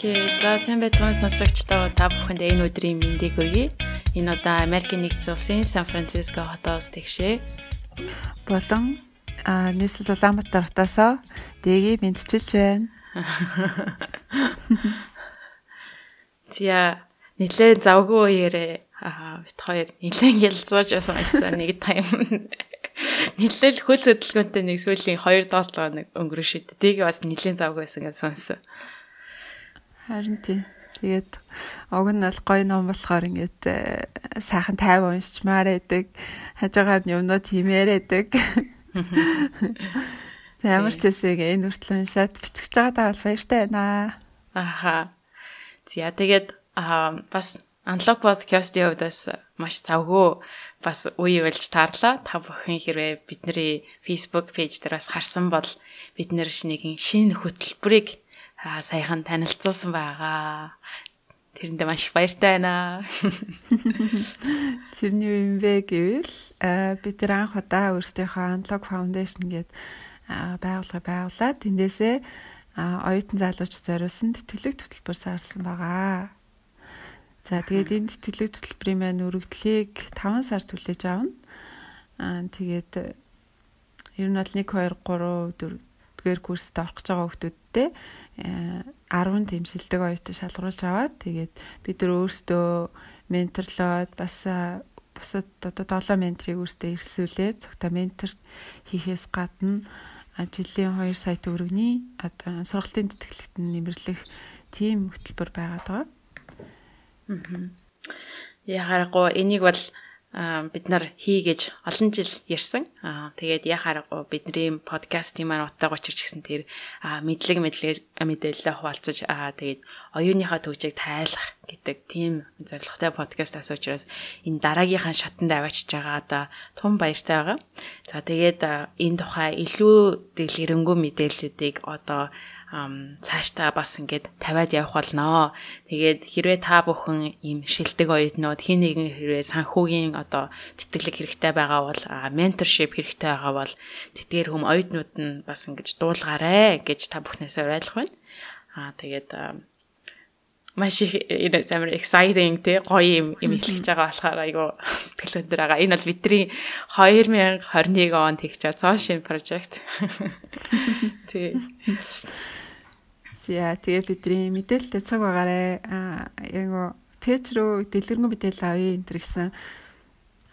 Окей. За сайн байцгаана сонсогчдоо та бүхэнд энэ өдрийн мэндийг хүргэе. Энэ удаа Америкийн нэгдсэн улсын Сан Франциско хотоос тэгшээ. Болон нийслэл Улаанбаатар хотоосоо дэгийг мэдчилж байна. Зя нилээн завгүй үеэрээ бит хоёр нилээн ялцууж байсан ажсан нэг тайм. Нилээл хөл хөдөлгөөнтэй нэг сүүлийн 2 долоо нэг өнгөрөө шít. Дэгийг бас нилээн завгүй байсан гэж сонссон. Харин тий. Тэгээд уг нь бол гоё ном болохоор ингээд э, сайхан тайван уншчмаар байдаг. Хажуугаар нь юмнууд химээр байдаг. Ямар ч үсэг энэ хүртэл уншаад бичих байгаа бол баяртай байна. Аха. За тэгээд бас аналог подкастын хувьд бас маш завгүй бас үе болж таарлаа. Та бүхэн хэрвээ бидний Facebook пэйж дээр бас харсан бол бид нэр шинийн шинэ хөтөлбөрийг саяхан танилцуулсан байгаа. Тэрэндээ маш их баяртай байна. Тэрний юм бэ гэвэл бид тэр анх удаа өөрсдийнхөө Unlock Foundation гэдэг байгууллага байгуулад тэндээсээ оюутан залуучууд зориулсан тэтгэлэг хөтөлбөр саарсан байгаа. За тэгээд энэ тэтгэлэг хөтөлбөрийн маань өргөдлийг 5 сар түлээж авна. Аа тэгээд ер нь бол 1 2 3 4 дгээр курст орох гэж байгаа хүмүүсттэй 10 тийм шилдэг оюутан шалгаруулж аваад тэгээд бид нар өөрсдөө менторлоод бас бусад одоо 7 менторыг өөрсдөө ирсүүлээд цогтой ментор хийхээс гадна жилийн 2 сая төгрөгийн одоо сургалтын тэтгэлэгт нэмэрлэх тийм хөтөлбөр байгаад байгаа. Аа. Яхаарахгүй энийг бол бид нар хий гэж олон жил ярьсан. Тэгээд яхаарахгүй бидний подкастын маань утга учирч гисэн тэр мэдлэг мэдээлэлээ хуваалцаж аа тэгээд оюуныхаа төгжийг тайлах гэдэг тийм зорилготой подкаст ас учраас энэ дараагийнхаа шатанд аваачж байгаа одоо тун баяртай байгаа. За тэгээд энэ тухай илүү дэлгэрэнгүй мэдээллүүдийг одоо цаашдаа бас ингээд тавиад явах болноо. Тэгээд хэрвээ та бүхэн ийм шилдэг оюутнууд хин нэгэн хэрвээ санхүүгийн одоо тэтгэлэг хэрэгтэй байгаа бол менторшип хэрэгтэй байгаа бол тэтгэр хүм оюутнууд нь бас ингэж дуулгаарэ гэж та бүхнээсээ уриалах байна. Аа тэгээд маш их амар exciting те гоё юм юм хэлж байгаа болохоор айгу сэтгэл өндөр байгаа. Энэ бол бидний 2021 онд хийх чад цааш шин project. Тий. За тэгээ бидний мэдээлэлтэй цаг байгаарэ. Аа яг пэйж рүү дэлгэрэнгүй мэдээлэл авъя энэ гэсэн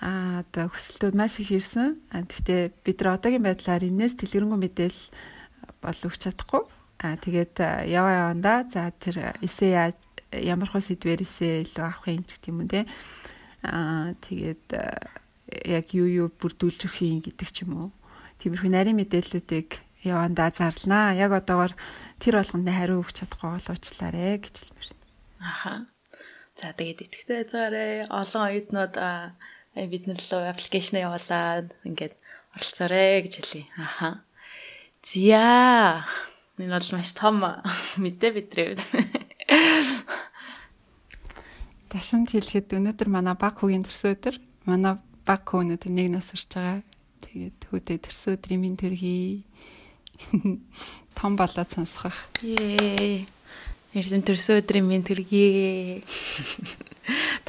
аа одоо хүсэлтүүд маш их ирсэн. Гэхдээ бид нар одоогийн байдлаар энэс дэлгэрэнгүй мэдээлэл бол өгч чадахгүй. Аа тэгээд яваа явандаа за тэр эсэ яаж ямар хөө сэдвэр эсэ илүү авах юм ч гэдэм үү те. Аа тэгээд яг юу юу бүрдүүлж өгөх юм гэдэг ч юм уу. Тиймэрхүү нарийн мэдээллүүдийг явандаа зарлнаа. Яг одоогор тэр болгонд хариу өгч чадахгүй бол уучлаарэ гэж хэлмээр. Аха. За тэгээд итгэвтэй байгаарэ. Олон оюутнууд бид нар лөө аппликейшн явуулаад ингээд оролцоорой гэж хэлье. Аха. Зя. Энэ бол маш том мэдээ бидрээ. Ташамд хэлэхэд өнөөдөр манай баг хүүгийн төрсөн өдөр. Манай баг хүү өнөөдөр нэг нас урж байгаа. Тэгээд хүүдээ төрсөн өдрийн минь төргий. том болоод сонсгох. Ее. Эрдэн төрсөн өдрийн минь төргий.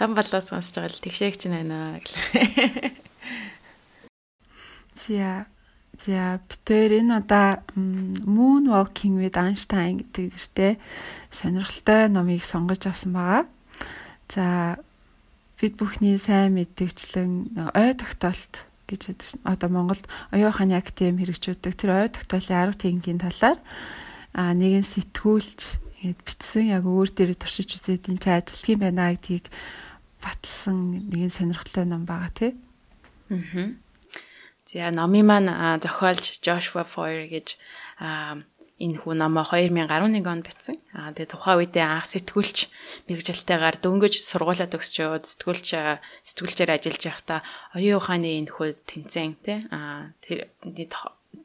Том болоод сонсож байгаа л тэгшээгч байна гэлээ. За За битээр энэ удаа Moon Walking with Einstein гэдэг нэртэй сонирхолтой номыг сонгож авсан байгаа. За бид бүхний сайн мэдгчлэн ой тогтоолт гэж байдаг шин. Одоо Монголд оюун ухааны актем хэрэгжүүлдэг тэр ой тогтоолын арга техникийн талаар а нэгэн сэтгүүлч ингэж бичсэн яг өөр дээр туршиж үзээд энэ ч ажилтг юм байна гэдгийг баталсан нэгэн сонирхолтой ном байгаа тий. Аа. За номын маань зохиолч Joshua Foer гэж энэ хүн намаа 2011 онд бичсэн. Аа тэгээ тухайн үедээ анх сэтгүүлч мэрэгжилтэйгээр дөнгөж сургуулаад өгсч яваад сэтгүүлч сэтгүүлчээр ажиллаж байхдаа оюун ухааны энэ хүү тэнцэн тий аа тэр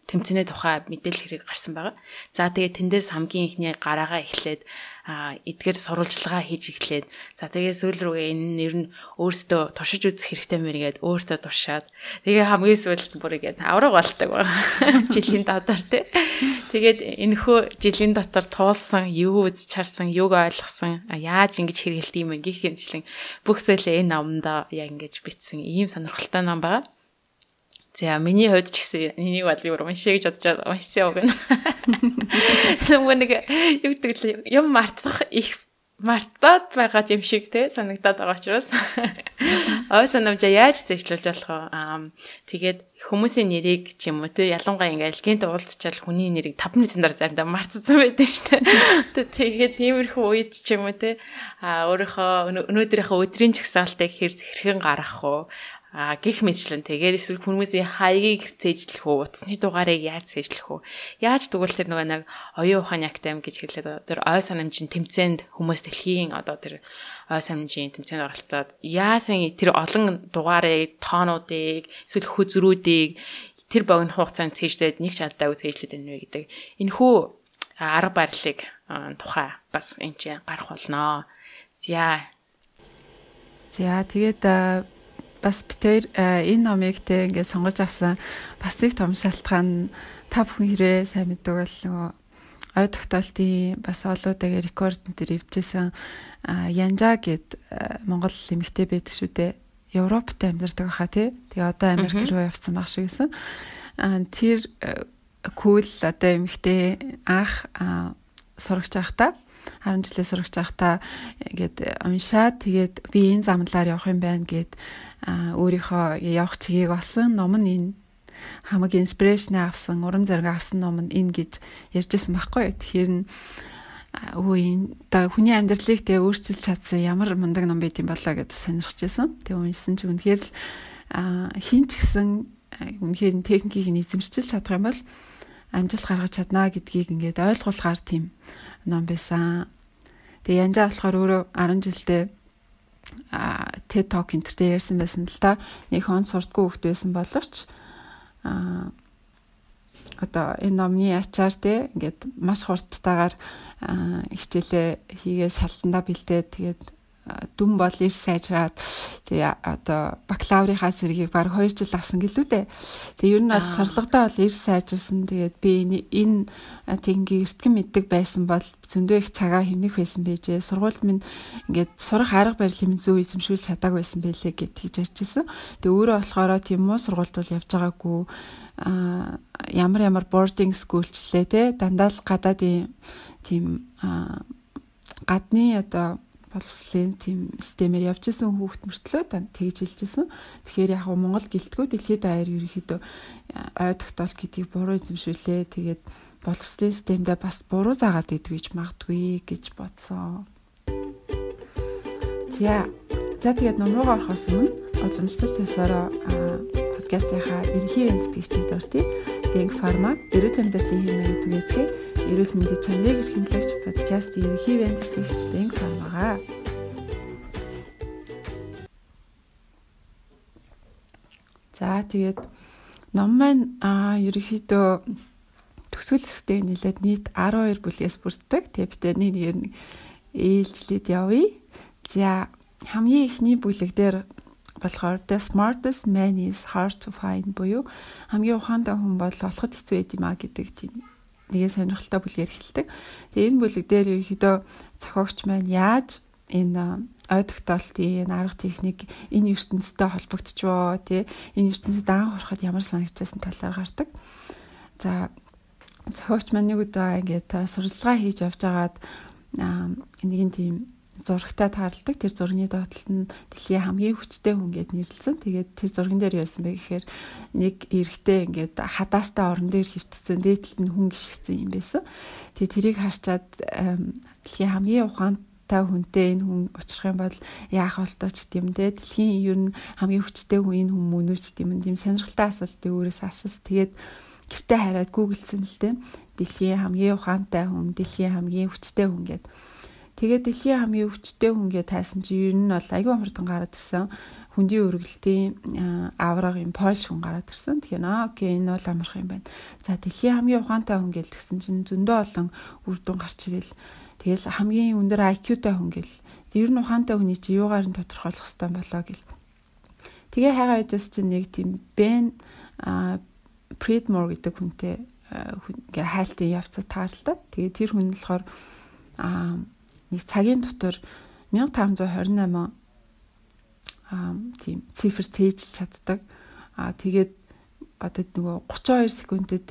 тэмцэнэ тухай мэдээлэл хэрэг гарсан байгаа. За тэгээд тэндээс хамгийн ихний гараагаа эхлээд эдгээр сурвалжлагаа хийж эхлээд за тэгээ сүүл рүүгээ энэ нэр нь өөртөө туршиж үзэх хэрэгтэй мэргээд өөртөө туршаад тэгээ хамгийн сүүлд бүр игээд авраг болдог байгаа. Жилийн дотор тий. Тэгээд энэхүү жилийн дотор туулсан, юу үз чарсан, юг ойлгосон, яаж ингэж хэрэгэлт юм гэх хэмжлэн бүх зүйлээ энэ номдоо яг ингэж бичсэн ийм сонирхолтой ном байгаа. За миний хувьд ч гэсэн энийг бол би уншия гэж бодож уншсан юм байна. Нөгөө нэг юу гэдэг л юм мартах их мартаад байгаа юм шиг те санагдаад байгаа учраас ой санамжаа яаж зэжлүүлж болох вэ? Аа тэгээд хүмүүсийн нэрийг ч юм уу те ялангуяа ингээл гинт уулзчаал хүний нэрийг 5 минутын дараа заримдаа марцсан байдаг шүү дээ. Тэгээд тиймэрхүү үед ч юм уу те аа өөрийнхөө өнөөдрийнхөө өдрийн чагсаалтыг хэр хэрхэн гаргах вэ? А гих мэтлэн тэгээд эсвэл хүмүүсийн хаягийг цээжлэх үү утасны дугаарыг яаж цээжлэх үү яаж тэгвэл тэр нөгөө нэг оюун ухааны актем гэж хэлээд тэр ой санамжийн тэмцээнд хүмүүс дэлхийн одоо тэр ой санамжийн тэмцээнд оролцоод яасан тэр олон дугаарыг тоонуудыг эсвэл хөзрүүдийг тэр богино хугацаанд цээжлээд нэг чаддаагүй цээжлээд байна вэ гэдэг энэхүү арга барилыг тухай бас энэ чинь гарах болно. За. За тэгээд бас битээр энэ номыг те ингээд сонгож авсан бас нэг том шалтгаан та бүхэн хэрэг сайн мэддэг бол нөгөө ой тогтоолтын бас олуудагийн рекорд дээр ивчээсэн Янжа гэд Монгол эмэгтэй байдаг шүү дээ. Европт амьдардаг хаа тий. Тэгээ одоо Америк руу явцсан баг шиг гэсэн. Тэр кул одоо эмэгтэй анх сурагч байхдаа 10 жилээ сурагч байхдаа ингээд уншаад тэгээд би энэ замналаар явах юм байна гэд өөрийнхөө явах чигийг олсон ном нь энэ хамаг инспирэшн авсан, урам зориг авсан ном нь энэ гэж ярьжсэн байхгүй. Тэгэхээр нь өө энэ та хүний амьдралыг тэ өөрчилж чадсан ямар мундаг ном байт юм болоо гэдээ сонирхож байсан. Тэг уншсан чи үнэхээр л хин ч гэсэн үнэхээр техникийг нь эзэмшиж чадах юм бол амжилт гаргаж чадна гэдгийг ингээд ойлгуулгаар тийм ном байсан. Тэгээ янжаа болохоор өөрөө 10 жилдээ TED Talk энэ төр ярьсан байсан л та нэг хон сурдгүй хөхт байсан боловч а одоо энэ номны ачаар те ингээд маш хурдтайгаар хичээлээ хийгээ шалтандаа бэлдээд тэгээд дүн бол ирс сайжраад тэгээ одоо бакалаврынхаа зэргийг баг 2 жил авсан гэлүү дээ. Тэгээ ер нь бол сарлагдаа бол ирс сайжирсан. Тэгээд би энэ тэнгийн эртгэн мэддэг байсан бол зөндөө их цагаа хэмнэх байсан байжээ. Сургуульд минь ингээд сурах арга барилын минь зөв эзэмшүүлж чадаагүй байсан байлээ гэд тэгж ярьжсэн. Тэгээ өөрөө болохоор тийм үү сургуульд бол явж байгаагүй а ямар ямар boarding schoolчлээ те дандаа л гадаадын тийм гадны одоо боловсролын тийм системээр явж исэн хүүхд мөртлөө тэгж хэлжсэн. Тэгэхээр яг Монгол гэлтгүү дэлхийд даяар ерөнхийдөө ой тогтоол гэдгийг буруу эзэмшүүлээ. Тэгээд боловсролын системдээ бас буруу заагаад идэв гэж магадгүй гэж бодсон. За. За тэгээд ном руу орохоос өмнө уламжлал төсөөрөө подкастынхаа ерөнхий энд тэтгэгчид дуртыг Зэнг фарма эрүүл амьдралын хэмнээ түгээцгээ эрүүл мэндийн чанарыг эрхэмлэгч подкаст тэтгэгч Зэнг фармагаа. За тэгээд ном маань аа ерөнхийдөө төгсгөл хэсэгтээ нэлээд нийт 12 бүлгээс бүрддэг. Тэгээд бид нэг нэг ээлжлээд явъя. За хамгийн ихний бүлэг дээр болохоор the smartest man is hard to find буюу хамгийн ухаантай хүн бол олоход хэцүү байд юм а гэдэг тийм нэгэн сонирхолтой бүлгээр хэлдэг. Тэгээ энэ бүлэг дээр ерөөдөө зохиогч маань яаж энэ ой тогтоолтын энэ арга техник энэ ертөнцтэй холбогдчихвоо тий энэ ертөнцид даан хороход ямар санагчсан талаар гардаг. За зохиогч маань нэг удаа ингээд суралцгаа хийж явж байгаад нэгэн тийм зурагтай таарладаг. Тэр зургийн доотлолт нь дэлхийн хамгийн хүчтэй хүн гэд нэрлэлсэн. Тэгээд тэр зурган дээр яасан бэ гэхээр нэг эрэгтэй ингээд хадаастай орон дээр хөвтцэн дээдлэлт нь хүн гიშгцэн юм байсан. Тэгээд тэрийг харчаад дэлхийн хамгийн ухаантай хүнтэй энэ хүн уучлах юм бол яах болтоо ч гэдэм дээ. Дэлхийн ер нь хамгийн хүчтэй хүн энэ хүн мөн үү ч гэдэм юм сонирхолтой асуулт өөрөөс асуус. Тэгээд гэртээ хараад гуглдсан л дээ. Дэлхийн хамгийн ухаантай хүн, дэлхийн хамгийн хүчтэй хүн гэдэг Тэгээд дэлхийн хамгийн өвчтөе хүнгээ тайсан чи ер нь бол айгүй хурдан гараад ирсэн. Хүндийн өргөлтийн авраг юм Польш хүн гараад ирсэн. Тэгэхээр аа окей энэ бол амарх юм байна. За дэлхийн хамгийн ухаантай хүн гэл тэгсэн чинь зөндөө олон үр дүн гарч ирэл. Тэгэл хамгийн өндөр IQ-тай хүн гэл. Ер нь ухаантай хүний чи юугаар нь тодорхойлох хэрэгтэй болоо гэл. Тэгээ хайгаа үжээс чинь нэг тийм Бен Придмор гэдэг хүнтэй ингээ хайлтын явцад тааралтай. Тэгээ тэр хүн болохоор аа нэг цагийн дотор 1528 аа тийм цифр тээжл чаддаг. Аа тэгээд одоо нөгөө 32 секундэд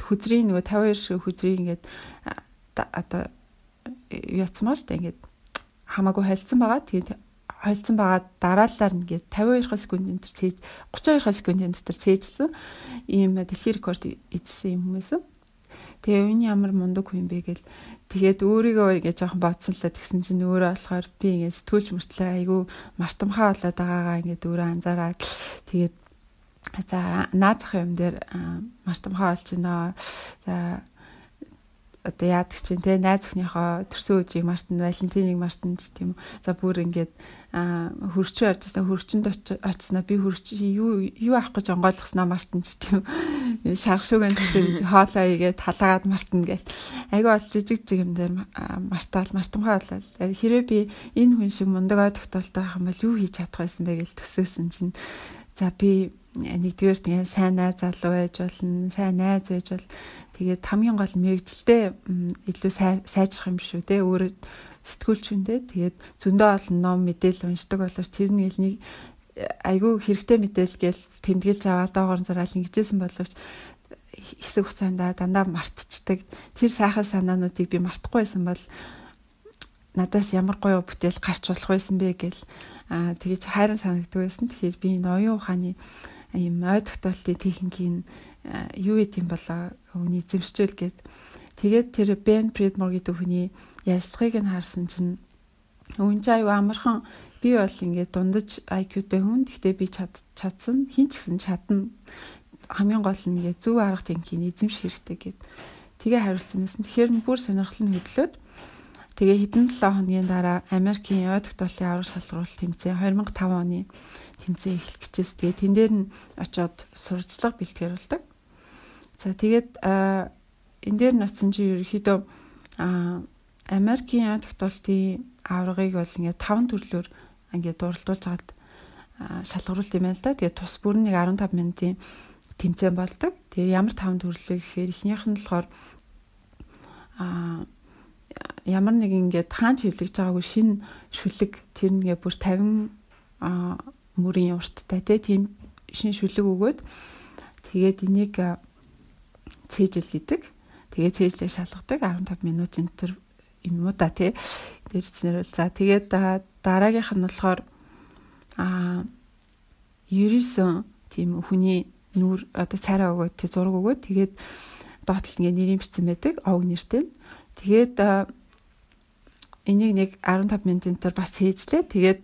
хүзрийн нөгөө 52 шиг хүзрийн ингээд одоо яцмаа штэ ингээд хамаагүй холцсон байгаа. Тэгээд холцсон байгаа дараалалаар ингээд 52 секундын дотор цээж 32 секундын дотор цээжлсэн ийм дэлхийн рекорд эзсэн юм хүмүүс. Тэгээ энэ ямар мундаг хүн бэ гэл тэгээд өөрийгөө ингээ жоохон бодсон л тэгсэн чинь өөрөө болохоор би ингээ сэтгүүлч мөртлөө айгүй мартамхаа болоод байгаагаа ингээ өөрөө анзаараад тэгээд за наазах юм дээр мартамхаа болж байна. За одоо яадаг чинь те найз өхнийхөө төрсөн өдрийг мартан валентиныг мартан ч тийм үү. За бүр ингээд хөрчөө авчихсан хөрчөнд очсноо би хөрч юу юу авах гэж онгойлгосноо мартан ч тийм шаргшуугийн дотор хоолоо игээд талаагаад мартна гэл. Айгүй бол жижиг жиг юм дээр мартаал мартамхай болол. Хэрвээ би энэ хүн шиг мундаг ой тогтоолтой байх юм бол юу хийж чадах байсан бэ гэж төсөөсөн чинь за би нэгдүгээр тэгээ сайн найз залуу байж болно, сайн найз байж бол Тэгээд хамгийн гол мэрэгжилтэй илүү сайжрах юм шүү те өөрөө сэтгүүлч хүндээ тэгээд зөндөө олон ном мэдээлэл уншдаг боловч тэр нэг нэг айгүй хэрэгтэй мэдээлэл гээл тэмдэглэж аваад доогоор зараал ингэжсэн боловч хэсэг хугацаанд дандаа мартчихдаг. Тэр сайхан санаануудыг би мартахгүй байсан бол надаас ямар гоё бүтээл гарч болох байсан бэ гэл аа тэгэж хайран санагддаг байсан. Тэгэхээр би энэ оюун ухааны юм ой тогтоолтын техникийн юу гэдэм болоо? Хүний эзэмшчэл гээд. Тэгээд тэр Бен Придмор гэдэг хүний ярилцлагыг нь харсан чинь үн чи аюу амархан би бол ингээд дундаж IQ-тэй хүн. Гэхдээ би чад чадсан. Хин ч гэсэн чадна. Хамгийн гол нь ингээд зөв арга техникийн эзэмших хэрэгтэй гэд тэгээ хариулсан юмсан. Тэгэхээр бүр сонирхол нь хөдлөөд тэгээ хэдэн 7 хоногийн дараа Америкийн ой тогтоолын аврах шалгаруулалт тэмцээн 2005 оны тэмцээн эхлэх гэжээс тэгээ тэн дээр нь очиод сурчлага бэлтгэрүүлдэг За тэгээд энэ дээр ноцсон чи ерөөхдөө Америкийн тогтоолтын аврагыг бол ингээд таван төрлөөр ингээд дуралдуулж хагаад шалгаруулт юм байна л да. Тэгээд тус бүр нэг 15 минутын тэмцээн болдог. Тэгээд ямар таван төрлөө гэхээр эхнийх нь болохоор а ямар нэг ингээд хаан чивлэгж байгаагүй шин шүлэг тэр нэгэ бүр 50 мөрийн урттай тийм шин шүлэг өгөөд тэгээд энийг цээжл гэдэг. Тэгээ цээжлээ шалгадаг 15 минутын дотор юм уу да тий. Дээрснэр бол за тэгээд дараагийнх нь болохоор а 99 тийм хүний нүур одоо царай өгөөд тий зураг өгөөд тэгээд доотлол ингээ нэр юмшсан байдаг овг нэртэй. Тэгээд энийг нэг 15 минутын дотор бас цээжлээ. Тэгээд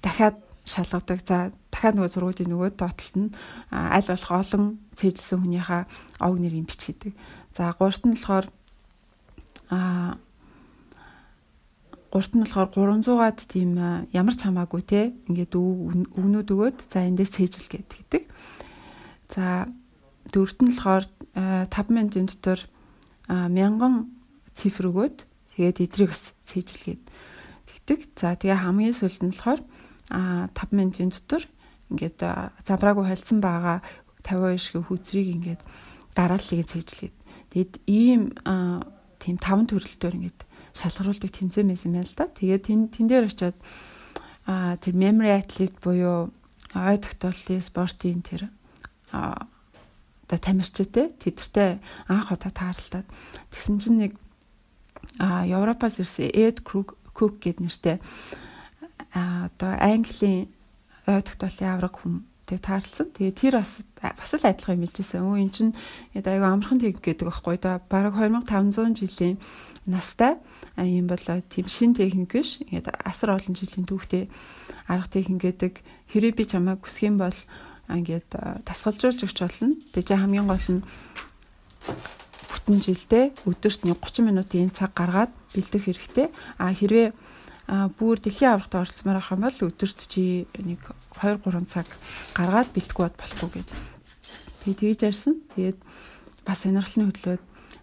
дахиад шалгадаг. За дахиад нөгөө зургуудын нөгөө доотлолт нь аль болох олон цээжилсэн хүнийхээ овг нэрийг бичгэдэг. За гуурт нь болохоор а гурт нь болохоор 300-аад тийм ямар ч хамаагүй те ингээд өгнүүд өгөөд за эндээс цээжил гэдэг. За дөрөвт нь болохоор 5 минутын дотор мянган цифр өгөөд тэгээд эдрийг бас цээжилгээд тэгдэг. За тэгээ хамгийн сүүлд нь болохоор а 5 минутын дотор ингээд забраагүй холцсон байгаа 52 шиг хүзрийг ингээд дарааллыг цэжлээд тэгэд ийм тийм таван төрөлтөөр ингээд шалгаруулдаг тэмцээн байсан байна л да. Тэгээд тэн тэн дээр очиод а тэр memory athlete буюу ой тогтооллын спортын тэр а та тамирчтай тэдэртэй анх удаа тааралдаад тэгсэн чинь нэг а Европоос ирсэн Ed Cook гэдэг нэртэй одоо Английн ой тогтоолын авраг хүмтэй таарлсан. Тэгээ тэр бас бас л адилхан юм хэлжсэн. Өө эн чинь айгу амархан тэг гэдэг байхгүй да. Бараг 2500 жилийн настай юм бол тийм шин техник биш. Ингээд асар олон жилийн түүхтэй арга техник гэдэг. Хэрэг би чамайг хүсэх юм бол ингээд тасгалжуулж өгч болно. Тэгээ хамгийн гол нь бүтэн жилдээ өдөрт 30 минутын цаг гаргаад бэлдэх хэрэгтэй. А хэрвээ бүр дэлхийн аврагт оролцмоор ах юм бол өдөрт чи нэг 2 3 цаг гаргаад бэлтгэв бод болохгүй гэдэг. Тэгээ тэгж ярьсан. Тэгээд бас сонирхолны хөдлөөд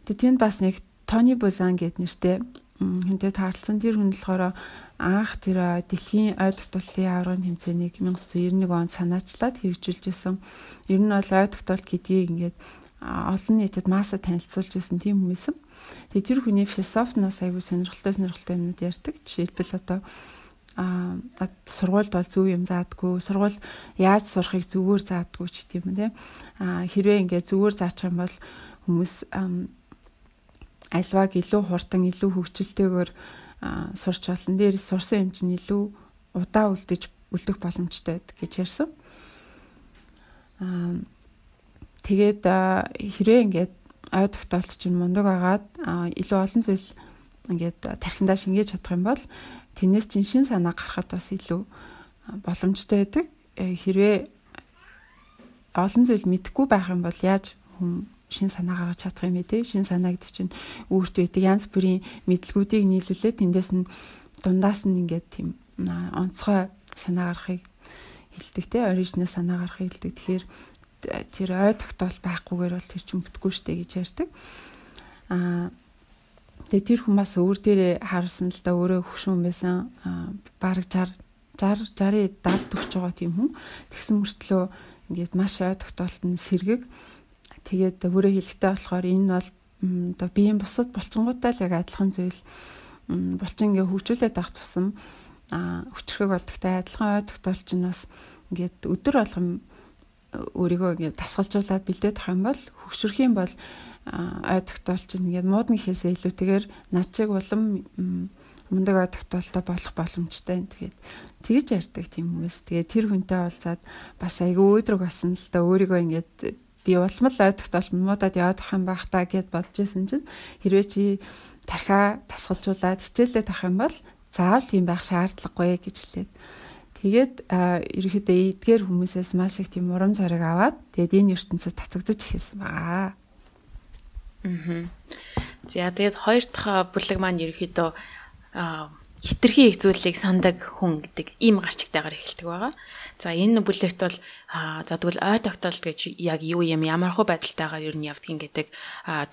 тэгээд тэнд бас нэг Тони Бузан гэд нэртэй хүнтэй таарлцсан. Тэр хүн болохоор анх тэр дэлхийн ой тогтолтын аврагын тэмцээнийг 1991 онд санаачлаад хэрэгжүүлжсэн. Ер нь бол ой тогтолт гэдгийг ингээд олон нийтэд масса танилцуулж ирсэн тийм хүмүүс юм. Тэгээ тэр хүний философноос айгүй сонирхолтой сонирхолтой юмнууд ярьдаг. Жишээлбэл одоо а сургуульд бол зөв юм заадгүй сургууль яаж сурахыг зүгээр заадгүй ч гэдэм юм те а хэрвээ ингээд зүгээр заачих юм бол хүмүүс альваг илүү хурдан илүү хөвгчлөлтэйгээр сурч болно. Дээр сурсан юм чинь илүү удаа үлдэж үлдэх боломжтой гэж ярьсан. Аа тэгээд хэрвээ ингээд ой тогтоолт чинь мундаг агаад илүү олон зүйл ингээд тархиндаа шингээж чадах юм бол тэрнээс чинь шин санаа гарахад бас илүү боломжтой байдаг. Э, хэрвээ олон зүйл мэдхгүй байх юм бол яаж хүн шин санаа гаргаж чадах юм бэ те? Шин санаа гэдэг чинь өөртөө байдаг. Янз бүрийн мэдлгүүдийг нийлүүлээд тэндээс нь дундаас нь ингээд тийм онцгой санаа гарахыг хилдэг те? Оригинал санаа гарахыг хилдэг тэгэхээр тэр ой тогтоол байхгүйгээр бол тэр чинь бүтггүй штэ гэж ярьдаг. Аа тэгээ тэр хүмүүс өөр дээрээ харсан л да өөрөө хөшүүн байсан. Аа бараг 60 60 60 70 40 байгаа тийм хүн. Тэгсэн мөртлөө ингээд маш ой тогтоолт нь сэргэг. Тэгээд өөрөө хэлэхтэй болохоор энэ бол оо биеийн бусад булчингуудтай л яг адилхан зүйл булчин ингээ хөгжүүлээд авах тусам а хүчрхэг болдогтай адилхан ой тогтоолч нь бас ингээд өдөр болгон өөрийгөө ингээд тасгалжуулаад бэлдээд тах юм бол хөгшөрөх юм бол ой тогтоолч ингээд муудны хийсээ илүүтэйгээр над чиг улам мундаг ой тогтоолтой болох боломжтой. Тэгээд тэгж ярьдаг тийм хүмүүс. Тэгээд тэр хүнтэй уулзаад бас айгүй өөдрөг басан л да өөрийгөө ингээд би улмал ой тогтоолт муудаад явах юм байх та гэд бодож исэн чинь хэрвээ чи тархаа тасгалжуулаад хичээлээ тах юм бол заавал тийм байх шаардлагагүй гэж хэлээд Тэгээд ерөөхдөө эдгээр хүмүүсээс маш их тийм урам зориг аваад тэгээд энэ ертөнцид татагдаж эхэлсэн байгаа. Аа. За тэгээд хоёр дахь бүлэг маань ерөөхдөө хитрхи их зүйлийг сандаг хүн гэдэг ийм гарчигтайгаар эхэлдэг байгаа. За энэ бүлэгт бол за тэгвэл ой тогтоолт гэж яг юу юм ямар хөө байдалтайгаар ер нь явдгийг гэдэг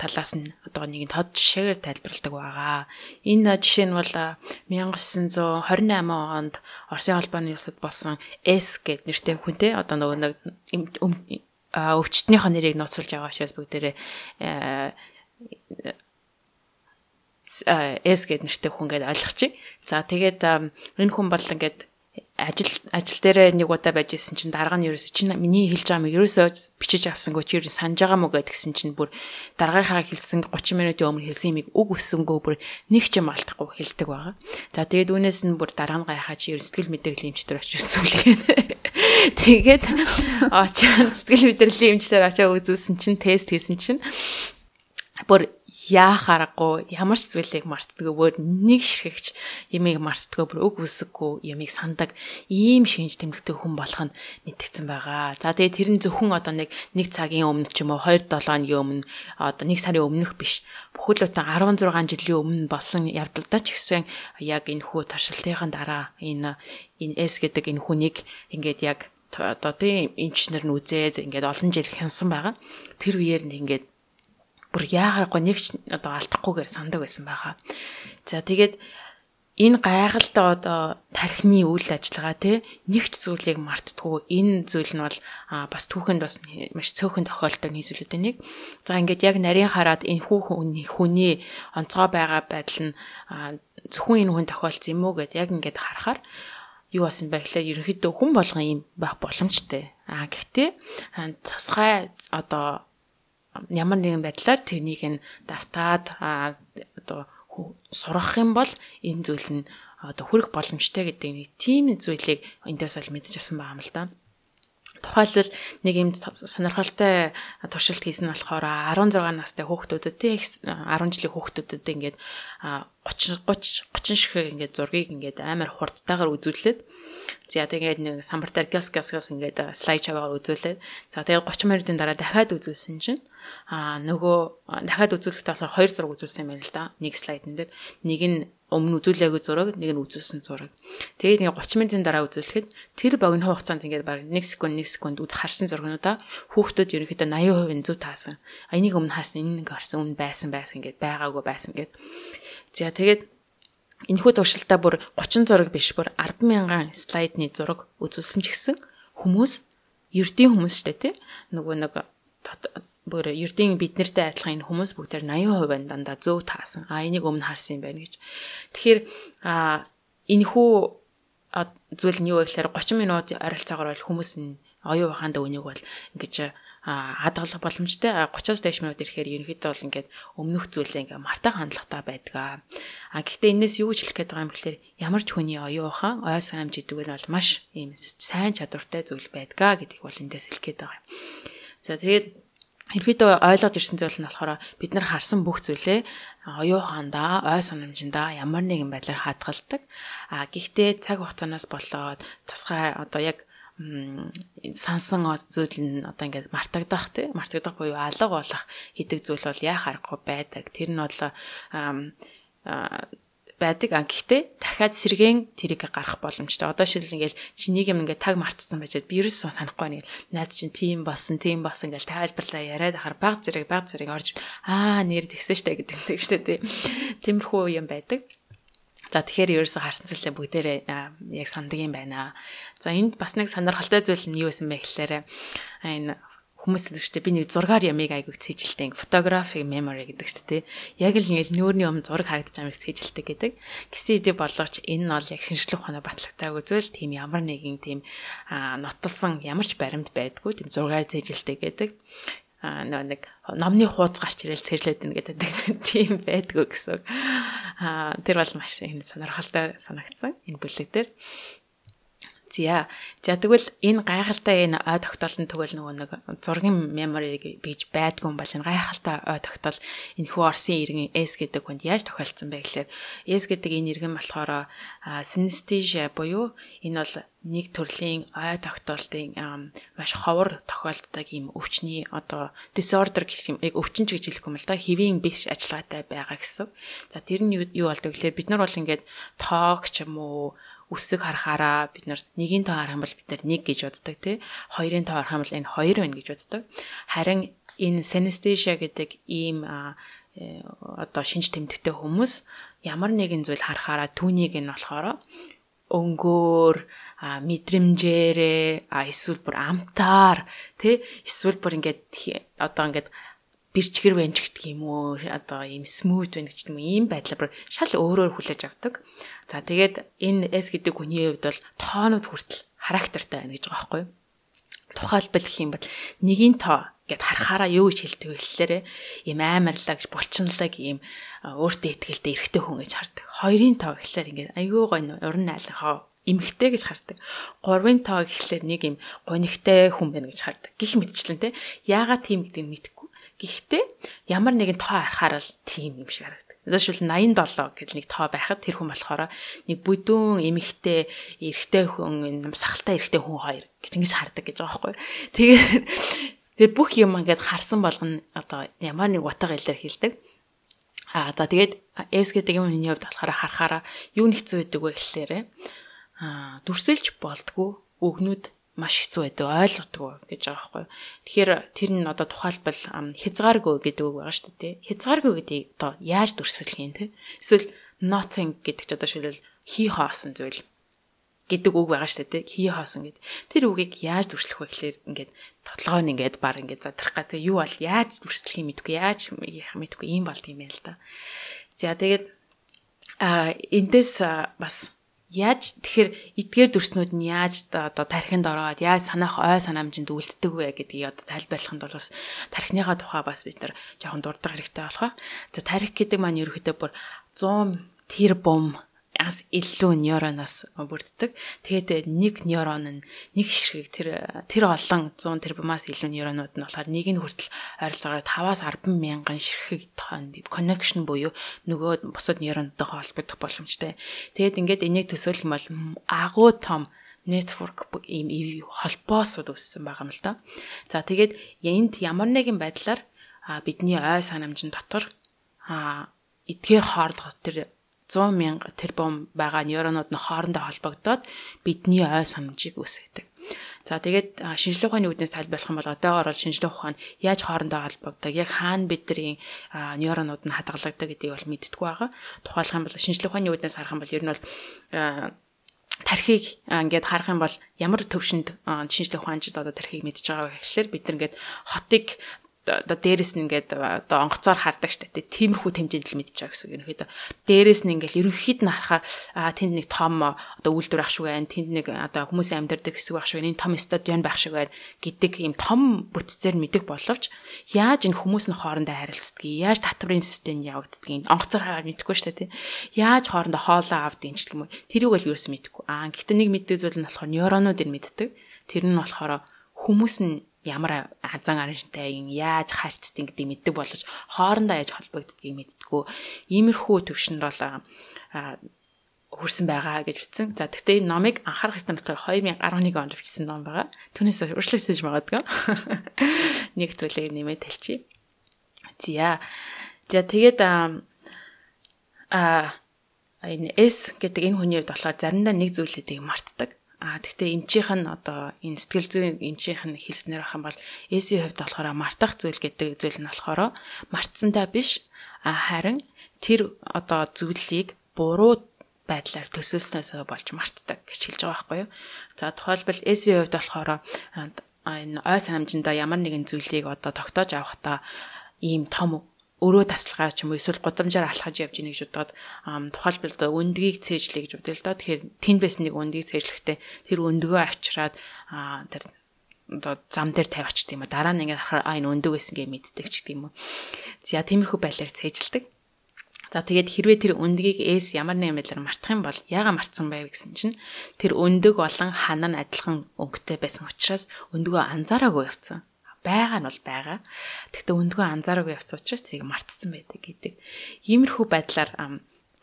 талаас нь одоо нэг тод жишээгээр тайлбарладаг байгаа. Энэ жишээ нь бол 1928 онд Оросын холбооны улсад болсон S гэд нэртэй хүнтэй одоо нөгөө нэг өвчтнийхөө нэрийг нууцлж байгаа учраас бүгдээрээ S гэд нэртэй хүн гэдээ ойлгочих. За тэгээд энэ хүн бол ингээд ажил ажил дээр нэг удаа байж исэн чинь дарга нь ерөөсө чинь миний хэлж байгаа юм ерөөсөө бичиж авсангүй чи ер нь санаж байгаа мó гэдгсэн чинь бүр даргийнхаа хэлсэн 30 минутын өмнө хэлсэн юмыг үг өссөнгөө бүр нэг ч юм алдахгүй хэлдэг байгаа. За тэгээд үүнээс нь бүр дараа нь гайхаа чи ер нь сэтгэл мэдрэлийн эмчтэр очиж үзүүлгэн. Тэгээд очоод сэтгэл мэдрэлийн эмчтэр очиж үзүүлсэн чинь тест хийсэн чинь бүр яах аргагүй ямар ч зүйлийг мартдаггүй бүр нэг ширхэгч ямиг мартдаггүй бүр өг үсэггүй ямиг сандаг ийм шинж тэмдэгтэй хүн болох нь мэдгдсэн байгаа. За тэгээ тэр нь зөвхөн одоо нэг нэг цагийн өмнө ч юм уу 2 7 өдрийн өмнө одоо нэг сарын өмнөх биш. Бүхэл бүтэн 16 жилийн өмнө болсон явдалдаа ч гэсэн яг энэ хүү туршилтын дараа энэ энэ S гэдэг энэ хүнийг ингээд яг одоо тийм инженер нь үзээд ингээд олон жил хянсан байгаа. Тэр үеэр нь ингээд бүр яагарахгүй нэг ч одоо алдахгүйгээр сандаг байсан байгаа. За тэгээд энэ гайхалтай одоо тархины үйл ажиллагаа те нэг ч зүйлийг мартдаггүй энэ зүйл нь бол бас түүхэнд бас маш цөөхөн тохиолддог нийслэлүүдийн нэг. За ингээд яг нарийн хараад энэ хүүхэн хүний онцгой байгаа байдал нь зөвхөн энэ хүн тохиолдсон юм уу гэд яг ингээд харахаар юу басан бэ гэхлээр ерөнхийдөө хүн болгон юм байх боломжтой. А гэхдээ цусгай одоо ямар нэгэн байдлаар тэрнийг нь давтаад одоо сурах юм бол энэ зүйл нь одоо хүрэх боломжтой гэдэг нэг тийм зүйлийг эндээс бол мэдэж авсан байгаа юм л да. Тухайлбал нэг юм сонирхолтой туршилт хийсэн болохоор 16 настай хүүхдүүдэд тий 10 жилийн хүүхдүүдэд ингээд 30 30 30 шиг ингээд зургийг ингээд амар хурдтайгаар үзүүлээд За тэгээд нэг самбартаар гяс гяс гяс ингээд слайд шаваагаар үзүүлээд за тэгээд 30 минутын дараа дахиад үзүүлсэн чинь а нөгөө дахиад үзүүлэхдээ болохоор хоёр зураг үзүүлсэн юм байна л да. Нэг слайдн дээр нэг нь өмнө үзүүлээгүй зураг, нэг нь үзүүлсэн зураг. Тэгээд ингээ 30 минутын дараа үзүүлэхэд тэр богино хугацаанд ингээд баг 1 секунд 1 секунд үд харсан зургуудаа хүүхдүүд ерөнхийдөө 80% зөв таасан. А энийг өмнө харсан, энэ нэг харсан, өмнө байсан байсан ингээд байгаагүй байсан гэд. За тэгээд энэхүү туршилтаа бүр 30 зураг биш бүр 10 мянган слайдны зураг үзүүлсэн ч гэсэн хүмүүс ердийн хүмүүс штэ тий нөгөө нэг бүр ердийн биднэртэй адилхан энэ хүмүүс бүгдээр 80% байна дандаа зөв таасан. А энийг өмнө харсан юм байна гэж. Тэгэхээр а энэхүү зүйл нь юу вэ гэхээр 30 минут ойролцоогоор бол хүмүүс нь оюун ухаанд үнийг бол ингэж хадгалах боломжтой 30-аас дээш минут ирэхээр ерөнхийдөө бол ингээд өмнөх зүйлээ ингээд мартай хандлагатай байдаг. А гэхдээ энэс юу гэж хэлэх гээд байгаа юм гэхээр ямар ч хүний оюун ухаан ой санамж идэг нь бол маш ийм сайн чадвартай зүйл байдгаа гэдгийг бол эндээс хэлэх гээд байгаа юм. За тэгээд Ерхийдөө ойлгож ирсэн зүйл нь болохоор бид нар харсан бүх зүйлээ оюухаандаа, ой санамжиндаа ямар нэгэн байдлаар хадгалдаг. А гэхдээ цаг хугацаанаас болоод тусгай одоо яг сансан зүйл нь одоо ингээд мартагдах тий мартагдах буюу алга болох гэдэг зүйл бол яа харахгүй байдаг. Тэр нь бол байдаг. А гэхдээ дахиад сэргэн тэрийг гарах боломжтой. Одоо шил ингээл чинийг юм ингээд таг мартсан байж би ерөөсөө санахгүй нэг найз чинь тийм болсон, тийм болсон ингээл тайлбарлаа яриад ахаар баг зэрэг баг зэрэг орж аа нэр тэгсэн штэ гэдэг штэ тий. Тиймэрхүү юм байдаг. За тэгэхээр ерөөсө харсан зүйлээ бүгдээрээ яг санддаг юм байна. За энд бас нэг сонирхолтой зүйл нь юу байсан бэ гэхээр энэ хүмүүс л дээ. Би нэг зургаар ямиг айгүйг цэжилдэг фотографи memory гэдэг шүү дээ яг л ингээл нүүрний өмнө зураг харагдаж амиг цэжилдэг гэдэг. Гэсэн хэдий боловч энэ нь бол яг шинжлэх ухааны батлагтайг үзвэл тийм ямар нэгэн тийм нотолсон ямар ч баримт байдгүй тийм зургаар цэжилдэг гэдэг. А нэг номны хуудас гарч ирэл цэрлээд байна гэдэг тийм байдгүй гэсэн. а тэр бол маш энэ сонирхолтой санагдсан энэ бүлэг дээр. За. За тэгвэл энэ гайхалтай энэ ой тогтоолтын тэгвэл нөгөө нэг зургийн memory гэж байдгүй юм бол энэ гайхалтай ой тогтоол энэ хүү Орсын иргэн S гэдэг хүнд яаж тохиолдсон бэ гэхлээр S гэдэг энэ иргэн болохоор synesthesia буюу энэ бол нэг төрлийн ой тогтоолтын маш ховор тохиолддог ийм өвчний одоо disorder гэх юм өвчин ч гэж хэлэх юм л да хэвийн биш ажиллагаатай байгаа гэсэн. За тэр нь юу болдог гэхлээр бид нар бол ингээд тоог ч юм уу үсэг харахаараа бид нар нэгийн тоо харах юм бол бид нар нэг гэж боддог тий. Хоёрын тоо харах юм бол энэ хоёр байна гэж боддог. Харин энэ synesthesia гэдэг ийм э, одоо шинж тэмдэгтэй хүмүүс ямар нэгэн зүйл харахаараа түүнийг нь болохоор өнгөөр мэдрэмжээрээ эсвэл бүр амтаар тий эсвэл бүр ингээд одоо ингээд бэрчгэр вэнчгдэг юм уу одоо ийм смут байна гэж юм ийм байдлаар шал өөрөөр хүлээж авдаг. За тэгээд энэ S гэдэг хүний хувьд бол тоонууд хүртэл характертай байна гэж байгаа байхгүй юу? Тухайлбал гэх юм бол нэгийн тоо гэд харахаараа юу гэж хэлдэг вэ гэхлээрэ ийм амарлаа гэж булчинлаг ийм өөртөө ихтэй эрэгтэй хүн гэж хардаг. Хоёрын тоо гэхлээр ингээд айгүй гой уран найлахаа эмхтэй гэж хардаг. Гурвын тоо гэхлээр нэг юм гонигтай хүн байна гэж хардаг. Гэх мэтчлэн те. Яагаад тийм гэдэг нь мэдэхгүй Гэхдээ ямар нэгэн тоо харахаар л тийм юм шиг харагдав. Жишээл 87 гэж нэг тоо байхад тэр хүн болохоор нэг бүдүүн эмэгтэй эрэгтэй хүн сахалтай эрэгтэй хүн хоёр гэж ингэж хардаг гэж байгаа байхгүй. Тэгээд тэр бүх юм ингээд харсан болгоно одоо ямар нэг утга илэр хэлдэг. Аа за тэгээд S гэдэг юм хүний хувьд болохоор харахаараа юу нэгцүү байдаг вэ гэхлээрэ аа дүрсэлж болдгоо өгнүүд маш хэцүү байдаг ойлгодгоо гэж байгаа байхгүй. Тэгэхээр тэр нь одоо тухайлбал хязгааргүй гэдэг үг байгаа шүү дээ. Хязгааргүй гэдгийг одоо яаж дүрсгэх юм те? Эсвэл nothing гэдэг ч одоо шилбэл хий хоосон зүйл гэдэг үг байгаа шүү дээ. Хий хоосон гэд. Тэр үгийг яаж дүрслэх вэ гэхлээр ингээд тодлогоо нь ингээд баг ингээд задрах гэх юу бол яаж дүрслэх юм мэдгүй яаж яах мэдгүй юм болд юм байна л да. За тэгээд а эндээс бас Яаж тэгэхээр эдгээр дүрснүүд нь яаж одоо тархинд ороод яаж санаах ой санамжинд үлддэг вэ гэдгийг одоо тайлбарлахын тулд бас тархиныхаа тухай бас бид нар жоохон дурдах хэрэгтэй болох. За тархи гэдэг маань ерөөхдөө бүр 100 тэрбум ас илүү нейроноос бүрддэг. Тэгээд нэг нейрон нь нэг ширхэг тэр тэр олон 100 тэрбумаас илүү нейронууд нь болохоор нэг нь хүртэл ойролцоогоор 5-аас 10 мянган ширхэг connection буюу нөгөө бусад нейронуудтай холбогдох боломжтой. Тэгээд ингээд энийг төсөөлөх юм бол агуу том network ийм холбоосууд үүссэн байгаа юм л да. За тэгээд энд ямар нэгэн байдлаар бидний ой санамжин дотор а эдгээр хоорондоо тэр 100 мянга тэрбум байгаа нейронууд нь хоорондоо холбогдоод бидний ой санамжийг үүсгэдэг. За тэгээд шинжлэх ухааны үүднээс тайлбарлах юм бол одоогоор бол шинжлэх ухаан яаж хоорондоо холбогддог, яг хаана бидний нейронууд нь хадгалагддаг гэдгийг бол мэдтгүү байгаа. Тухайлх юм бол шинжлэх ухааны үүднээс харах юм бол ер нь бол тархийг ингээд харах юм бол ямар төвшөнд шинжлэх ухаанчид одоо тархийг мэдж байгаа гэхэлэр бид нар ингээд хотыг одоо дээрэс нь ингээд одоо онгоцоор хардаг штэ тиймэрхүү хэмжээнд л мэдчихэж байгаа гэсэн үг. Ерөнхийдөө дээрэс нь ингээд ерөнхийд нь харахаар аа тэнд нэг том одоо үйлдвэр ах шиг байна. Тэнд нэг одоо хүмүүсийн амьдардаг хэсэг байх шиг байна. Энэ том стадион байх шиг байна гэдэг ийм том бүтцээр мэддэг боловч яаж энэ хүмүүс нь хоорондоо харилцдгийг, яаж татврын систем явагддгийг онгоцоор хараад мэдэхгүй штэ тий. Яаж хоорондоо хоолоо авдгийг ч гэх юм уу. Тэрийг бол юусэн мэдэхгүй. Аа гэхдээ нэг мэддэг зүйл нь болохоор нейронууд нь мэддэг. Тэр нь болохоор хүмүүс нь ямар азан араншинтай ин яаж харьцдаг гэдэг мэддэг боловч хоорондоо яаж холбогддгийг мэддэггүй. Иймэрхүү төвшөнд бол хүрсэн байгаа гэж бичсэн. За тэгтээ энэ номыг анхаарах хэрэгтэй болохоор 2011 онд бичсэн ном байгаа. Түүнээс өөрчлөгдөж магадгүй. Нэг зүйлийг нэмээд талчи. За. За тэгээд а энэ S гэдэг энэ хүний хувьд болохоор заримдаа нэг зүйлүүдийг мартдаг. А тэгтээ эмчийнх нь одоо энэ сэтгэл зүйн эмчийнх нь хэлснээр ах юм бол эсийн хувьд болохоор мартах зүйл гэдэг зүйл нь болохоор мартсантай биш а харин тэр одоо зүйлийг буруу байдлаар төсөөлснөөс болж мартдаг гэж хэлж байгаа байхгүй юу. За тухайлбал эсийн хувьд болохоор энэ ой санамжиндаа ямар нэгэн зүйлийг одоо тогтоож авахдаа ийм том өрөө тасалгаа ч юм уу эсвэл гудамжаар алхаж явж ийнэ гэж бодоод тухайлбал өндгийг цээжлэе гэж бодъё л доо. Тэгэхээр тэнд байсан нэг өндгийг цээжлэхдээ тэр өндгөө авчираад тэр одоо зам дээр тавьчих тийм үү. Дараа нь ингээд харахаар а энэ өндөг байсан гэж мэддэг ч гэдэм үү. За тиймэрхүү байдлаар цээжилдэг. За тэгээд хэрвээ тэр өндгийг эс ямар нэгэн байдлаар мартах юм бол яага мартсан байв гэсэн чинь тэр өндөг болон хана нь адилхан өнгөтэй байсан учраас өндгөө анзаараагүй явцсан байгаа нь бол байгаа. Тэгтээ өндгөө анзаараагүй явц учраас тэрийг мартсан байдаг гэдэг. Иймэрхүү байдлаар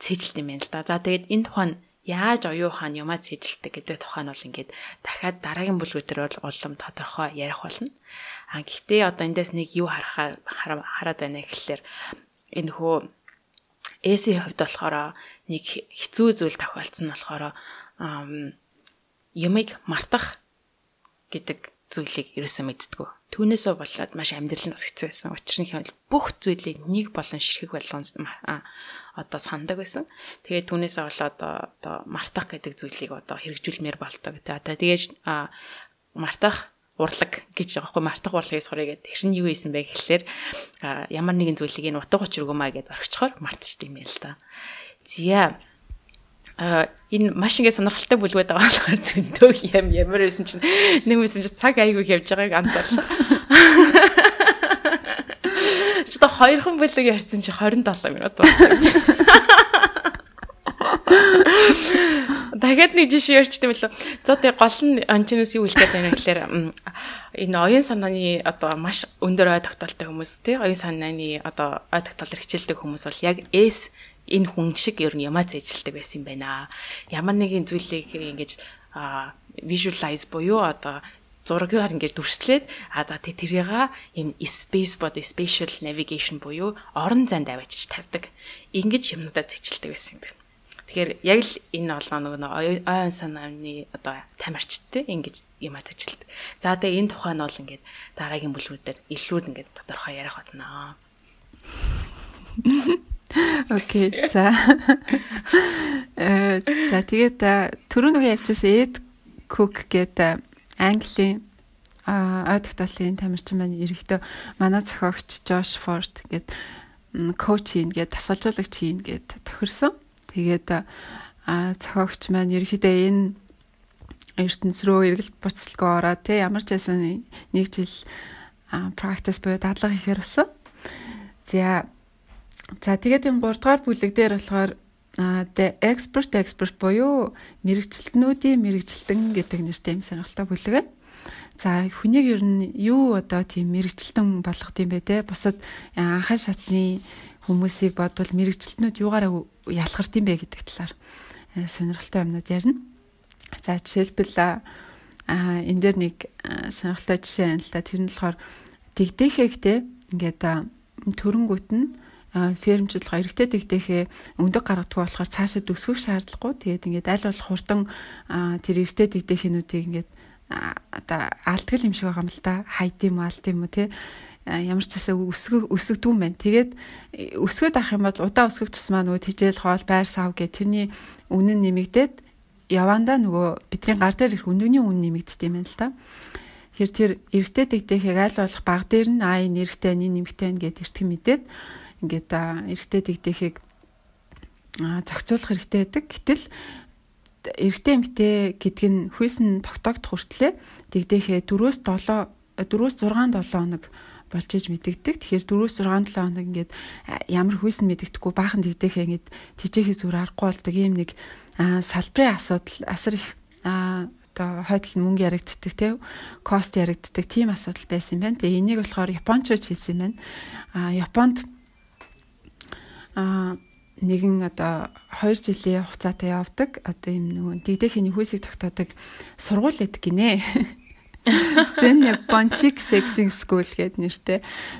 цэжилт юм байна л да. За тэгээд энэ тухайн яаж оюу хаан юмаа цэжилдэг гэдэг тухай нь бол ингээд дахиад дараагийн бүлгүүд төр бол улам тодорхой ярих болно. А гэхдээ одоо эндээс нэг юу харахаар хараад байна гэхэлэр энэ хөө эсийн хувьд болохоор нэг хэцүү зүйл тохиолдсон нь болохоор юмыг мартах гэдэг зүйлийг ерөөсөө мэддэггүй. Түүнээсөө болоод маш амьдрал нь бас хэцүү байсан. Учир нь хэмээл бүх зүйлийг нэг болон ширхэг болгон одоо сандаг байсан. Тэгээд түүнээсээ болоод одоо мартах гэдэг зүйлийг одоо хэрэгжүүлмээр болдог. Тэгээд мартах урлаг гэж байгаа хгүй мартах урлагийг сурыг гэдэг. Тэр нь юу ийсэн бэ гэхлээр ямар нэгэн зүйлийг энэ утга учиргүй маа гэдээ орхичхоор мартчихдаг юм байна л да. Зя энэ маш ингэ сонирхолтой бүлгүүд байгаа болохоор зөндөө юм ямар байсан чинь нэг мэдсэн чинь цаг айгүй явж байгааг анзаарлаа. Чи та хоёрхан бүлэг ярьсан чи 27 минут байна. Дахиад нэг жишээ ярьчих юм лөө. За тэгээ гол нь анчнаас юу хэлэх гээд байна гэхээр энэ оюун санааны одоо маш өндөр ой тогтоолтой хүмүүс тий оюун санааны одоо ой тогтоолоор хичээлдэг хүмүүс бол яг S энэ хүн шиг ер нь ямаа зэжилдэг байсан юм байна. Ямар нэгэн зүйлийг ингэж visualize буюу одоо зургаар ингээд дүрслээд одоо тэрийг энэ space бод spatial navigation буюу орон зайд авчиж тавьдаг. Ингэж юмнуудаа зэжилдэг байсан юм. Тэгэхээр яг л энэ олноо нэг ойн санааны одоо тамирчтай ингэж юм атажилт. За тэгээ энэ тухай нь бол ингээд дараагийн бүлгүүдээр илүү ингээд тодорхой ярих болно. Окей. За. Э за тэгээд түрүүн нэг ярьжсэн Эд Кук гэдэг Английн а ойдогтолын тамирчин маань ерөөхдөө манай зохиогч Жош Форд гээд коуч хийн гээд тасгалжуулагч хийн гээд тохирсон. Тэгээд а зохиогч маань ерөөхдөө энэ ертөнц рүү эргэлт буцалгүй ороод те ямар ч байсан нэг жил практис буюу дадлага хийхээр болсон. За За тэгээд энэ 3 дугаар бүлэг дээр болохоор the expert expert буюу мэрэгчлэтнүүдийн мэрэгчлэн гэдэг нэртэй юм сонирхолтой бүлэг байна. За хүнийг ер нь юу одоо тийм мэрэгчлэн болгох юм бэ те? Бусад анхан шатны хүмүүсийг бодвол мэрэгчлэтнүүд юугаараа ялгарт юм бэ гэдэг талаар сонирхолтой юмнууд ярина. За жишээлбэл а энэ дээр нэг сонирхолтой жишээ байна л да. Тэр нь болохоор дэгдэхэгтэй ингээд төрөнгөт нь фермжлага эрэгтэй дэгдэхээ өндөг гаргадаггүй болохоор цаашаа төсвөх шаардлагагүй. Тэгээд ингээд аль болох хурдан тэр эрэгтэй дэгдэхэнүүдийг ингээд одоо алдгал юм шиг байгаа юм л да. Хайд юм алд юм уу те ямар ч засаа өсгөх өсгдүүн байна. Тэгээд өсгöd авах юм бол удаа өсгөх тусмаа нөгөө тижэл хоол байр сав гэх тэрний үнэн нэмэгдээд явандаа нөгөө бидний гар дээр их өндөгний үн нэмэгддэг юм байна л та. Тэгэхээр тэр эргэтэй дэгдэхийг аль болох баг дээр нь аа энэ эргэтэй энэ нэмэгтэй гэд эртхэн мэдээд ингээд эргэтэй дэгдэхийг зохицуулах хэрэгтэй байдаг. Гэтэл эргэтэй эмгтэй гэдг нь хүйсэн тогтоогдох хүртлээр дэгдэхээ 4-өөс 7 4-өөс 6 7 хоног болж иж мэдэгдэг. Тэгэхээр 4-6 7 хоног ингээд ямар хүйс нь мэдэгдэхгүй баахан дэгдэхээ ингээд тижээхээс үр аргагүй болдог ийм нэг салбарын асуудал асар их одоо хойдол нь мөнгө яригддаг те кост яригддаг тийм асуудал байсан юм байна. Тэгээ энийг болохоор японочч хийсэн юм байна. А Японд а нэгэн одоо 2 жилийн хугацаатай явдаг одоо юм нөгөө дэгдэхний хүйсийг тогтоодог сургууль гэдэг гинэ. Zen Japanchik Sexing School гэдэг нэртэй.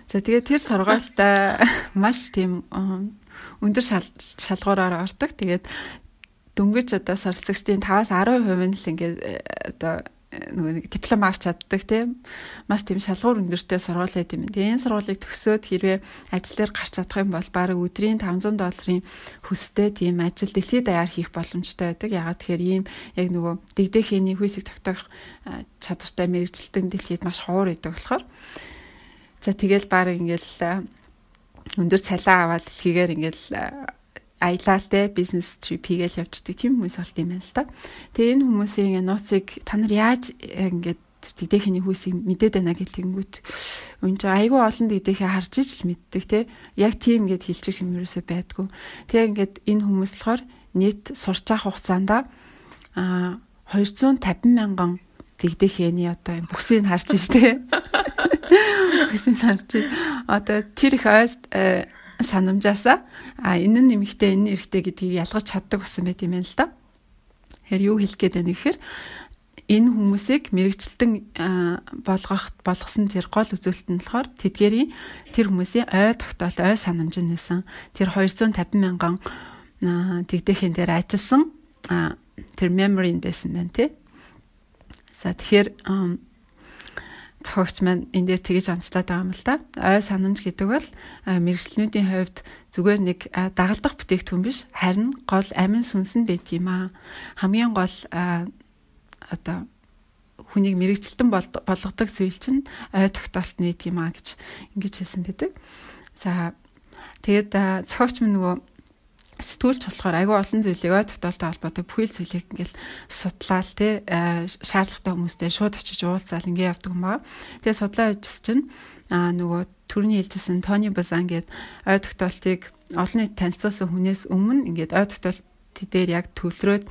За тэгээд тэр сургуультай маш тийм өндөр шалгуураар ордог. Тэгээд дөнгөж одоо суралцагчдын 5-аас 10% нь л ингээд э, одоо нөгөө нэг диплом авч чаддаг тийм маш тийм шалгуур өндөртэй сургууль байт юм. Тэгээ энэ сургуулийг төгсөөд хэрвээ ажлаар гарч чадах юм бол баг өдрийн 500 долларын хөстэй тийм ажил дэлхийд даяар хийх боломжтой байдаг. Ягаад тэгэхээр ийм яг нөгөө дэгдэхээний хүйсийг тогтоох чадвартай мэрэгчлэлтэн дэлхийд маш ховор байдаг болохоор за тэгэл баг ингээл өндөр цалин аваад дэлхийгээр ингээл аялалтай бизнес trip хийгээл явждаг тийм хүмүүс болт юм байна л та. Тэгээ энэ хүмүүсийн нууцыг та нар яаж ингээд дэгдэхний хүүсийг мэдээд байна гэх тэнгүүт үн чи айгүй олон дэгдэхээ харж иж л мэддэг те яг тийм ингээд хэлчих юм ерөөсөө байдгүй. Тэгээ ингээд энэ хүмүүс болохоор нийт сурч авах хугацаанд а 250 мянган дэгдэхээний одоо бүсийг харж иж те бүсийг харж иж. Одоо тэр их ойс санамжаасаа а энэ нь нэмэгтэй энэ эрэгтэй гэдгийг ялгаж чаддаг болсон байт юм байна л да. Тэгэхээр юу хэлэх гээд байна гэхээр энэ хүмүүсийг мэрэгчлэн болгох болгосон тэр гол үзүүлэлт нь болохоор тэдгэрийн тэр хүмүүсийн ой тогтоол ой санамж нь байсан. Тэр 250 мянган тэгдэхин дээр ажилласан тэр memory байсан байна тий. За тэгэхээр зохиогч маань энэ дээр тэгэж онцлоод байгаа юм л да. Ой санамж гэдэг бол мэрэгчлэнүүдийн хувьд зүгээр нэг дагалдах бүтээгдэхүүн биш харин гол амин сүнс нь байт юм аа. Хамгийн гол одоо хүнийг мэрэгчлэн болгодог зүйл чинь ой тогтоолт нь байт юм аа гэж ингэж хэлсэн байдаг. За тэгээд зохиогч маань нөгөө сэтгүүлч болохоор айгүй олон зүйлийг ой тогтоолтой холбоотой бүхэл зүйлийг ингээл судлаал те шаардлагатай хүмүүстэй шууд очиж уулзаал ингээ явдаг юм байна. Тэгээ судлаа хийжс чинь аа нөгөө төрний хэлжсэн Тони Базан гээд ой тогтоолтыг олон нийт танилцуулсан хүнээс өмнө ингээд ой тогтоолт дээр яг төвлөрөөд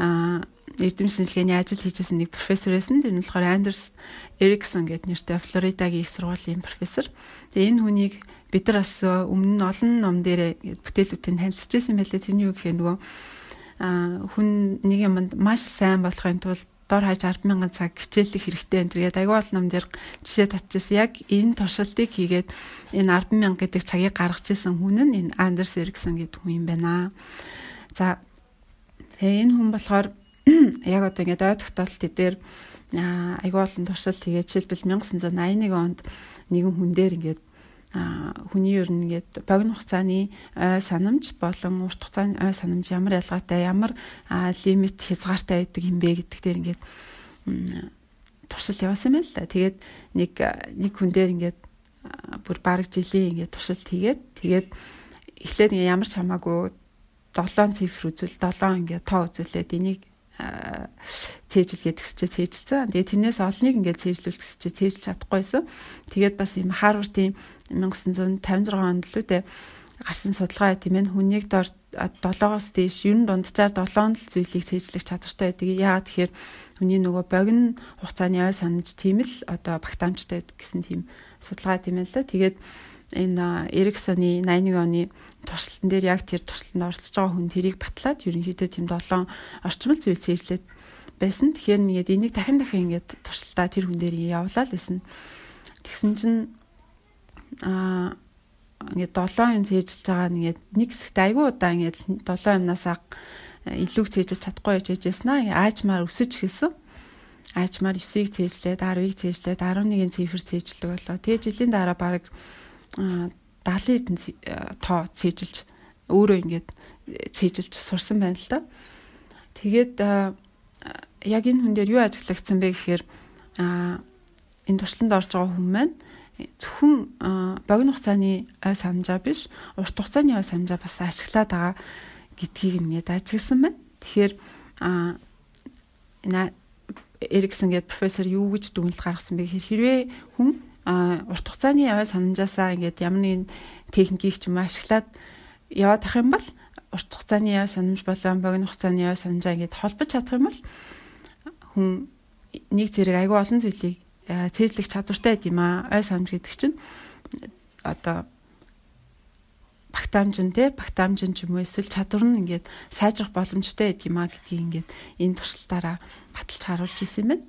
аа эрдэм шинжилгээний ажил хийжсэн нэг профессор байсан. Тэр нь болохоор Андерс Эриксон гэдэг нэртэй Флоридагийн их сургуулийн профессор. Тэгээ энэ хүнийг бид нар бас өмнө нь олон ном дээр бүтээлүүдийг танилцж байсан байлээ. Тэрний юу гэхээр нөгөө хүн нэг юмд маш сайн болохын тулд дор хаяж 100000 цаг хичээлэх хэрэгтэй энэ тэгээд аягүй бол ном дээр жишээ татчихсан. Яг энэ туршилтыг хийгээд энэ 100000 гэдэг цагийг гаргаж ирсэн хүн нь энэ Андерс Эриксон гэдэг хүн юм байна. За тэгээ энэ хүн болохоор яг одоо ингээд ой тогтоолт дээр аягүй олон туршилт хийгээд жишээлбэл 1981 онд нэгэн хүн дээр ингээд хүний ер нь ингээд богино хугацааны ой санамж болон урт хугацааны ой санамж ямар ялгаатай ямар лимит хязгаартай байдаг юм бэ гэдэг дээр ингээд туршилт явуулсан байна л да. Тэгээд нэг нэг хүн дээр ингээд бүр бараг жилийн ингээд туршилт хийгээд тэгээд эхлээд ингээд ямар ч хамаагүй 7 цифр үзвэл 7 ингээд тоо үзүүлээд энийг цээжилгээд гэсчээ цээжилсэн. Тэгээ тэрнээс олныг ингээд цээжлүүл гэсчээ цээжилж чадахгүйсэн. Тэгээд бас юм Харвардын 1956 онд л үү гарсан судалгаа тийм ээ хүнийг дор 7-оос дээш ер нь дунджаар 7 л зүйлийг цээжлэх чадвартай байдаг. Яагаад тэгэхээр хүний нөгөө богино хугацааны ой санамж тийм л одоо багтаамжтай гэсэн тийм судалгаа тийм ээ л. Тэгээд энэ Эриксоны 81 оны туршилтан дээр яг тэр туршилтанд оролцож байгаа хүн тэрийг батлаад ерөнхийдөө тийм 7 орчмол зүйл цээжлээд байсан. Тэгэхээр нэгээд энийг дахин дахин ингээд туршилтаа тэр хүн дээр явуулаад байсан. Тэгсэн чинь аа ингээд 7 юм цээжилж байгаа нэгээд нэг хэсэгт айгүй удаа ингээд 7 юмнасаа илүү цээжилж чадахгүй байж яжсэн аа аажмаар өсөж эхэлсэн. Аажмаар 9-ийг цээжлээд 10-ыг цээжлээд 11-ийн цифр цээжлэг болоо. Тэгээ жилийн дараа баг 70 хэдэн тоо цээжилж өөрөө ингээд цээжилж сурсан байна л да. Тэгээд яг энэ хүн дээр юу ажиглагдсан бэ гэхээр энэ туршланд орж байгаа хүн маань зөвхөн богино хугацааны ой санамжаа биш урт хугацааны ой санамжаа бас ашиглаад байгаа гэдгийг ингээд ажигласан байна. Тэгэхээр Эриксон гэдэг профессор юу гэж дүгнэлт гаргасан бэ гэхээр хэрвээ хүн урт хугацааны ой санамжаасаа ингээд ямар нэгэн техникийг ч юм ашиглаад яваад ах юм бол урт хугацааны яа санамж болон богино хугацааны яа санамжаа ингэж холбож чадах юм бол хүн нэг зэрэг айгүй олон зүйлийг цээжлэх чадвартай байд юм аа. Ой санамж гэдэг чинь одоо багтаамжин те багтаамжин ч юм уу эсвэл чадвар нь ингээд сайжрах боломжтой байд юм аа гэдгийг ингээд энэ туршилтаараа баталж харуулж ирсэн юм байна.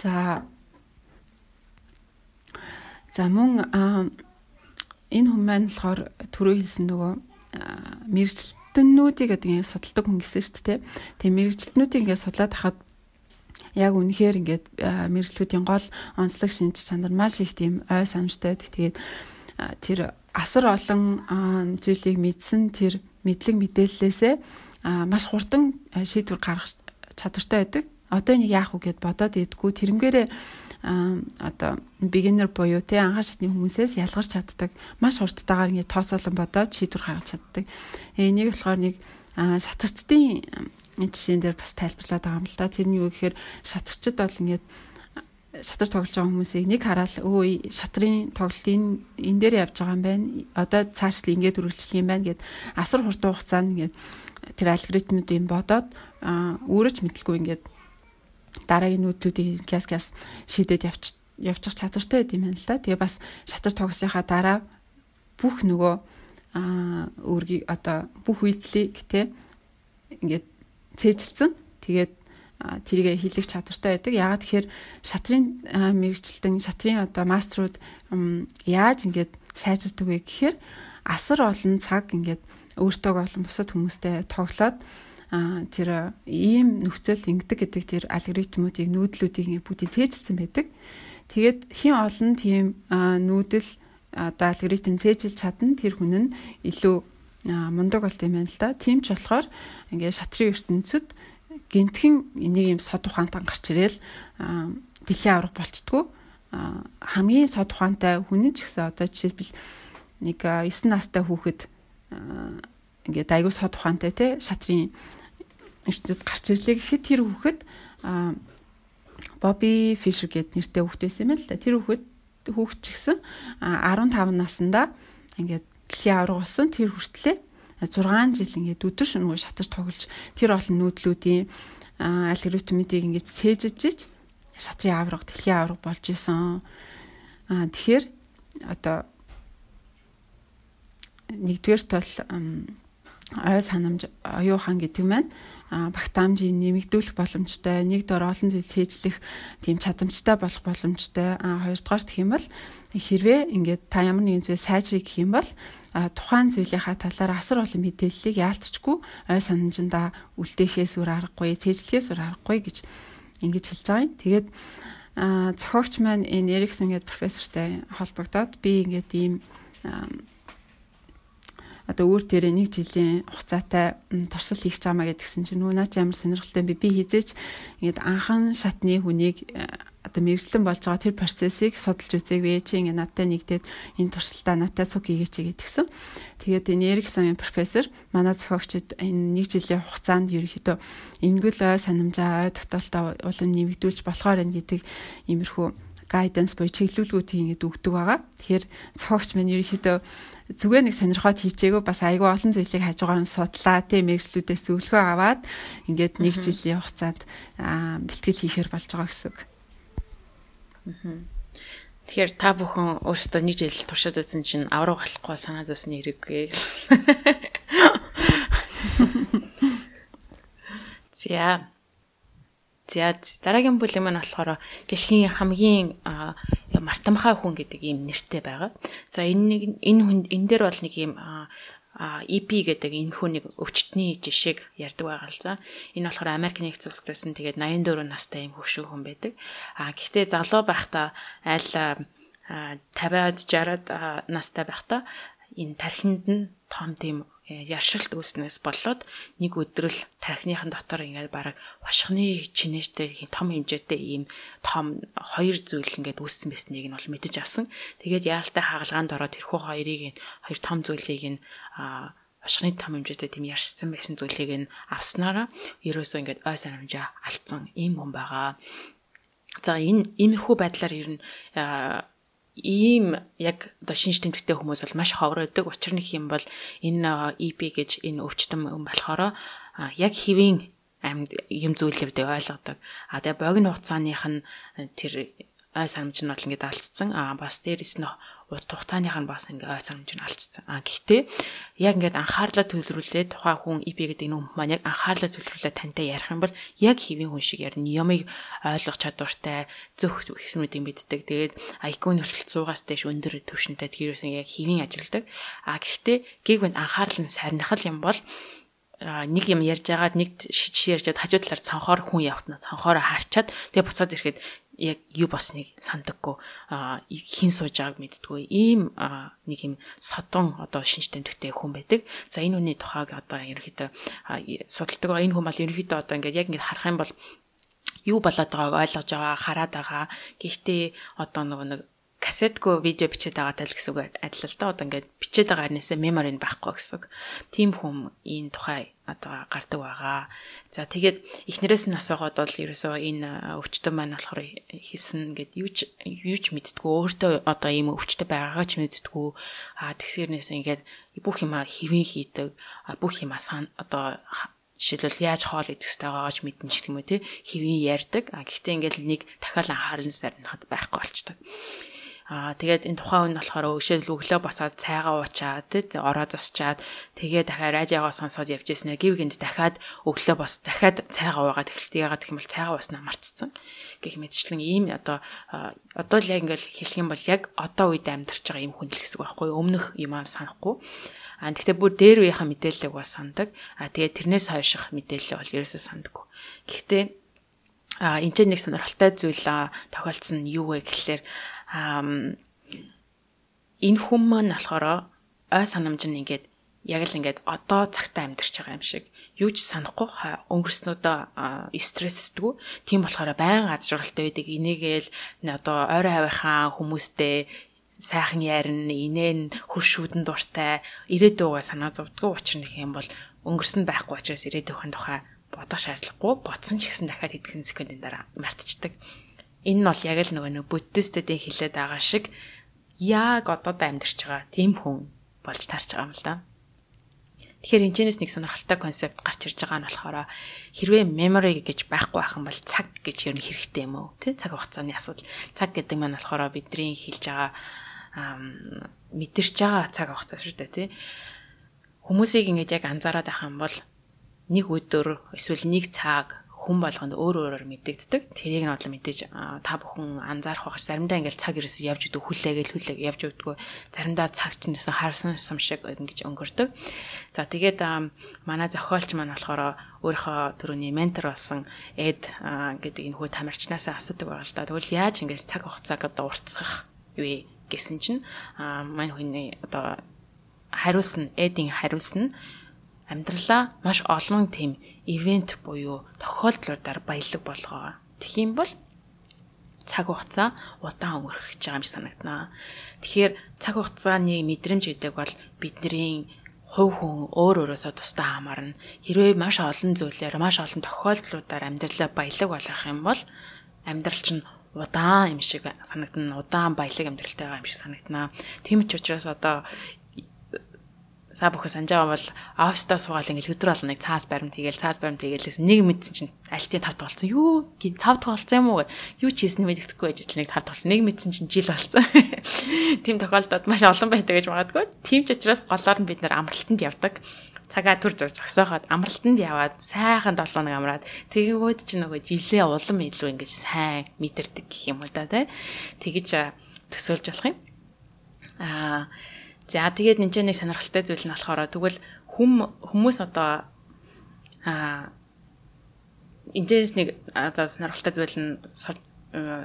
За За мөн энэ хүн маань болохоор түрүү хэлсэн нөгөө мэрэгчлэнүүдийг гэдэг ингэ судалдаг хүн гэсэн шүү дээ. Тэгээ мэрэгчлэнүүдийг ингэ судлаад хахад яг үнэхээр ингээд мэрэгчлүүдийн гол онцлог шинж чанар маш их тийм ой санамжтай. Тэгээд тэр асар олон зүйлийг мэдсэн тэр мэдлэг мэдээллээсээ маш хурдан шийдвэр гаргах чадвартай байдаг. Одоо энийг яах вэ гэд бодоод идэггүй тэрнгээрээ одоо beginner буюу те анхаа шатны хүмүүсээс ялгарч чаддаг маш хурдтайгаар ингэ тооцоолон бодоод шийдвэр гаргаж чаддаг. Энийг болохоор нэг шатарчдын жишээн дээр бас тайлбарлаад байгаа юм л да. Тэрний юу гэхээр шатарчд бол ингээд шатар тоглож байгаа хүмүүсийг нэг хараад өө шатрын тоглолтын энэ дээр явж байгаа юм байна. Одоо цаашлаа ингээд үргэлжлэх юм байна гэд асар хурдан хугацаанд ингээд тэр алгоритмуудыг бодоод өөрөө ч мэдлгүй ингээд дараагийн нүүдлүүдийг кяс кяс шийдээд явж явчих чадвартай байд юм л да. Тэгээ бас шатар тогсныхаа дараа бүх нөгөө аа өөргийг одоо бүх үйдлийг те ингээд цээжилсэн. Тэгээд тэрийгэ хийлгэх чадвартай байдаг. Яагаад тэгэхээр шатрын мэрэгчлэлтэн шатрын одоо маструуд яаж ингээд сайжирдаг вэ гэхээр асар олон цаг ингээд өөртөө олон бусад хүмүүстэй тоглоод тэр ийм нөхцөл ингэдэг гэдэг тэр алгоритмуудыг нүүдлүүдийг бүгдийг цээжилсэн байдаг. Тэгээд хин олон тийм нүүдэл одоо алгоритм цээжилж чадна тэр хүн нь илүү мундаг болт юм байна л да. Тийм ч болохоор ингээд шатрын ертөнцид гинтхэн энийг юм сод ухаантан гарч ирээл дэлхийн аврах болцдгоо хамгийн сод ухаантай хүн ч гэсэн одоо жишээлбэл нэг 9 настай хүүхэд ингээд аягүй сод ухаантай те шатрын ертөнцид гарч ирлээ гэхэд тэр хүүхэд Бобби Фишер гэд нэртэй хүүхэд байсан юм л да. Тэр хүүхэд хүүхэд ч гэсэн 15 наснда ингээд дэлхийн авраг болсон тэр хүртлээ 6 жил ингээд өдөр шөнөгүй шатаж тоглож тэр олон нүүдлүүдийн алгоритмуудыг ингээд цээжж шатрын авраг дэлхийн авраг болж исэн. Тэгэхээр одоо нэгдүгээр тол ой санамж оюухан гэдэг маань багтаамжийг нэмэгдүүлэх боломжтой, нэг дор олон зүйл цээжлэх тийм чадамжтай болох боломжтой. А хоёрдугаар гэх юм бол хэрвээ ингээд та ямар нэгэн зүйл сайжрыг гэх юм бол тухайн зүйлийнхаа талаар асар олон мэдээллийг яалтчгүй ой санамжиндаа үлдээхээс үр аргагүй, цээжлэхээс үр аргагүй гэж ингэж хэлж байгаа юм. Тэгээд зохиогч маань энэ Эриксон гэдэг профессортай холбогдоод би ингээд ийм одоо өөр төрөө нэг жилийн хугацаатай туршил хийх чамаа гэдгсэн чинь нөө наач ямар сонирхолтой би би хизээч ингээд анхан шатны хүнийг э, одоо мэрэгчлэн болж байгаа тэр процессыг судалж үзээгүй чи ингээд надтай нэгдээд энэ туршилтаа надтай цуг хийгээч гэдгсэн. Тэгээд энэ Эриксон профессор манай зохиогчид энэ нэг жилийн хугацаанд ерөнхийдөө энгүүл ой санамжаа ой тогтоолтоо улам нэмэгдүүлж болохоор энэ гэдэг иймэрхүү гайданс буюу чиглүүлгүүдийг ингээд өгдөг байгаа. Тэгэхээр зохиогч маань ерөнхийдөө зүгээр нэг сонирхоод хийчээгөө бас айгүй олон зүйлийг хажуугаар нь судлаа тийм мэрэгчлүүдээс зөвлөгөө аваад ингээд нэг жилийн хугацаанд бэлтгэл хийхээр болж байгаа гэсэн үг. Тэгэхээр та бүхэн өөрсдөө нэг жил туршаад үзсэн чинь авраг болохгүй санаа зовсны хэрэггүй. За. За дараагийн бүлэг маань болохоор дэлхийн хамгийн мартамхай хүн гэдэг ийм нэртэй байгаа. За энэ нэг энэ хүн энэ дээр бол нэг ийм EP гэдэг энэ хүнийг өвчтний жишээг ярьдаг байгаа л да. Энэ болохоор Америк нэгдсэн улсаас нь тэгээд 84 настай юм хөвшөө хүн байдаг. А гэхдээ залуу байхдаа аль 50-аад 60-аад настай байхдаа энэ тархинд нь том тийм яршилт үүснээс болоод нэг өдрөл тархиныхан дотор ингээд баг башхны чинээштэй том хэмжээтэй ийм том хоёр зүйл ингээд үүссэн байсныг нь бол мэдэж авсан. Тэгээд яаралтай хагалгаанд ороод тэрхүү хоёрыг хоёр том зүйлийг нь башхны том хэмжээтэй тийм яршсан байсан зүйлийг нь авснараа ерөөсөө ингээд ой санамжаа алдсан ийм хүн байгаа. За энэ иймэрхүү байдлаар ер нь ийм яг одоо шинж тэмдэгтэй хүмүүс бол маш ховор байдаг. Учир нь юм бол энэ EP гэж энэ өвчтөн болохоор яг хэвийн амьд юм зүйлүүдээ ойлгодог. А тэгээ богино хугацааных нь тэр ой санамж нь бол ингээд алдсан. А бас дээрэс нь хугацааных нь бас ингээ ой санамж нь алдсан. А гэхдээ яг ингээд анхаарлаа төвлөрүүлээ тухайн хүн EP гэдэг нэг маань яг анхаарлаа төвлөрүүлээ тантай ярих юм бол яг хэвийн хүн шиг ярина. Ямыг ойлгох чадвартай, зөв хэсмүүдийг мэддэг. Тэгээд IQ-ны хүртэл 100-аас дээш өндөр түвшинтэй тэрөөсөн яг хэвийн ажилдаг. А гэхдээ гиг банд анхаарал нь сарнихал юм бол нэг юм ярьж байгаад нэг жишээ ярьж хажуу талаар цонхоор хүн явахт нь цонхоор харчаад тэгээ буцаад ирэхэд яг юу босныг сандаггүй хин сууж байгааг мэддэггүй ийм нэг юм содон одоо шинж тэмдэгтэй хүн байдаг. За энэ хүний тухайг одоо ерөнхийдөө судалдаг. Энэ хүн бол ерөнхийдөө одоо ингээд яг ингээд харах юм бол юу болоод байгааг ойлгож байгаа, хараад байгаа. Гэхдээ одоо нөгөө нэг кассетгүй видео бичээд байгаатай л гэсэн үг адил л да. Одоо ингээд бичээд байгаа хэрнээсээ мемори нь байхгүй гэсэн үг. Тим хүм энэ тухай одоо гардаг байгаа. За тэгээд эхнэрээс нь асуугаад бол ерөөсөө энэ өвчтөн маань болохоор хийсэн гэд юу ч юу ч мэдтгүү өөртөө одоо ийм өвчтөй байгаагаа ч мэдтгүү. А тэгсэрнээс ингээд бүх юма хэвэн хийдэг. Бүх юма одоо жишээлбэл яаж хоол идэх ёстой байгаач мэдэн ч гэмүү те хэвэн ярьдаг. А гэхдээ ингээд нэг дахиад анхаарал сарнахад байхгүй болчдаг. Аа тэгээд энэ тухайн үн болохоор өшөөл өглөө босоод цайгаа уучаад тий ороо засчаад тэгээ дахиад радиогоо сонсоод явж ирсэн гів гинт дахиад өглөө бос дахиад цайгаа уугаад эхэлтий ягаад гэх юм бол цайгаа уснаа марцсан гэх мэтчлэн ийм одоо одоо л яг ингээл хэлэх юм бол яг одоо үед амьдарч байгаа юм хүн л гэсэн үг байхгүй өмнөх юм аа санахгүй А тэгтээ бүр дээр үеийнхаа мэдээллийг бас сандаг. А тэгээ тэрнээс хойших мэдээлэл бол ерөөсөө сандаггүй. Гэхдээ а энэ ч нэг сонирхолтой зүйл тохиолдсон нь юу вэ гэхлээр энэ хүн маань болохоор ой санамж нь ингээд яг л ингээд одоо цагтаа амьдарч байгаа юм шиг. Юу ч санахгүй өнгөрснөдөө стрессдэггүй тийм болохоор байн аз жаргалтай байдаг инээгээл одоо ойрын хавийнхаа хүмүүстэй сайхан ярина инээн хуршүүдэн дуртай ирээдүйгээ санаа зовдгоо. Учир нэг юм бол өнгөрсөн байхгүй учраас ирээдүйн тухай бодох шаардлагагүй бодсон ч гэсэн дахиад хэдхэн секундын дараа мартчихдаг энэ нь бол яг л нөгөө нэг буддистуудын хэлээд байгаа шиг яг одоо амьдарч байгаа тийм хүн болж тарж байгаа юм л да. Тэгэхээр энэчнээс нэг сонирхолтой концепт гарч ирж байгаа нь болохоор хэрвээ memory гэж байхгүй байх юм бол цаг гэж ер нь хэрэгтэй юм уу? Тэ цаг хугацааны асуудал. Цаг гэдэг маань болохоор бидний хэлж байгаа мэдэрч байгаа цаг хугацаа шүү дээ, тэ. Хүмүүсийг ингэж яг анзаараад байх юм бол нэг өдөр эсвэл нэг цаг хүн болгонд өөр өөрөөр мэдэгддэг. Тэрийг нь бол мэдээж та бүхэн анзаарах байх. Заримдаа ингээл цаг ерөөсөө явж идэг хүлээгээл хүлээг явж өгдөггүй. Заримдаа цаг чинээсээ харсан юм шиг ингэж өнгөрдөг. За тэгээд манай зохиолч маань болохоор өөрийнхөө төрөний ментор болсон Эд гэдэг энэ хүү тамирчнаасаа асуудаг байгаа л да. Тэгвэл яаж ингээл цаг хугацааг одоо уртсах вэ гэсэн чинь маань хүний одоо хариулсан Эдийн хариулсан амьдралаа маш олон тийм ивент буюу тохиолдлуудаар баялаг болгоо. Юм бол цаг хугацаа удаан өнгөрөх гэж байгаа юм санагданаа. Тэгэхээр цаг хугацааны мэдрэмж гэдэг бол бидний хувь хүн өөр өөрөөсөө тусдаа хамаарна. Хэрвээ маш олон зүйлээр, маш олон тохиолдлуудаар амьдралаа баялаг болгох юм бол амьдрал чинь удаан юм шиг санагдана. Удаан баялаг амьдралтай байгаа юм шиг санагдана. Тийм ч учраас одоо саа бүхэн санаж байгаа бол оффистаа суугаал ингээл өдөр бол нэг цаас баримт хийгээл цаас баримт хийгээл нэг мэдсэн чинь альтын тавд болсон. Юу тавд болсон юм уу? Юу ч хийсэн мэддэхгүй байж нэг тавд болсон. Нэг мэдсэн чинь жил болсон. Тим тохиолдолд маш олон байдаг гэж магадгүй. Тим ч учраас голоор нь бид нэр амралтанд явдаг. цагаа төр зур зогсоохоод амралтанд яваад сайхан 7 хоног амраад тэгэнгүүт ч нөгөө жилээ улам илүү ингэж сайн мэдэрдэг гэх юм уу да тэгэж төсөөлж болох юм. Аа за тэгээд энэ ч нэг сонирхолтой зүйл нь болохоор тэгвэл хүм хүмүүс одоо аа энэс нэг одоо сонирхолтой зүйл нь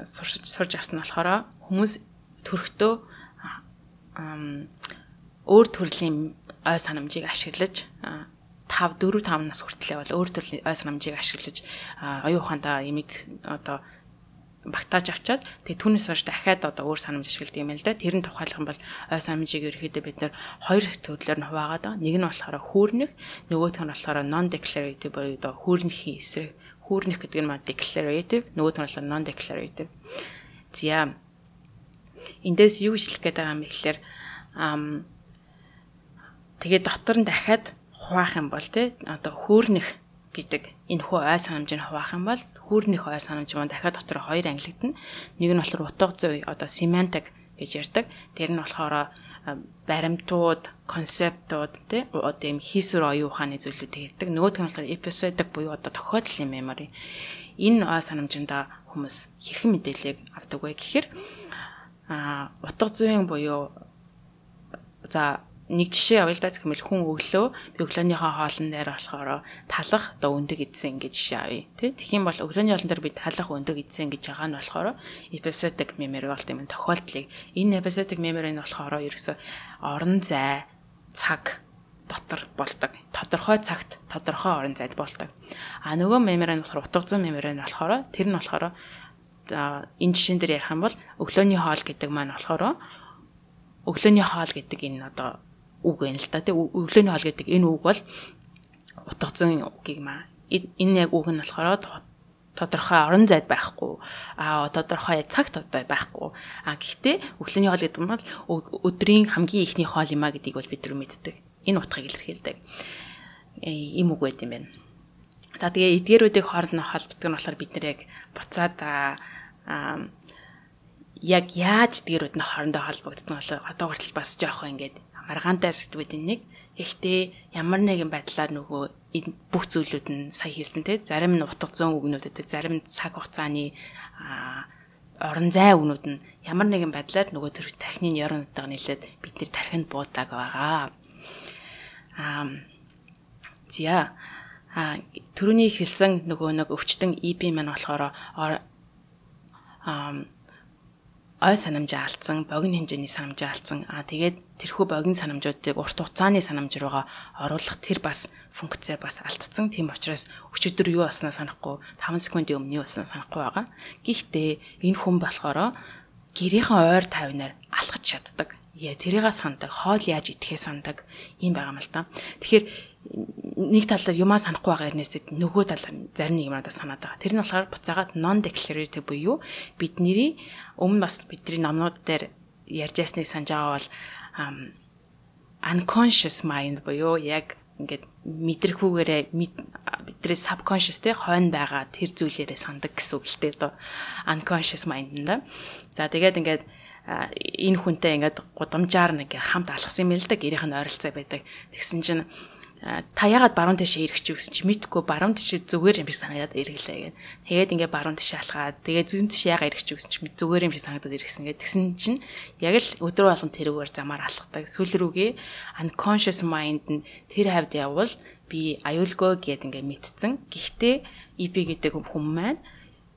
сурч сурж авсан болохоор хүмүүс төрхтөө өөр төрлийн ой санамжийг ашиглаж 5 4 5 нас хүртлэе бол өөр төрлийн ой санамжийг ашиглаж оюун ухаандаа ямиг одоо багтааж авчаад тэгээ түүнээс хойш дахиад одоо өөр санамж ашигладаг юм л да. Тэр нь тухайлах юм бол ой санамжийг ерөөхдөө бид нэр хоёр төрлөөр нь хуваагаад байгаа. Нэг нь болохоор хүүрнэх, нөгөөх нь болохоор non declarative буюу одоо хүүрнэхийн эсрэг. Хүүрнэх гэдэг нь маань declarative, нөгөөх нь болохоор non declarative. За эндээс юу хэлэх гээд байгаа юм бэ гэхээр тэгээ дотор нь дахиад хуваах юм бол тий одоо хөөрнөх гэдэг энэ хөө ой санамжийг хуваах юм бол хүүрнийх ой санамж маань дахиад дотор хоёр ангилагдана. Нэг нь болохоор утга зүй одоо semantic гэж ярьдаг. Тэр нь болохоор баримтууд, концептууд тий одоо юм хийсвэр оюун ухааны зүйлүүдийг ярьдаг. Нөгөөх нь болохоор episodic буюу одоо тохиолдлын memory. Энэ ой санамжинда хүмүүс хэрхэн мэдээллийг авдаг вэ гэхээр а утга зүйн буюу за нэг жишээ л да юм хүн өглөө би өглөөнийхөө хоолн дээр болохоор талах одоо өндөг идсэн гэж жишээ авъя тий юм бол өглөөний хоолн дээр би талах өндөг идсэн гэж байгаа нь болохоор episodic memory болт юм тохиолдлыг энэ episodic memory нь болохоор ерөөсө орон зай цаг дотор болдог. Тодорхой цагт тодорхой орон зайд болдог. А нөгөө нь болохоор утга зүйн нь болохоор тэр нь болохоор энэ жишээн дээр ярих юм бол өглөөний хоол гэдэг маань болохоор өглөөний хоол гэдэг энэ одоо үг байна л да. Тэг өглөөний хоол гэдэг энэ үг бол утга зүйн үгийг маа. Энэ яг үг нь болохоор тодорхой орон зайд байхгүй. А тодорхой цагт одоо байхгүй. А гэхдээ өглөөний хоол гэдэг нь бол өдрийн хамгийн ихний хоол юм а гэдгийг бол бид нар мэддэг. Энэ утгыг илэрхийлдэг. Ийм үг байт юм байна. За тэгээ эдгээрүүдийг хоорондоо холбогддог нь болохоор бид нар яг буцаад яг яаж эдгээрүүд нь хоорондоо холбогддог нь бол одоо хүртэл бас жоох ингээд маргаантай сэтгүүдийн нэг Гэхдээ ямар нэгэн байдлаар нөгөө бүх зүйлүүд нь сая хэлсэн те зарим нь утга зүйн үгнүүд гэдэг зарим цаг хугацааны орон зай үгнүүд нь ямар нэгэн байдлаар нөгөө төр тархины нейронуудтайгаа нийлээд бидний тархинд буудаг байгаа. Аа зя а төрөний хэлсэн нөгөө нэг өвчтөн EP маань болохоор аа ой санамжаа алдсан, богино хэмжээний санамжаа алдсан. Аа тэгээд тэрхүү богино санамжуудыг урт хугацааны санамж руугаа оруулах тэр бас функцээ бас алдсан. Тийм учраас өчигдөр юу болсноо санахгүй 5 секундын өмнө юу болсноо санахгүй байгаа. Гэхдээ энэ хүн болохоор гэрийнхэн ойр тайвнаар алхаж чаддаг. Яа тэрийг сандаг, хоол яаж идэхээ сандаг юм байгаа юм л та. Тэгэхээр нэг талаар юмаа санахгүй байгаа хэрнээсээ нөгөө талаар зарим нэг юмудаа санаад байгаа. Тэр нь болохоор буцаагаад non declarative буюу бидний өмнө бас бидний номнууд дээр ярьж ясныг санаж байгаа бол unconscious mind буюу яг ингээд мэдрэхүүгээрээ бидний subconscious те хойно байгаа тэр зүйлээрээ сандаг гэсэн үг л дээ доо unconscious mind да. За тэгээд ингээд энэ хүнтэй ингээд гудамжаар нэг хамт алхсан юм л да гэрийнх нь ойролцоо байдаг. Тэгсэн чинь та ягаад баруун тишээ эргэж юу гэсэн чи мэдгүй баруун тишээ зүгээр юм шиг санагдаад эргэлээ гэд. Тэгээд ингээ баруун тишээ алхаад тэгээд зүүн тишээ ягаад эргэж юу гэсэн чи зүгээр юм шиг санагдаад эргэсэн гэд. Тэгсэн чинь яг л өдрөө болгон тэрүүгээр замаар алхдаг. Сүүл рүүгээ unconscious mind нь тэр хавьд явбал би аюулгүй гэд ингээ мэдсэн. Гэхдээ EP гэдэг хүн маань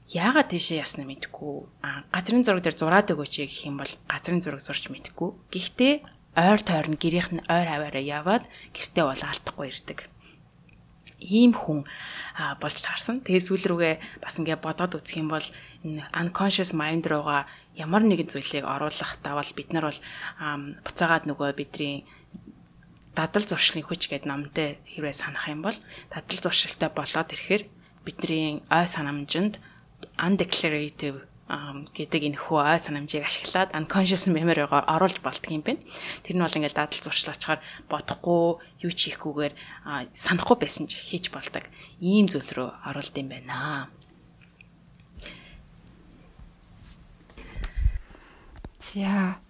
яагаад тийшээ явснаа мэдэхгүй. А газрын зураг дээр зураад өгөөч гэх юм бол газрын зураг зурч мэдэхгүй. Гэхдээ ойр тойрон гэрийнх нь ойр аваараа яваад гэртээ бол алдахгүй ирдэг. Ийм хүн болж таарсан. Тэгээ сүүл рүүгээ бас ингээ бодоод үзэх юм бол энэ unconscious mind руугаа ямар нэгэн зүйлийг оруулах давал бид нар бол буцаагаад нөгөө бидний дадал зуршлын хүч гэдэг номтой хэрвээ санах юм бол дадал зуршилтай болоод ирэхээр бидний ой санамжинд undeclarative гэдэг энэ хөө ой санамжийг ашиглаад unconscious memory-гоор оруулж болдго юм байна. Тэр нь бол ингээд дадал зуршлаачаар бодохгүй, юу ч хийхгүйгээр санахгүй байсан ч хийж болдог. Ийм зүйл рүү оруулд юм байна. За.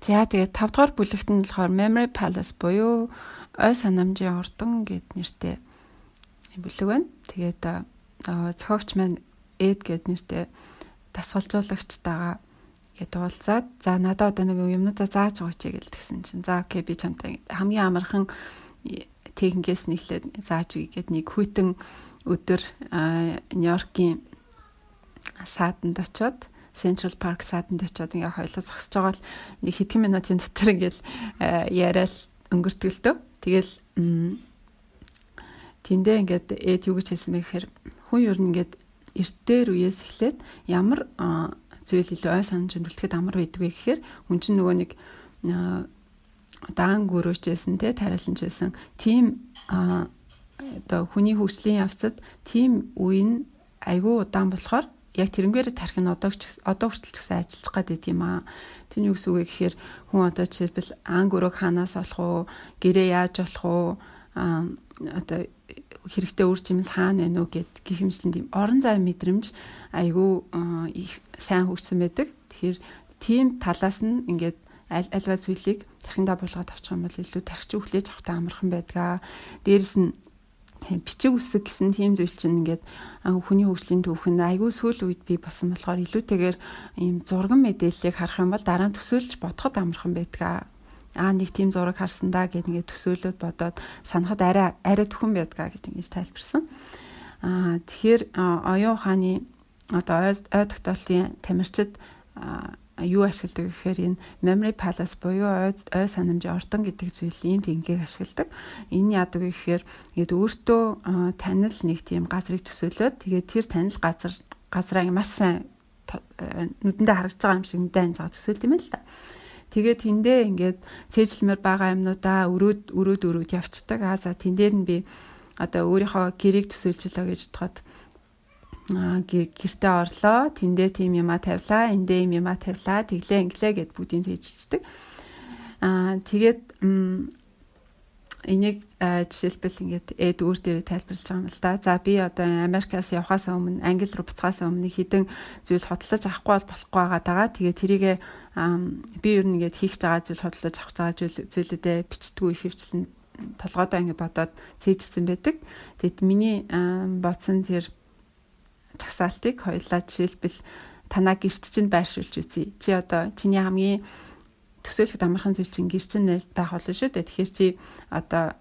За тэгээд 5 дугаар бүлэгт нь болохоор memory palace буюу ой санамжийн урдан гэд нэртэй бүлэг байна. Тэгээд зохиогч маань Эд гэд нэртэй дасгалжуулагчтайгаа гээд уулзаад за надад одоо нэг юмнуудаа зааж өгөөч гэлтгсэн чинь за окей би чамтай хамгийн амархан техникээс нэхлээд зааж өгье гэд нэг хүйтэн өдөр Нью-Йоркийн саатанд очиод Central Park саатанд очиод ингээ хоёлоо зогсож байгаа л нэг хэдхэн минутын дотор ингээл яриад өнгөртгөлтөө. Тэгэл тэндээ ингээд эд юу гэж хэлсэн бэ гэхээр хүн ер нь ингээд эртээр үеэс эхлээд ямар зүйл илүү ой санаж өндөрлөхөд амар байдаг вэ гэхээр хүн чинь нөгөө нэг даан гөрөөчсэн те тариаланчсэн тийм одоо хүний хөгжлийн явцад тийм үе нь айгүй удаан болохоор яг тэрнгээр тарих нь одоо одоо хүртэл ч гэсэн ажиллаж гад байт юм аа. Тэний үгс үгээ гэхээр хүн одоо жишээлбэл ан гөрөөг хаанаас олох уу, гэрээ яаж болох уу, одоо хэрэгтэй үр жимс хаана байна уу гэд гихэмжлэн тийм орон зай мэдрэмж айгүй их сайн хөгжсөн байдаг. Тэгэхээр тийм талаас нь ингээд аль альва зүйлийг тархиндаа буулгаад авчих юм бол илүү тархич өглөөж авахтай амархан байдгаа. Дээрэс нь бичиг үсэг гэсэн тийм зүйл чинь ингээд хүний хөгжлийн түүхэн айгүй сүүл үед би басан болохоор илүүтэйгээр ийм зурган мэдээллийг харах юм бол дараа нь төсөөлж бодоход амархан байдгаа аа нэг тийм зураг харсан да гэд ингээд төсөөлөд бодоод санахад арай арай төхөн байдгаа гэж ингэж тайлбарсан. Аа тэгэхээр оюун ухааны одоо ой тогтоолтын тамирчид юу ашигладаг гэхээр энэ memory palace буюу ой ой санамжийн ордон гэдэг зүйл ийм тэнгийг ашигладаг. Энэ яадаг вэ гэхээр ингээд өөртөө танил нэг тийм газрыг төсөөлөөд тэгээд тэр танил газар газраа маш сайн нүдэндээ харагдаж байгаа юм шиг нүдэн анж байгаа төсөөлт юм л да. Тэгээд тэндээ ингээд цээжлэмэр байгаа юмнуудаа өрөөд өрөөд өрөөд явцдаг. Аа за тэн дээр нь би одоо өөрийнхөө гэрийг төсөөлчлөө гэж бодоход гэртээ орлоо. Тэндээ тийм юма тавилаа, эндээ юм юма тавилаа, тэглээ инглээ гэд бүгдийг цээжчихдэг. Аа тэгээд энийг жишээлбэл ингээд эд өөр дээрээ тайлбарлаж байгаа юм л да. За би одоо Америкаас явхаас өмнө Англи руу буцахаас өмнө хідэн зүйл хотлож авахгүй бол болохгүй байгаа. Тэгээ тэрийгэ би ер нь ингээд хийх байгаа зүйл хотлож авах байгаа зүйлүүдээ бичдэггүй их хвчлэн толгойдоо ингээд бодоод цээжсэн байдаг. Тэгэд миний бодсон тэр чагсаалтыг хоёлаа жишээлбэл танаа гэрт чинь байршуулж үзье. Чи одоо чиний хамгийн төсөөлөхөд амархан зүйл чинь гэр чинь байх болно шүү дээ. Тэгэхээр чи одоо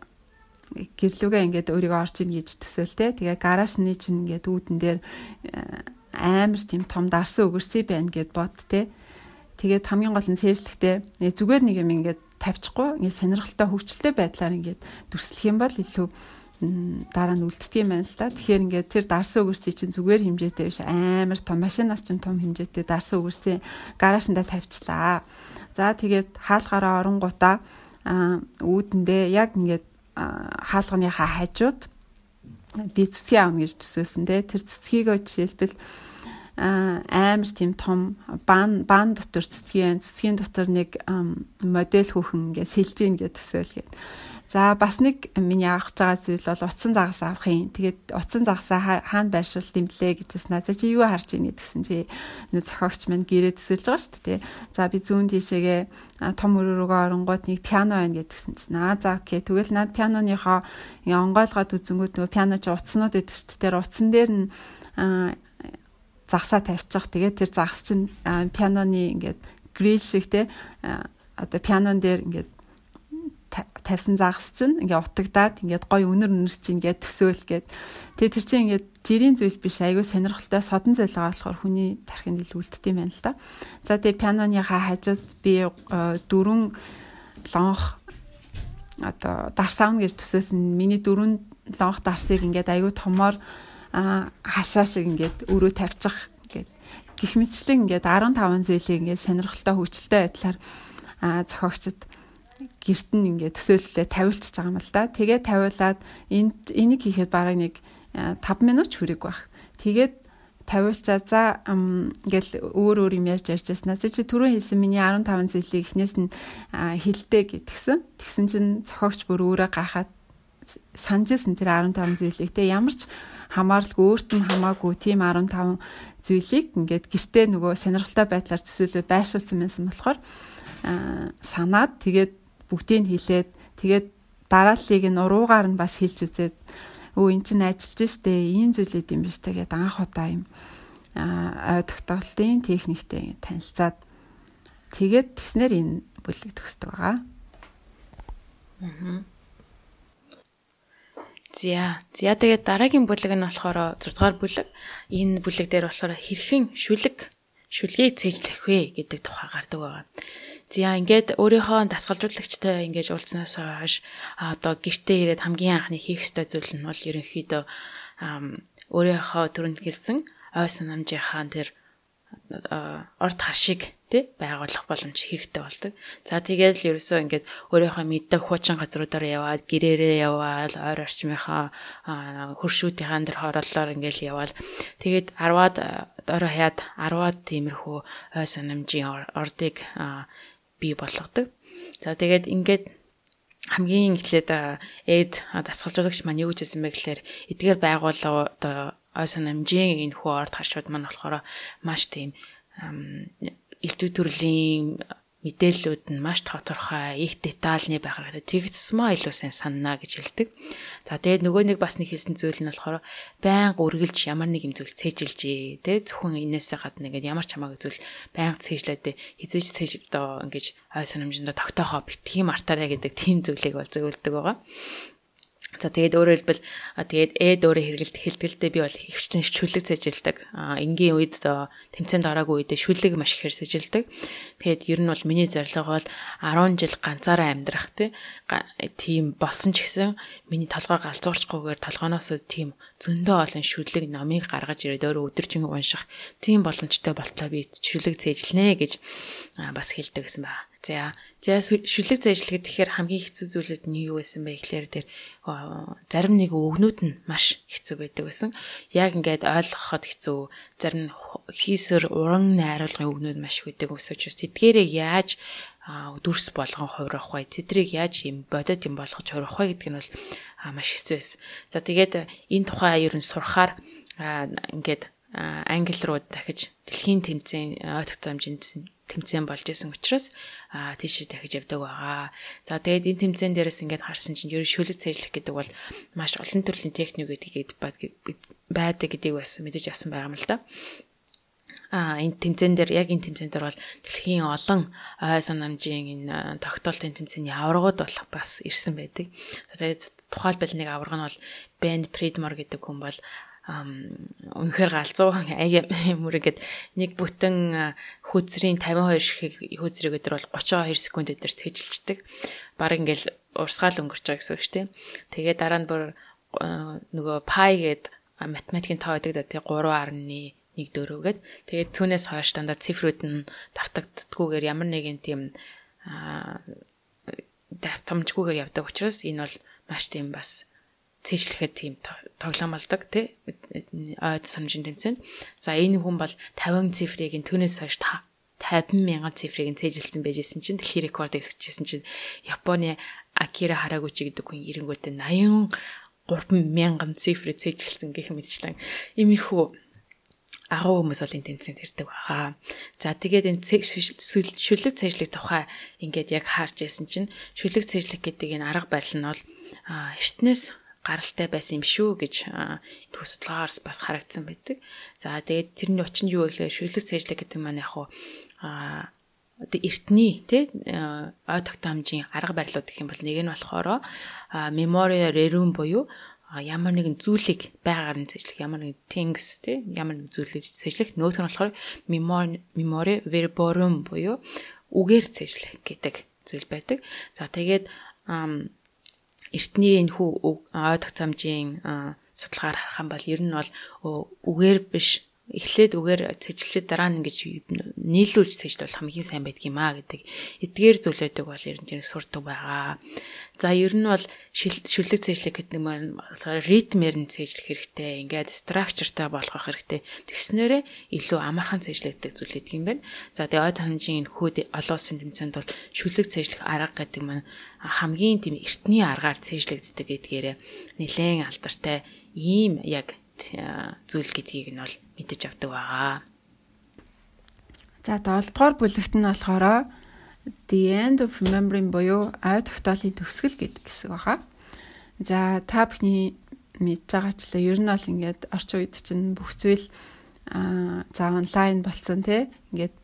гэрлүүгээ ингээд өөрийгөө орж ийн гэж төсөөлтэй. Тэгээ гаражны чинь ингээд үүдэн дээр э, амар тийм том дарсан өгөрсөй байна гэд бод те. Тэгээд хамгийн гол нь цээжлэхтэй зүгээр нэг юм ингээд тавьчихгүй ингээд сонирхолтой хөвчлөлтэй байдлаар ингээд дүрслэх юм бол илүү дараа нь үлддэг юм байна л да. Тэгэхээр ингээд тэр дарсан өгөрсөй чинь зүгээр хэмжээтэй биш амар том машинаас чинь том хэмжээтэй дарсан өгөрсөй гараашнда тавьчлаа. За тэгээд хаалгаараа оронгуудаа үүдэндээ яг ингээд хаалганыхаа хажууд би цэцгийг аавна гэж төсөөсөн те. Тэр цэцгийг жишээлбэл амар тийм том баан баан дотор цэцгийн цэцгийн дотор нэг модель хүүхэн ингээд сэлж ийн гэж төсөөлгээд За бас нэг миний авах байгаа зүйл бол утсан загас авах юм. Тэгээд утсан загасаа хаана байршуул дэмлээ гэж байна. За чи юу харж ийнэ гэсэн чи нөө зохиогч маань гэрээ төсөлж байгаа шүү дээ. За би зүүн тишээгээ том өрөөрөөгөө оронгууд нэг пиано байна гэдгсэн чинь аа за окей. Тэгвэл над пианоныхоо онгойлгоод үзэнгүүт нөгөө пиано чи утаснууд гэдэг шүү дээ. Тэр утсан дээр нь загсаа тавьчих. Тэгээд тэр загас чинь пианоны ингээд грил шиг те одоо пианон дээр ингээд тавьсан загас чинь ингээ утагдаад ингээд гой өнөр өнөрс чинь ингээд төсөөл гээд. Тэгээ тэр чинь ингээд жирийн зүйл биш айгүй сонирхолтой содон зүйл байгаа болохоор хүний тархинд илүү үлддэг юм байна л да. За тэгээ пианоныхаа хажууд би э, дөрвөн лонх одоо дарсаавна гэж төсөөсөн. Миний дөрвөн лонх дарсыг ингээд айгүй томоор хашаа шиг ингээд өрөө тавьчих ингээд гих мэтчлэн ингээд 15 зүйлийг ингээд сонирхолтой хөгжилтэй байдлаар зохиогчд гэрт нь ингээд төсөөлөлөө тавиулчихж байгаа юм л да. Тэгээ тавиулаад энийг хийхэд бараг нэг 5 минут ч хүрээг байх. Тэгээд тавиулчаа за ингээл өөр өөр юм ярьж ярьж яснаа. Чи түрүү хэлсэн миний 15 зүйлийг эхнээс нь хэлдэ гэдгсэн. Тэгсэн чинь зохиогч бүр өөрөө гахаад санджсэн тэр 15 зүйлийг те ямар ч хамааралгүй өөрт нь хамаагүй тийм 15 зүйлийг ингээд гэртээ нөгөө сонирхолтой байдлаар төсөөлөд байршуулсан байсан болохоор санаад тэгээд бүгдийг нь хэлээд тэгээд дарааллыг нь уруугаар нь бас хэлж үзээд өө эн чинь ажиллаж штэ ийм зүйлээд юм биш тэгээд анх удаа юм ой тогтоолтын техниктэй танилцаад тэгээд тэгснэр энэ бүлэг төгсдөг байгаа. Аа. За. За тэгээд дараагийн бүлэг нь болохоор 6 дугаар бүлэг. Энэ бүлэг дээр болохоор хэрхэн шүлэг шүлгийг цээжлэх вэ гэдэг тухай гардаг байгаа. За ингээд өөрийнхөө дасгалжуулагчтай ингэж уулзнаас хойш одоо гэртээ ирээд хамгийн анхны хийх ёстой зүйл нь бол ерөнхийдөө өөрийнхөө төрөнд гэлсэн ой санамжийнхаа тэр орд хашиг тий байгуулах боломж хэрэгтэй болдог. За тэгээд л ерөөсөө ингээд өөрийнхөө мэддэг хуучин газруудаар яваад гэрээрээ яваад ойр орчмынхаа хөршүүдийн дэр хорооллоор ингээд яваад тэгээд 10-аад орой хаяад 10-аад тиймэрхүү ой санамжийн ордыг бий болгодог. За тэгээд ингээд хамгийн эхлээд эд дасгалжуулагч маань юу гэж хэлсэн бэ гэхээр эдгээр байгууллага одоо ой санамжийн энэ хүү орд харшууд маань болохоор маш тийм элдв төрлийн мэдээллүүд нь маш тодорхой, их детальны байх хэрэгтэй. Тэгсмээ илүү сайн санана гэж хэлдэг. За тэгээд нөгөө нэг бас нэг хэлсэн зүйл нь болохоор байнга үргэлж ямар нэг юм зүйл цээжилжээ. Тэ зөвхөн энээсээ гадна ингээд ямар ч хамаагүй зүйл байнга цээжлээд хизээж цээж одоо ингээд ой санамжиндаа тогтоохоо битгий мартаарэ гэдэг тийм зүйлийг бол зөвлөдөг байгаа. За тэгээд өөрөөр хэлбэл тэгээд эд өөрөө хэрэгэлт хэлтгэлтэй би бол хөвчтөн шүлэг цэжилдэг. А энгийн үед тэмцээнд ороогүй үедээ шүлэг маш ихээр цэжилдэг. Тэгээд ер нь бол миний зорилго бол 10 жил ганцаараа амьдрах тийм болсон ч гэсэн миний толгой галзуурчгүйгээр толгоноос тийм зөндөө олон шүлэг номыг гаргаж ирээд өөрөө өдөржин унших тийм боломжтой болтлоо би шүлэг цэжилнэ гэж бас хэлдэг гэсэн байна. За За шүлэг зэжлэхэд тэгэхээр хамгийн хэцүү зүйлүүд нь юу байсан бэ гэхээр тэр зарим нэг өгнүүд нь маш хэцүү байдаг байсан. Яг ингээд ойлгоход хэцүү. Зарим хийсэр уран найруулгын өгнүүд маш байдаг өсөж тэдгээрээ яаж дүрс болгон хувирах вэ? Тэдрийг яаж юм бодит юм болгож хувирах вэ гэдэг нь бол маш хэцүү байсан. За тэгээд энэ тухай ер нь сурахаар ингээд англи руу дахиж дэлхийн тэмцээн ойртогт хэмжээнд тэмцээн болж исэн учраас аа тийш дахиж явдаг байгаа. За тэгээд энэ тэмцээн дээрээс ингээд харсан чинь ер нь шүлэг цэжлэх гэдэг бол маш олон төрлийн техник гэдгийг байдаг гэдгийг бас мэдэж авсан байгаа юм л да. А энэ тэмцээн дээр яг энэ тэмцээн дээр бол дэлхийн олон ой санамжийн энэ тогтоолтын тэмцээний аваргууд болох бас ирсэн байдаг. Тэгээд тухайлбал нэг аварга нь бол Ben Pridmore гэдэг хүн бол үнэхээр галзуу мөр ингээд нэг бүтэн хүйзрийн 52 ширхэг хүйзрийг өдөр бол 32 секунд өдөр цэжилчдэг. Бараг ингээд урсгаал өнгөрч байгаа гэсэн үг шүү дээ. Тэгээ дараа нь бүр нөгөө пай гээд математикийн тоо гэдэг да тий 3.1 нэг дөрөвгээд тэгээд түүнээс хойш дандаа цифрүүд нь давтагддггүйгээр ямар нэгэн тийм давтамжгүйгээр явдаг учраас энэ бол маш тийм бас цээжлэхэд тийм тоглоом болдог тий ойд санамжийн тэмцээнд. За энэ хүн бол 50 цифрыг нь түүнээс хойш 50 мянган цифрыг нь цээжилсэн байжсэн чинь дэлхийн рекордыг хэвчээсэн чинь Японы Акира Харагучи гэдэг хүн эренгүүтээ 83 мянган цифрыг цээжилсэн гэх мэтчлэн иймэрхүү агуу хүмүүс бол энэ тэмцээнд ирдэг байгаа. За тэгээд энэ шүлэг цэжлэх тухай ингээд яг харж яасан чинь шүлэг цэжлэх гэдэг энэ арга барил нь бол эртнээс гаралтай байсан юм шүү гэж энэ судалгаагаарс бас харагдсан байдаг. За тэгээд тэрний учир нь юу вэ гэхээр шүлэг цэжлэг гэдэг маань яг хуу одоо эртний тий ой тогтоомжийн арга барилууд гэх юм бол нэг нь болохоор memoria rerum буюу ямар нэгэн зүйлийг байгаар нь цэжлэх ямар нэгэн things тий ямар нэгэн зүйлийг цэжлэх нөгөөх нь болохоор memoria verborum буюу үгээр цэжлэх гэдэг зүйл байдаг. За тэгээд эртний энэ хүү ой тогтоомжийн судалгаар харах юм бол ер нь бол үгээр биш эхлээд үгээр цэжилчээд дараа нь ингэж нийлүүлж цэжлэл хамгийн сайн байдаг юм а гэдэг эдгээр зүйлүүдийг бол ер нь сурдаг байгаа. За ер нь бол шүлэг цэжлэг гэдэг нь ритмээр нь цэжлэх хэрэгтэй. Ингээд structureтай болгох хэрэгтэй. Тэгснээрээ илүү амархан цэжлэгдэх зүйл гэдэг юм байна. За тэгээ ой танжийн хүүд олон улсын тэмцээнд бол шүлэг цэжлэх арга гэдэг маань хамгийн тийм эртний аргаар цэжлэгддэг гэдгээрээ нэлээд алдартай ийм яг зүйл гэдгийг нь бол мэдэж авдаг байгаа. За 7 дугаар бүлэгт нь болохоор the end of remembering буюу ой тогтоолын төгсгөл гэдэг хэсэг баха. За та бүхний мэдж байгаачлаа ер нь бол ингээд орчин үед чинь бүх зүйл аа за онлайн болцсон тий ингээд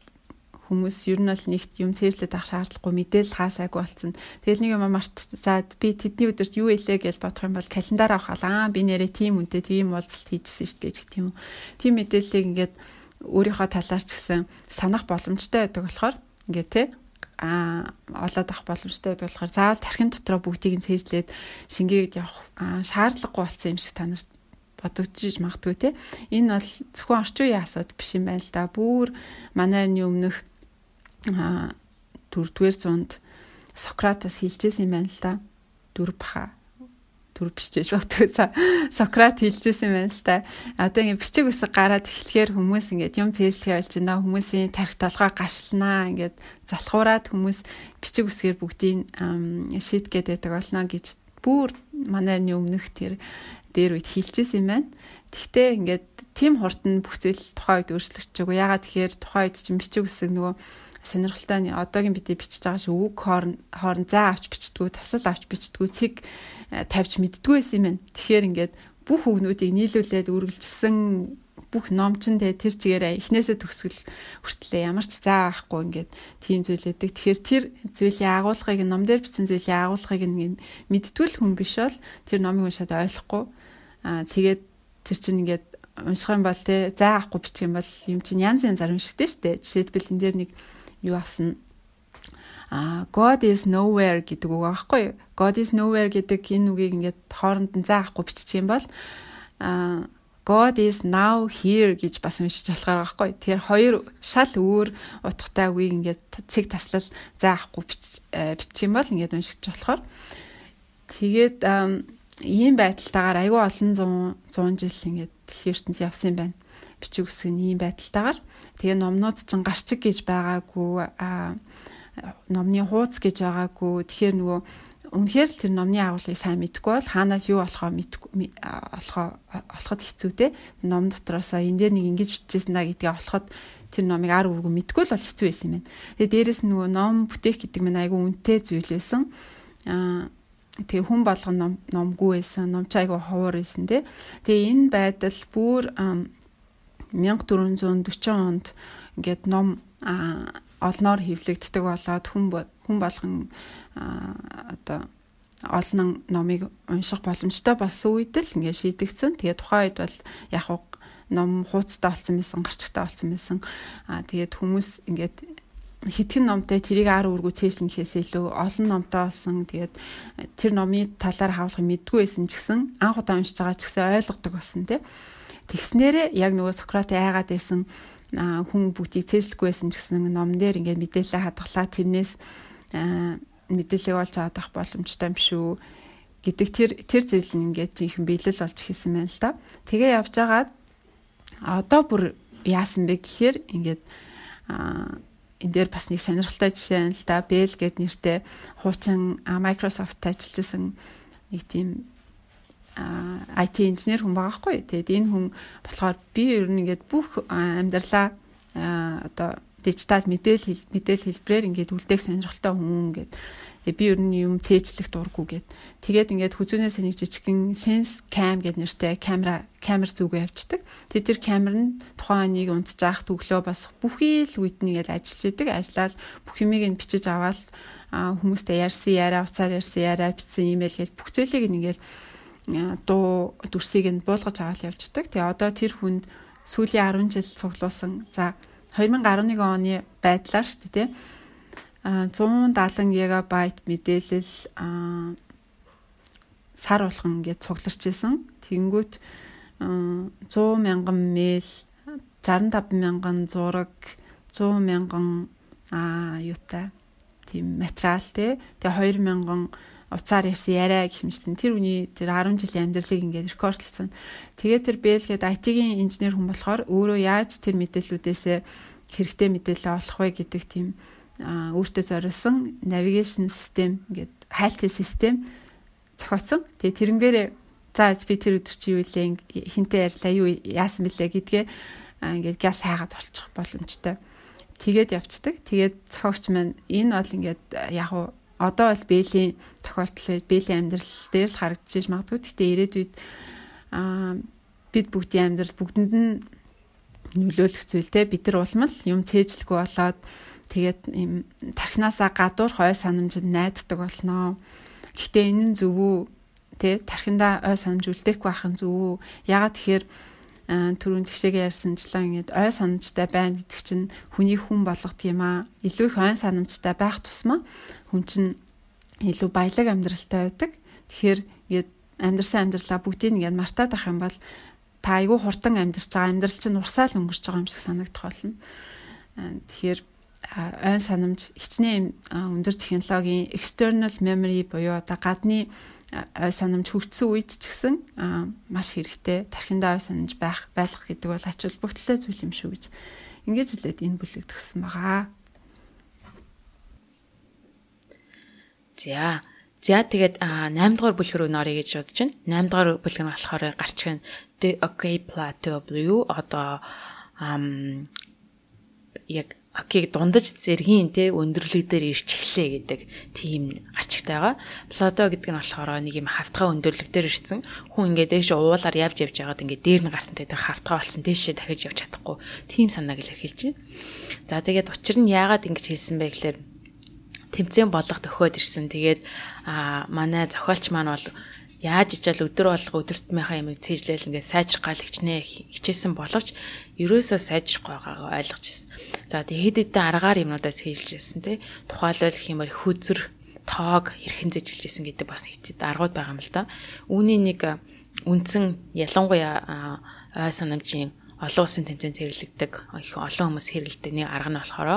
хүмүүс ер нь бол нэгт юм цээжлээд авах шаардлагагүй мэдээлэл хаасаагүй болцсон. Тэгэл нэг юм март за би тэдний өдөрт юу илээ гэж бодох юм бол календар авах аа би нэрээ тийм үнтэй тийм уулзалт хийжсэн шүү дээ гэх тийм үү. Тийм мэдээллийг ингээд өөрийнхөө талаар ч гэсэн санах боломжтой байдаг болохоор ингээд тий а олоод авах боломжтой байдаг болохоор заавал тархин дотроо бүгдийг нь цээжлээд шингээгээд явах шаардлагагүй болсон юм шиг та нарт бодогдчих магадгүй те энэ бол зөвхөн орчин үеийн асуудал биш юм байна л да бүр манай өмнөх дөрөвдүгээр зуунд Сократас хэлжсэн юм байна л да. Дөрв баха. Дөрв биш гэж боддог. Сократ хэлжсэн байна л да. Одоо ингэ бичиг үсэг гараад эхлэхээр хүмүүс ингээд юм цээжлэхээ болж байна. Хүмүүсийн тарих толгой гашлнаа. Ингээд залхуураад хүмүүс бичиг үсгээр бүгдийг шийдгээд байдаг болно гэж бүр манай өмнөх тэр дээр үед хэлжсэн юм байна. Тэгтээ ингээд тим хурд нь бүх зүйл тухайн үед өөрчлөгдөж байгаа. Ягаад тэгэхээр тухайн үед чинь бичиг үсэг нөгөө сонирхолтой одоогийн бидний бичиж байгаа шиг үг хоорн хоорн заа авч бичдгүү тасал авч бичдгүү цэг тавьж мэддгүү байсан юм байна. Тэгэхээр ингээд бүх үгнүүдийг нийлүүлээд үргэлжилсэн бүх номчин тэ тэр чигээрээ эхнээсээ төгсгөл хүртлээ ямар ч заа авахгүй ингээд тийм зүйл өгдөг. Тэгэхээр тэр зүйлийн агуулгыг ном дээр бичсэн зүйлийн агуулгыг нэг мэдтгүүл хүн биш бол тэр номыг уншаад ойлгохгүй. Аа тэгээд тэр чинь ингээд унших юм бол тэ заа авахгүй бичих юм бол юм чинь янз янзаар уншигдэж штэ. Жишээлбэл энэ дээр нэг юу авсан а God is nowhere гэдэг үг аахгүй. God is nowhere гэдэг энэ үгийг ингээд хооронд нь заахгүй биччих юм бол а God is now here гэж бас уншиж болохоор байхгүй. Тэгэхээр хоёр шал өөр утгатай үгийг ингээд цэг таслал заахгүй э, бичих юм бол ингээд уншиж болохоор. Тэгээд ийм байдалтайгаар айгүй олон 100 100 жил ингээд дэлхийн ертөнцийн явсан юм байна. Бичиг үсэг нь ийм байдалтайгаар тэгээ номнууд ч гарчиг гэж байгаагүй а номны хууц гэж байгаагүй тэгэхээр нөгөө үнэхээр л тэр номны агуулгыг сайн мэдгүй бол хаанаас юу болохоо болохоо олоход хэцүү те ном дотроосоо энэ дээр нэг ингэж бичижсэн да гэдгийг олоход тэр номыг ар үргүү мэдгүй л бол хэцүү байсан юм байна. Тэгээ дээрэс нөгөө ном бүтээх гэдэг нь айгүй үнэтэй зүйл байсан. Аа тэгээ хүн болгон ном номгүй байсан, ном ч айгүй ховор байсан те. Тэгээ энэ байдал бүр 1440 онд ингээд ном олноор хэвлэгддэг болоод хүн хүн болгон одоо олон номыг унших боломжтой болсон үед л ингээд шийдэгцэн. Тэгээ тухайн үед бол яг ном хууцтай болсон байсан, гарчтай болсон байсан. Аа тэгээд хүмүүс ингээд хитгэн номтой тэрийг ар үргүү цээжлэн гэхээс илүү олон номтой болсон. Тэгээд тэр номын талаар хаалгах мэдгүй байсан ч гэсэн анх удаа уншиж байгаа ч гэсэн ойлгодог болсон тийм. Тэгснээрээ яг нөгөө Сократ айгаад байсан хүн бүгдийг цээжлэхгүй байсан ч гэсэн номн дээр ингээд мэдээлэл хадгалаа тэрнээс мэдээлэл олж авах боломжтой юм шүү гэдэг тэр тэр зүйл нь ингээд жинхэнэ биелэл болж хэлсэн байна л да. Тэгээ явж байгаад одоо бүр яасан бэ гэхээр ингээд энэ дээр бас нэг сонирхолтой жишээ нь л да. Bell гэд нэртэй хуучин Microsoft ажиллажсэн нэг тийм IT инженер хүн байгаа хгүй. Тэгээд энэ хүн болохоор би ер нь ингээд бүх амьдралаа одоо дижитал мэдээлэл мэдээлэл хэлбэрээр ингээд үлдээх сонирхолтой хүн ингээд би ер нь юм цээжлэх дурггүй гэд. Тэгээд ингээд хүзүүнээс нэг жижигхэн sense cam гэд нэртэй камера камер зүгөө явждаг. Тэд тэр камер нь тухайн нэг унтжаах төглөө бас бүхий л үед нэгээд ажиллаж идэг. Ажлаад бүх юмыг нь бичиж аваад хүмүүстэй ярьсан яриа, уцаар ярьсан яриа, бичсэн имэйл гэж бүх зүйлийг нэгээд дуу дүрсийг нь буулгаж аваад явждаг. Тэгээ одоо тэр хүнд сүүлийн 10 жил цуглуулсан. За 2011 оны байдлаар шүү дээ, тийм. А 170 гигабайт мэдээлэл сар болгон гэж цугларч исэн. Тэнгүүт 100 мянган мэйл, 65 мянган зураг, 100 мянган а юутай тийм материал тий. Тэгээ 2 мянган уцаар ярьсан яриа гэх юмчлэн тэр үний тэр 10 жилийн амьдралыг ингээд рекордлсон. Тэгээ тэр Бэлгээд IT-ийн инженер хүн болохоор өөрөө яаж тэр мэдээллүүдээс хэрэгтэй мэдээлэл олох вэ гэдэг тийм өөртөө зориулсан навигашн систем ингээд хайлтын систем зохиосон. Тэгээ тэрнгээрээ за би тэр өдөр чи юу илээ хинтээ ярьлаа юу яасан бэлээ гэдгээ ингээд газ хайгаад олчих боломжтой. тэгээд явцдаг. Тэгээд зохиогч маань энэ бол ингээд яг одоо бол бэлийн тохиолдол бэлийн амьдрал дээр л харагдаж магадгүй. Гэхдээ ирээдүйд аа бид бүгдийн амьдрал бүгдэнд нь нөлөөлөх зүйл те бид нар улмал юм цээжлэхгүй болоод тэгээд юм тархинасаа гадуур хой санамжид найддаг болноо. Гэхдээ энэ нь зөв үү? Тэ тархиндаа ой санамж үлдээхгүй байх нь зөв үү? Ягаад тэгэхээр түрүүн тэгшээгээ ярьсанчлаа ингээд ой санамжтай байна гэдэг чинь хүний хүн болгох юм аа. Илүү их ой санамжтай байх тусмаа хүн чинь илүү баялаг амьдралтай байдаг. Тэгэхээр ингээд амьдрсан амьдралаа бүгдийг ингээд мартаад ах юм бол та айгүй хурдан амьдарч байгаа амьдрал чинь урсаал өнгөрч байгаа юм шиг санагдах болно. Тэгэхээр ой санамж хичнээн өндөр технологийн external memory буюу одоо гадны ой санамж хөгжсөн үед ч гэсэн маш хэрэгтэй тархиндаа ой санамж байх байлгах гэдэг бол ач холбогдолтой зүйл юм шүү гэж ингэж хэлээд энэ бүлэг төгссөн байгаа. За. За тэгээд 8 дугаар бүлэг рүү нөрье гэж бодож байна. 8 дугаар бүлэг нь болохоор гарч гэн The OK Plateau Blue одоо ам яг окиг дундаж зэргийн те өндөрлөг дээр ирч эхлэе гэдэг тийм гарчигтай байгаа. Плато гэдэг нь болохоор нэг юм хавтгай өндөрлөг дээр ирсэн. Хүн ингээд дээш уулаар явж явж байгаад ингээд дээр нь гарсан тэр хавтгай болсон дээшээ дахиж явж чадахгүй. Тийм санааг хэлж байна. За тэгээд учир нь яагаад ингэж хэлсэн бэ гэхээр тэмцээн болгох төхөөд ирсэн. Тэгээд а манай зохиолч маань бол яаж ичээл өдөр болго өдөртмийнхаа ямыг цээжлээл ингээд сайжрах гал хичнээн хичээсэн боловч ерөөсөө сайжрах байгаагаа ойлгож ирсэн. За тэгээд хэдэн аргаар юмнуудаас хийлжсэн тий. Тухайлбал бол хүзэр тоог хэрхэн зэжгэлжсэн гэдэг бас хэцэд аргууд байгаа юм л да. Үүний нэг үндсэн ялангуяа ой санамжийн олон улсын тэмцээнд хэрэглэгдэг их олон хүмүүс хэрэглэдэг нэг арга нь болохоор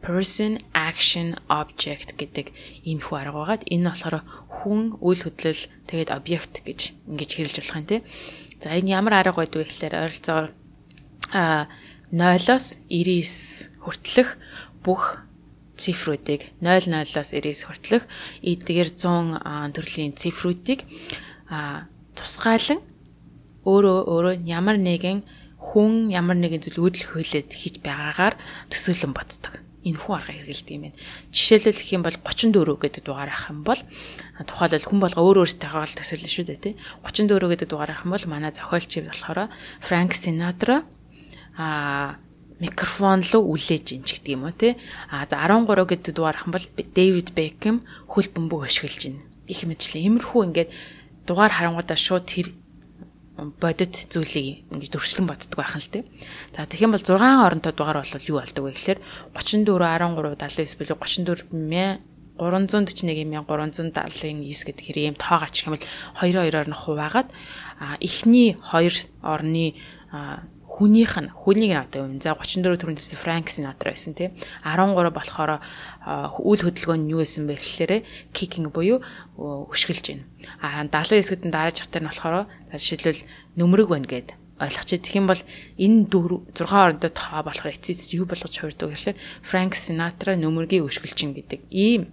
person action object гэдэг ийм хүү арга байгаад энэ болохоор хүн үйл хөдлөл тэгээд объект гэж ингэж хэрэглэж болох юм тий. За энэ ямар арга байдг вэ гэхээр ойролцоогоор а 0-оос 99 хүртэлх бүх цифруудыг 00-оос 99 хүртэлх эдгээр 100 төрлийн цифруудыг тусгаалan өөрөө өөрөө ямар нэгэн хүн ямар нэгэн зүйл үүдэл хөөлөд хийж байгаагаар төсөөлөн боддог. Энэ хүн арга хэрэгэлдэг юм байна. Жишээлбэл гэх юм бол 34 гэдэг дугаар авах юм бол тухайлбал хүн болго өөр өөртөө л төсөөлнө шүү дээ тий. 34 гэдэг дугаар авах юм бол манай зохиолч болохоор Frank Sinatra а микрофон руу үлээж ин ч гэдэг юм уу тий. А за 13 гэдэг дугаарах юм бол Дэвид Бекхэм хөл бөмбөг хөшгөлж байна. Их мэтлээ. Иймэрхүү ингээд дугаар харангуудаа шууд тэр бодит зүйлийг ингэж төрслөн боддог байх нь л тий. За тэгэх юм бол 6 оронтой дугаар бол юу болдог вэ гэхээр 34 13 79 билүү 34 341.379 гэдэг хэрэг юм тоо гарчих юм бол 2-2-оор нь хуваагаад эхний 2 орны хүнийх нь хүнийг нь одоо за 34 төрөндөөс Франк Синатра байсан тийм 13 болохоор үйл хөдөлгөөн нь юу байсан бэ гэхээр кикинг буюу хөшгөлж байна. А 79-д нь дараач хатар нь болохоор жишээлбэл нөмрөг байна гэд ойлгоч. Тэгэх юм бол энэ 4 6 орондоо тоо болохоор эцэц юу болгож хуурдаг гэхээр Франк Синатра нөмөргийн хөшгөлчин гэдэг ийм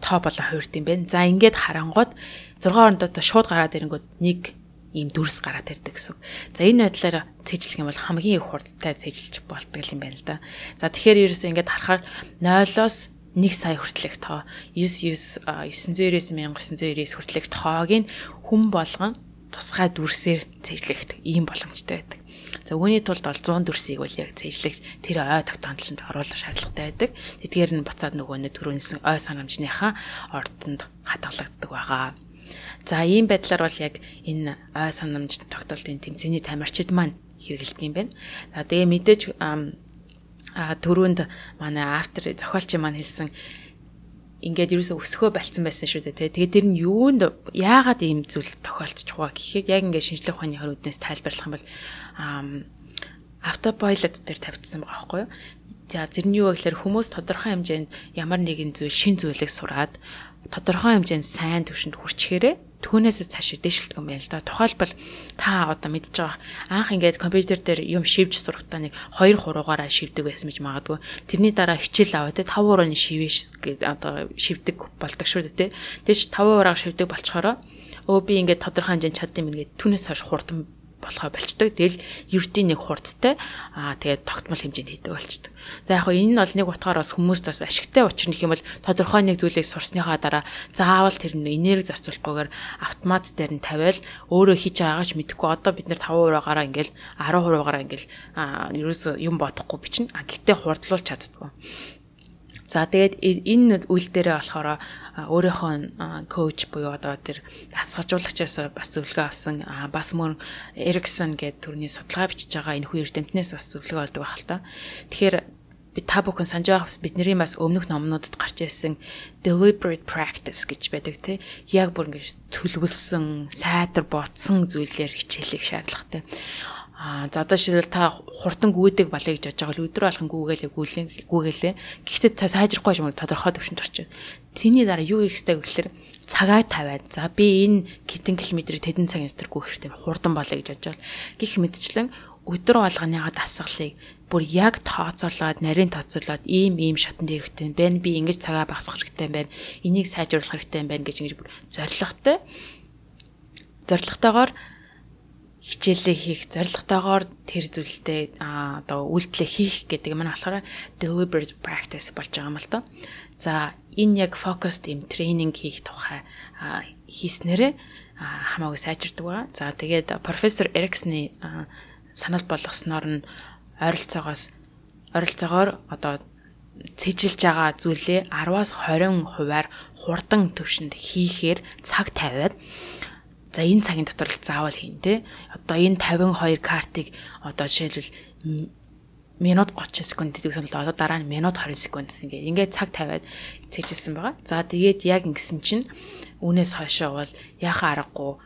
тоо болоо хуурд юм байна. За ингээд харангууд 6 орондоо шууд гараад ирэнгүүт нэг ийм дүрс гараад ирдэг гэсэн. За энэ байдлаар цэжлэх юм бол хамгийн их хурдтай цэжлж болтго юм байна л да. За тэгэхээр ерөөсөө ингээд харахаар 0-оос 1 сая хүртэлх тоо 99 999 хүртэлх тоог нь хүн болгон тусгай дүрсээр цэжлэхт ийм боломжтой байдаг. За үүний тулд бол 100 дүрсийг бол яг цэжлэх тэр ой тогтоомжлонд оруулах шаардлагатай байдаг. Тэдгээр нь буцаад нөгөө нэг төрөнсөн ой санамжныхаа ордонд хадгалагддаг байгаа. За ийм байдлаар бол яг энэ ой санамж тогтолтын тэмцээний тамирчид маань хэрэгэлдэг юм байна. За тэгээ мэдээж төрөнд манай автор зохиолч маань хэлсэн ингээд ерөөсөө өсгөө болцсон байсан шүү дээ тэгээ тэр нь юунд яагаад ийм зүйл тохиолдчих вэ гэхэд яг ингээд шинжлэх ухааны хорууднаас тайлбарлах юм бол автопайлот дээр тавьчихсан байгаа байхгүй юу За зэрний юу гэхээр хүмүүс тодорхой хэмжээнд ямар нэгэн зүйл шин зүйлийг сураад тодорхой хэмжээнд сайн төвшөнд хүрчхээрээ түүнээс цааш дэвшилдэг юм байна л да. Тухайлбал та одоо мэдж байгаа анх ингээд компьютер дээр юм шивж сурахтаа нэг 2 3-аараа шивдэг байсан гэж магадгүй. Тэрний дараа хичээл аваад те 5 урын шивэж гээд одоо шивдэг болдог шүү дээ те. Тэгэж 5 ураа шивдэг болчхороо өө би ингээд тодорхой хэмжээнд чаддсан юм ингээд түүнээс хойш хурдан болохоо болчдөг. Тэгэл ердийн нэг хурдтай аа тэгээд тогтмол хэмжээнд хийдэг болчдөг. За яг энэ нь бол нэг утгаараа бас хүмүүст бас ашигтай учир нөх юм бол тодорхой нэг зүйлийг сурсныхаа дараа заавал тэр нь энерги зарцуулахгүйгээр автомат дээр нь тавиал өөрөө хийж байгаач мэдэхгүй одоо бид нэр 5%-аараа ингээл 10%-аараа ингээл аа ерөөсөө юм бодохгүй бичнэ. А гэтээ хурдлуулж чаддгүй. За тэгээд энэ үйл дээрээ болохоор өөрийнхөө коуч буюу одоо тэр хасгажуулагчаас бас зөвлөгөө авсан бас мөн Эриксон гэдэг төрний судалгаа бичиж байгаа энэ хүү эрдэмтнээс бас зөвлөгөө олдог байх л та. Тэгэхээр би та бүхэн санаж байгаа бидний бас өмнөх номнуудад гарч ирсэн deliberate practice гэж байдаг тий. Яг бүр ингэж төлөвлөсөн, сайдар бодсон зүйлээр хичээлэх шаардлагатай. Аа за одоо шилбэл та хурдан гүйдэг балай гэж бодож байгаа л өдөр алхан гүүгэлээ гүйлэн гүүгэлээ. Гэхдээ та сайжрахгүй юм тодорхой төвшөнд орчих. Тэрний дараа юу хийх ёстой гэхээр цагаа тавиад за би энэ хэдэн километрийг тэдэн цагийн дотор гүйх хэрэгтэй хурдан балай гэж бодож байгаа. Гэх мэтчлэн өдөр болгоныга дасгалыг бүр яг тооцоолоод нарийн тооцоолоод ийм ийм шатанд хэрэгтэй юм байна. Би ингэж цагаа багасгах хэрэгтэй юм байна. Энийг сайжруулах хэрэгтэй юм байна гэж ингэж бүр зоригтой зоригтойгоор хичээлээ хийх зорилготойгоор тэр зүйлдээ одоо үйлдэлээ хийх гэдэг юм болохоор deliberate practice болж байгаа юм л доо. За энэ яг focused им тренинг хийх тухай хийснээрээ хамаагүй сайжирдаг байгаа. За тэгээд профессор Эриксны санал болгосноор нь ойролцоогоос ойролцоогоор одоо цэжилж байгаа зүйлээ 10-аас 20 хувиар хурдан төвшөнд хийхээр цаг тавиад За энэ цагийн дотор л заавал хийн те. Одоо энэ 52 картыг одоо жишээлбэл минут 30 секунд гэдэг сонлоо. Одоо дараа нь минут 20 секунд ингээ ингээ цаг тавиад цэжилсэн байгаа. За тэгээд яг ингэсэн чинь үүнээс хойшоо бол яхаа аргагүй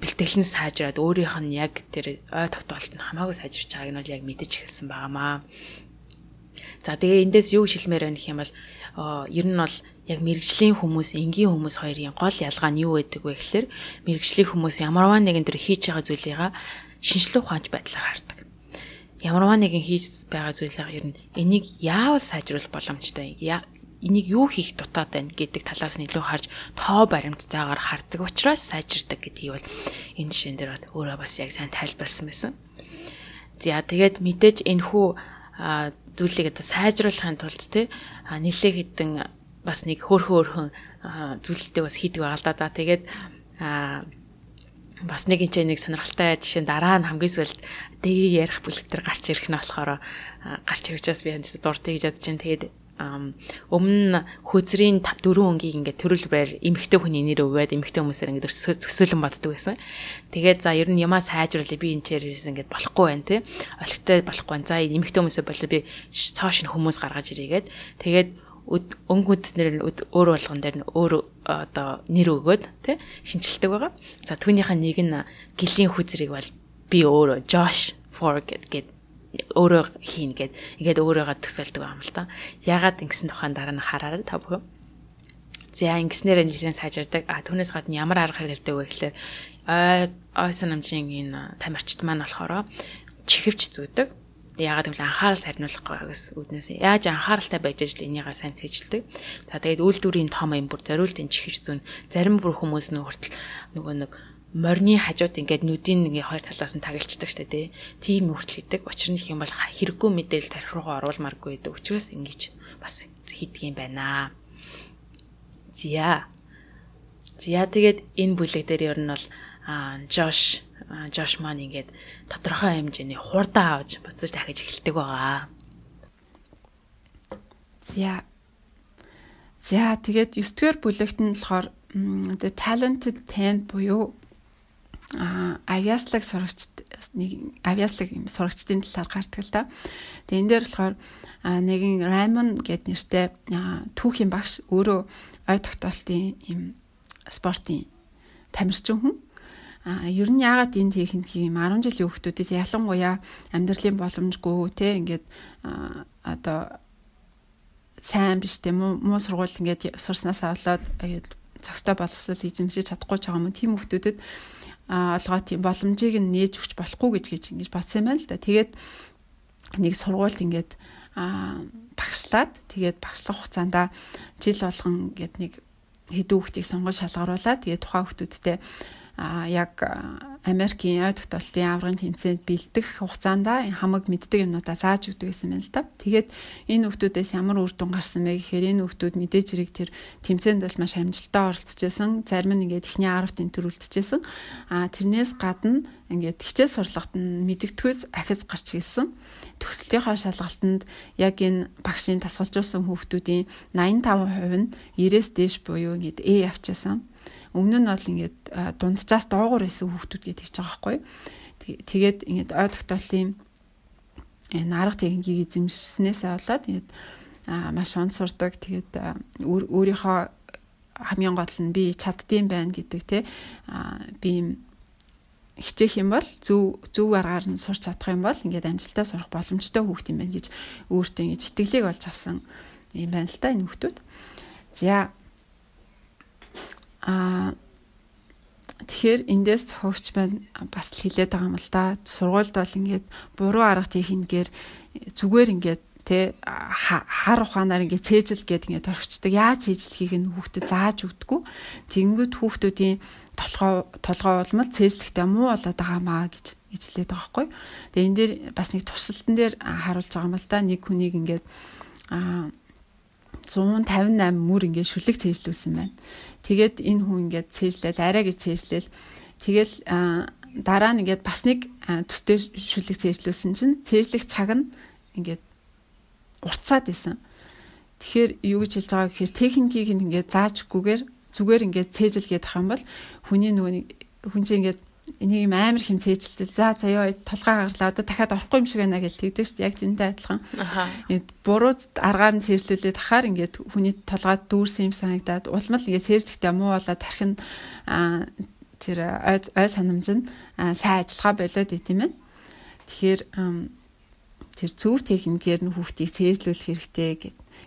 бэлтгэл нь сайжраад өөрийнх нь яг тэр ой тогтоолт нь хамаагүй сайжирч байгааг нь бол яг мэдэж эхэлсэн байгаамаа. За тэгээ эндээс юу шилмээр байна гэх юм бол ер нь бол яг мэрэгжлийн хүмүүс, энгийн хүмүүс хоёрын гол ялгаа нь юу байдаг вэ гэхээр мэрэгжлийн хүмүүс ямарваа нэгэн төр хийж байгаа зүйлийгаа шинжлэх ухаанч байдлаар хардаг. Ямарваа нэгэн хийж байгаа зүйлээ ер нь энийг яавал сайжруулах боломжтой энийг юу хийх дутаад байна гэдэг талаас нь илүү харж тоо баримттайгаар хардаг учраас сайжирдаг гэдгийг бол энэ жишээн дээр өөрөө бас яг сайн тайлбарлсан байсан. За тэгээд мэдээж энэ хүү зүйлийг одоо сайжруулахын тулд те нэлээ хідэн бас нэг хөөрхөн хөөрхөн зүйлтэй бас хийдэг байгаа л да. Тэгээд бас нэг энэ нэг сонирхолтой жишээ дараа нь хамгийн сүүлд дэгийг ярих бүлэгтэр гарч ирэх нь болохоор гарч ирчихээс би энэ дуртай гэж бодож байна. Тэгээд өмнө хөөцрийн дөрөв өнгийг ингээд төрөлбрээр эмэгтэй хүний нэр өгөөд эмэгтэй хүмүүсээр ингээд төсөөлөн боддог байсан. Тэгээд за ер нь ямаа сайжруулъя би энэ чирээс ингээд болохгүй байна те. Олигтой болохгүй байна. За эмэгтэй хүмүүсээ болоо би цааш нь хүмүүс гаргаж ирээгээд тэгээд өнгөнд нэр өөр болгон дээр нь өөр одоо нэр өгөөд тий шинжилдэг байгаа. За түүнийхээ нэг нь гэлийн хүзрийг бол би өөрөө Josh Forget гэд өөрөө хийн гэд ингээд өөрөөгөө төсөөлдөг юм л та. Ягаад ингэсэн тухайн дараа нь хараарай та бүхэн. За ингэснээр нэлээд сайжирдаг. А түүнээс гадна ямар арга хэрэгэлдэг вэ гэхээр ойсон намжийн энэ тамирчид маань болохоор чихвч зүүдэг яагаад гэвэл анхаарал сарниулах гэсэн үднээс яаж анхааралтай байж ажил энийгээ сайн цэжилдэг. За тэгээд үйлдвэрийн том юм бүр зориултын чихвч зүүн зарим бүр хүмүүс нөө хүртэл нөгөө нэг морины хажууд ингээд нүдийн нэг хоёр талаас нь тагалцдаг штэ тий. Тийм хүртэл хийдэг. Учир нь их юм бол хэрэггүй мэдээлэл тарих руугаа оруулмааргүй гэдэг учраас ингэж бас хийдэг юм байна. Зя. Зя тэгээд энэ бүлэг дээр ер нь бол Жош Жош маань ингээд тодорхой хэмжээний хурдан авч буцаж дахиж эхэлдэг байгаа. За. За тэгээд 9 дугаар бүлэгт нь болохоор the talented 10 буюу а авиаслаг сурагчд нэг авиаслаг сурагчдын талаар гардаг л да. Тэгээ энэ дээр болохоор нэгэн Раймон гэд нэртэй түүхийн багш өөрөө ой тогтоолтын юм спортын тамирчин хүн. А ер нь яагаад хийх юм 10 жилийн хүүхдүүдэд ялангуяа амьдралын боломжгүй те ингээд одоо сайн биш те муу муу сургууль ингээд сурснаасаа болоод зохистой боловсрол эзэмшиж чадахгүй ч байгаа юм. Тийм хүүхдүүдэд олгоо тийм боломжийг нь нээж өгч болохгүй гэж гэж ингэж бодсон юм байна л да. Тэгээд нэг сургуульд ингээд багшлаад тэгээд багшлах хугацаанд жил болгон ингээд нэг хэдэн хүүхдийг сонгож шалгаруулад тэгээд тухайн хүүхдүүдтэй яг Америкийн ой тогтоолтын аврагын тэмцээнд бэлдэх хугацаанд хамаг мэддэг юмнуудаа зааж өгдөг гэсэн юм л да. Тэгээд энэ хүмүүсээс ямар үр дүн гарсан бэ гэхээр энэ хүмүүс мэдээж хэрэг тэр тэмцээнд бол маш амжилттай оролцож зарим нь ингээд эхний 10-т энэ төр үлдчихсэн. А тэрнээс гадна ингээд хичээл сурлагт нь мэддэгтгөөс ахиц гарч ирсэн. Төгсөлтийнхаа шалгалтанд яг энэ багшийн тасгалжуулсан хүүхдүүдийн 85% нь 90-с дээш буюу ингээд A авчаасан. Өмнө нь бол ингээд дунджаас доогуур исэн хүүхдүүд гэж хэлж байгаа байхгүй. Тэгээд ингээд ой тогтоолын нарга техникийг эзэмшснээсээ болоод ингээд маш он сурдаг. Тэгээд өөрийнхөө хамгийн гол нь би чаддсан байна гэдэг те би хичээх юм бол зөв зөв аргаар нь сурч чадах юм бол ингээд амжилттай сурах боломжтой хүүхд юм байна гэж өөртөө ингэж итгэлийг олж авсан юм байна л да энэ хүүхдүүд. За Аа тэгэхээр эндээс хөгч байна бас хилээд байгаа юм л да. Сургуульд бол ингээд буруу арга тийхнгээр зүгээр ингээд тэ хар ухаанаар ингээд цээжил гээд ингээд орхичдаг. Яаж цээжлэхийг нь хүүхдэд зааж өгдөггүй. Тэгэнгүүт хүүхдүүдийн толгой толгой улмал цээжлэхтэй муу болоод байгаа маа гэж хэлээд байгаа байхгүй. Тэгээ энэ дээр бас нэг туршилтан дээр харуулж байгаа юм л да. Нэг хүнийг ингээд а 158 мөр ингээд шүлэг цээжлүүлсэн байна. Тэгээд энэ хүн ингээд цээжлээл арай гэж цээжлээл тэгэл дараа нь ингээд бас нэг төстэй шүлэг цээжлүүлсэн чинь цээжлэх цаг нь ингээд уртцаад исэн. Тэгэхээр юу гэж хэлж байгаа гэхээр техникийг ингээд заажгүйгээр зүгээр ингээд цээжилгээд ах юм бол хүний нөгөө хүн чинь ингээд энийг юм амар хэм цээжилтэл за заяа толгой гарлаа одоо дахиад орохгүй юм шиг байна гэж тэгдэг шүү дээ яг зэнтэй адилхан. Ингээд буруу аргаар нь цээжлүүлээд ахаар ингээд хүний толгойд дүүрсэн юм санагдаад улмал ингээд цээжлэхдээ муу болоод тархин тэр ой санамж нь сайн ажиллагаа болоод идэм юм. Тэгэхээр тэр зөв техникээр нь хүүхдийг цээжлүүлэх хэрэгтэй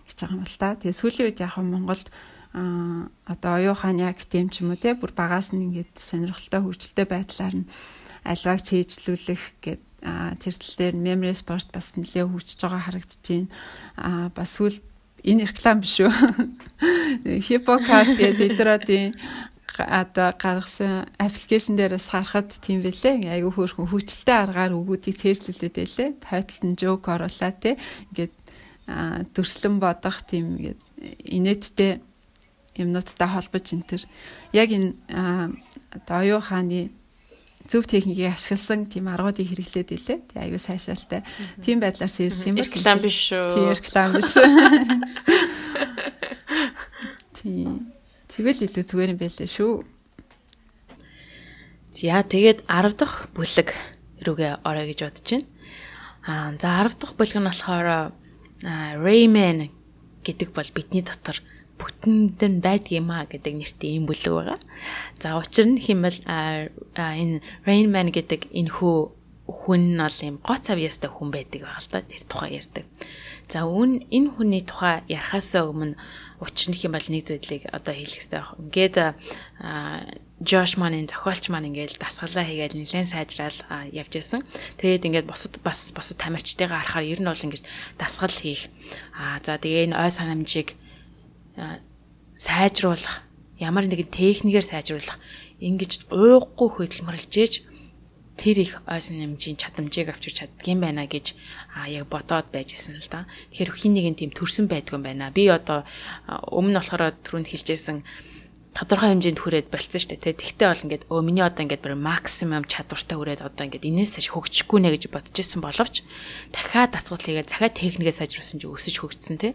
гэж байгаа юм л та. Тэгээ сүүлийн үед яг Монголд а одоо оюухан яг тийм ч юм уу те бүр багаас нь ингээд сонирхолтой хөгжилтэй байдлаар нь альваг цээжлүүлэх гэд тэр тал дээр memory sport бас нэлээ хөгжиж байгаа харагдаж байна. А бас сүүл энэ реклам биш үү? Hippocard гэдэг эдродийн одоо гаргасан аппликейшн дээрээс харахад тийм байлээ. Айгүй хөөрхөн хөгжилтэй аргаар өгүүдийг цээжлүүлээд байлээ. Тойтолт нь жоок оруулаад те ингээд дүрслэн бодох тийм ингээд инээдтэй юмнуудтай холбож ин төр яг энэ одоо оюу хааны зөв техникийг ашигласан тийм аргуудыг хэрэглээд илээ. Тэгээ аюу сайшаалтай. Тийм байдлаар сэрсэн юм байна. Реклам биш шүү. Тийм реклам биш. Тийм. Тэгэл илүү зүгээр юм байлээ шүү. За тэгээд 10 дахь бүлэг рүүгээ орё гэж бодож байна. Аа за 10 дахь бүлэг нь болохоор Rayman гэдэг бол бидний дотор бүтэнд нь байдаг юм а гэдэг нэртэй юм бүлэг байгаа. За учир нь хэмэл энэ Rain Man гэдэг энэ хүү хүн нь бол юм гоц авьяастай хүн байдаг байгаа л да тэр тухай ярьдаг. За үн энэ хүний тухай ярахаасаа өмнө учир нь хэм бол нэг зүйлийг одоо хэлэх хэрэгтэй байна. Ингээд Жош маань зохиолч маань ингээд дасгалаа хийгээл нэлээд сайжраал явж исэн. Тэгээд ингээд босод бас босод тамирчтайгаа харахаар ер нь бол ингээд дасгал хийх. Аа за тэгээ энэ ой санамжийг сайжруулах ямар нэгэн техникээр сайжруулах ингэж ууггүй хөдөлмөрлжээж тэр их ойсон нэмжийн чадамжийг авчирч чаддгийм байна гэж а яг бодоод байж исэн л да. Тэгэхээр хин нэгэн тийм төрсөн байдгүй юм байна. Би одоо өмнө болохоор түрүүнд хэлжсэн тодорхой хэмжээнд хүрээд болцсон шүү дээ. Тэгтээ бол ингээд өө миний одоо ингээд бүр максимум чадвартай хүрээд одоо ингээд энэс хаш хөгжихгүй нэ гэж бодож исэн боловч дахиад дасгал хийгээд дахиад техникээ сайжруулсан чи өсөж хөгжсөн тий.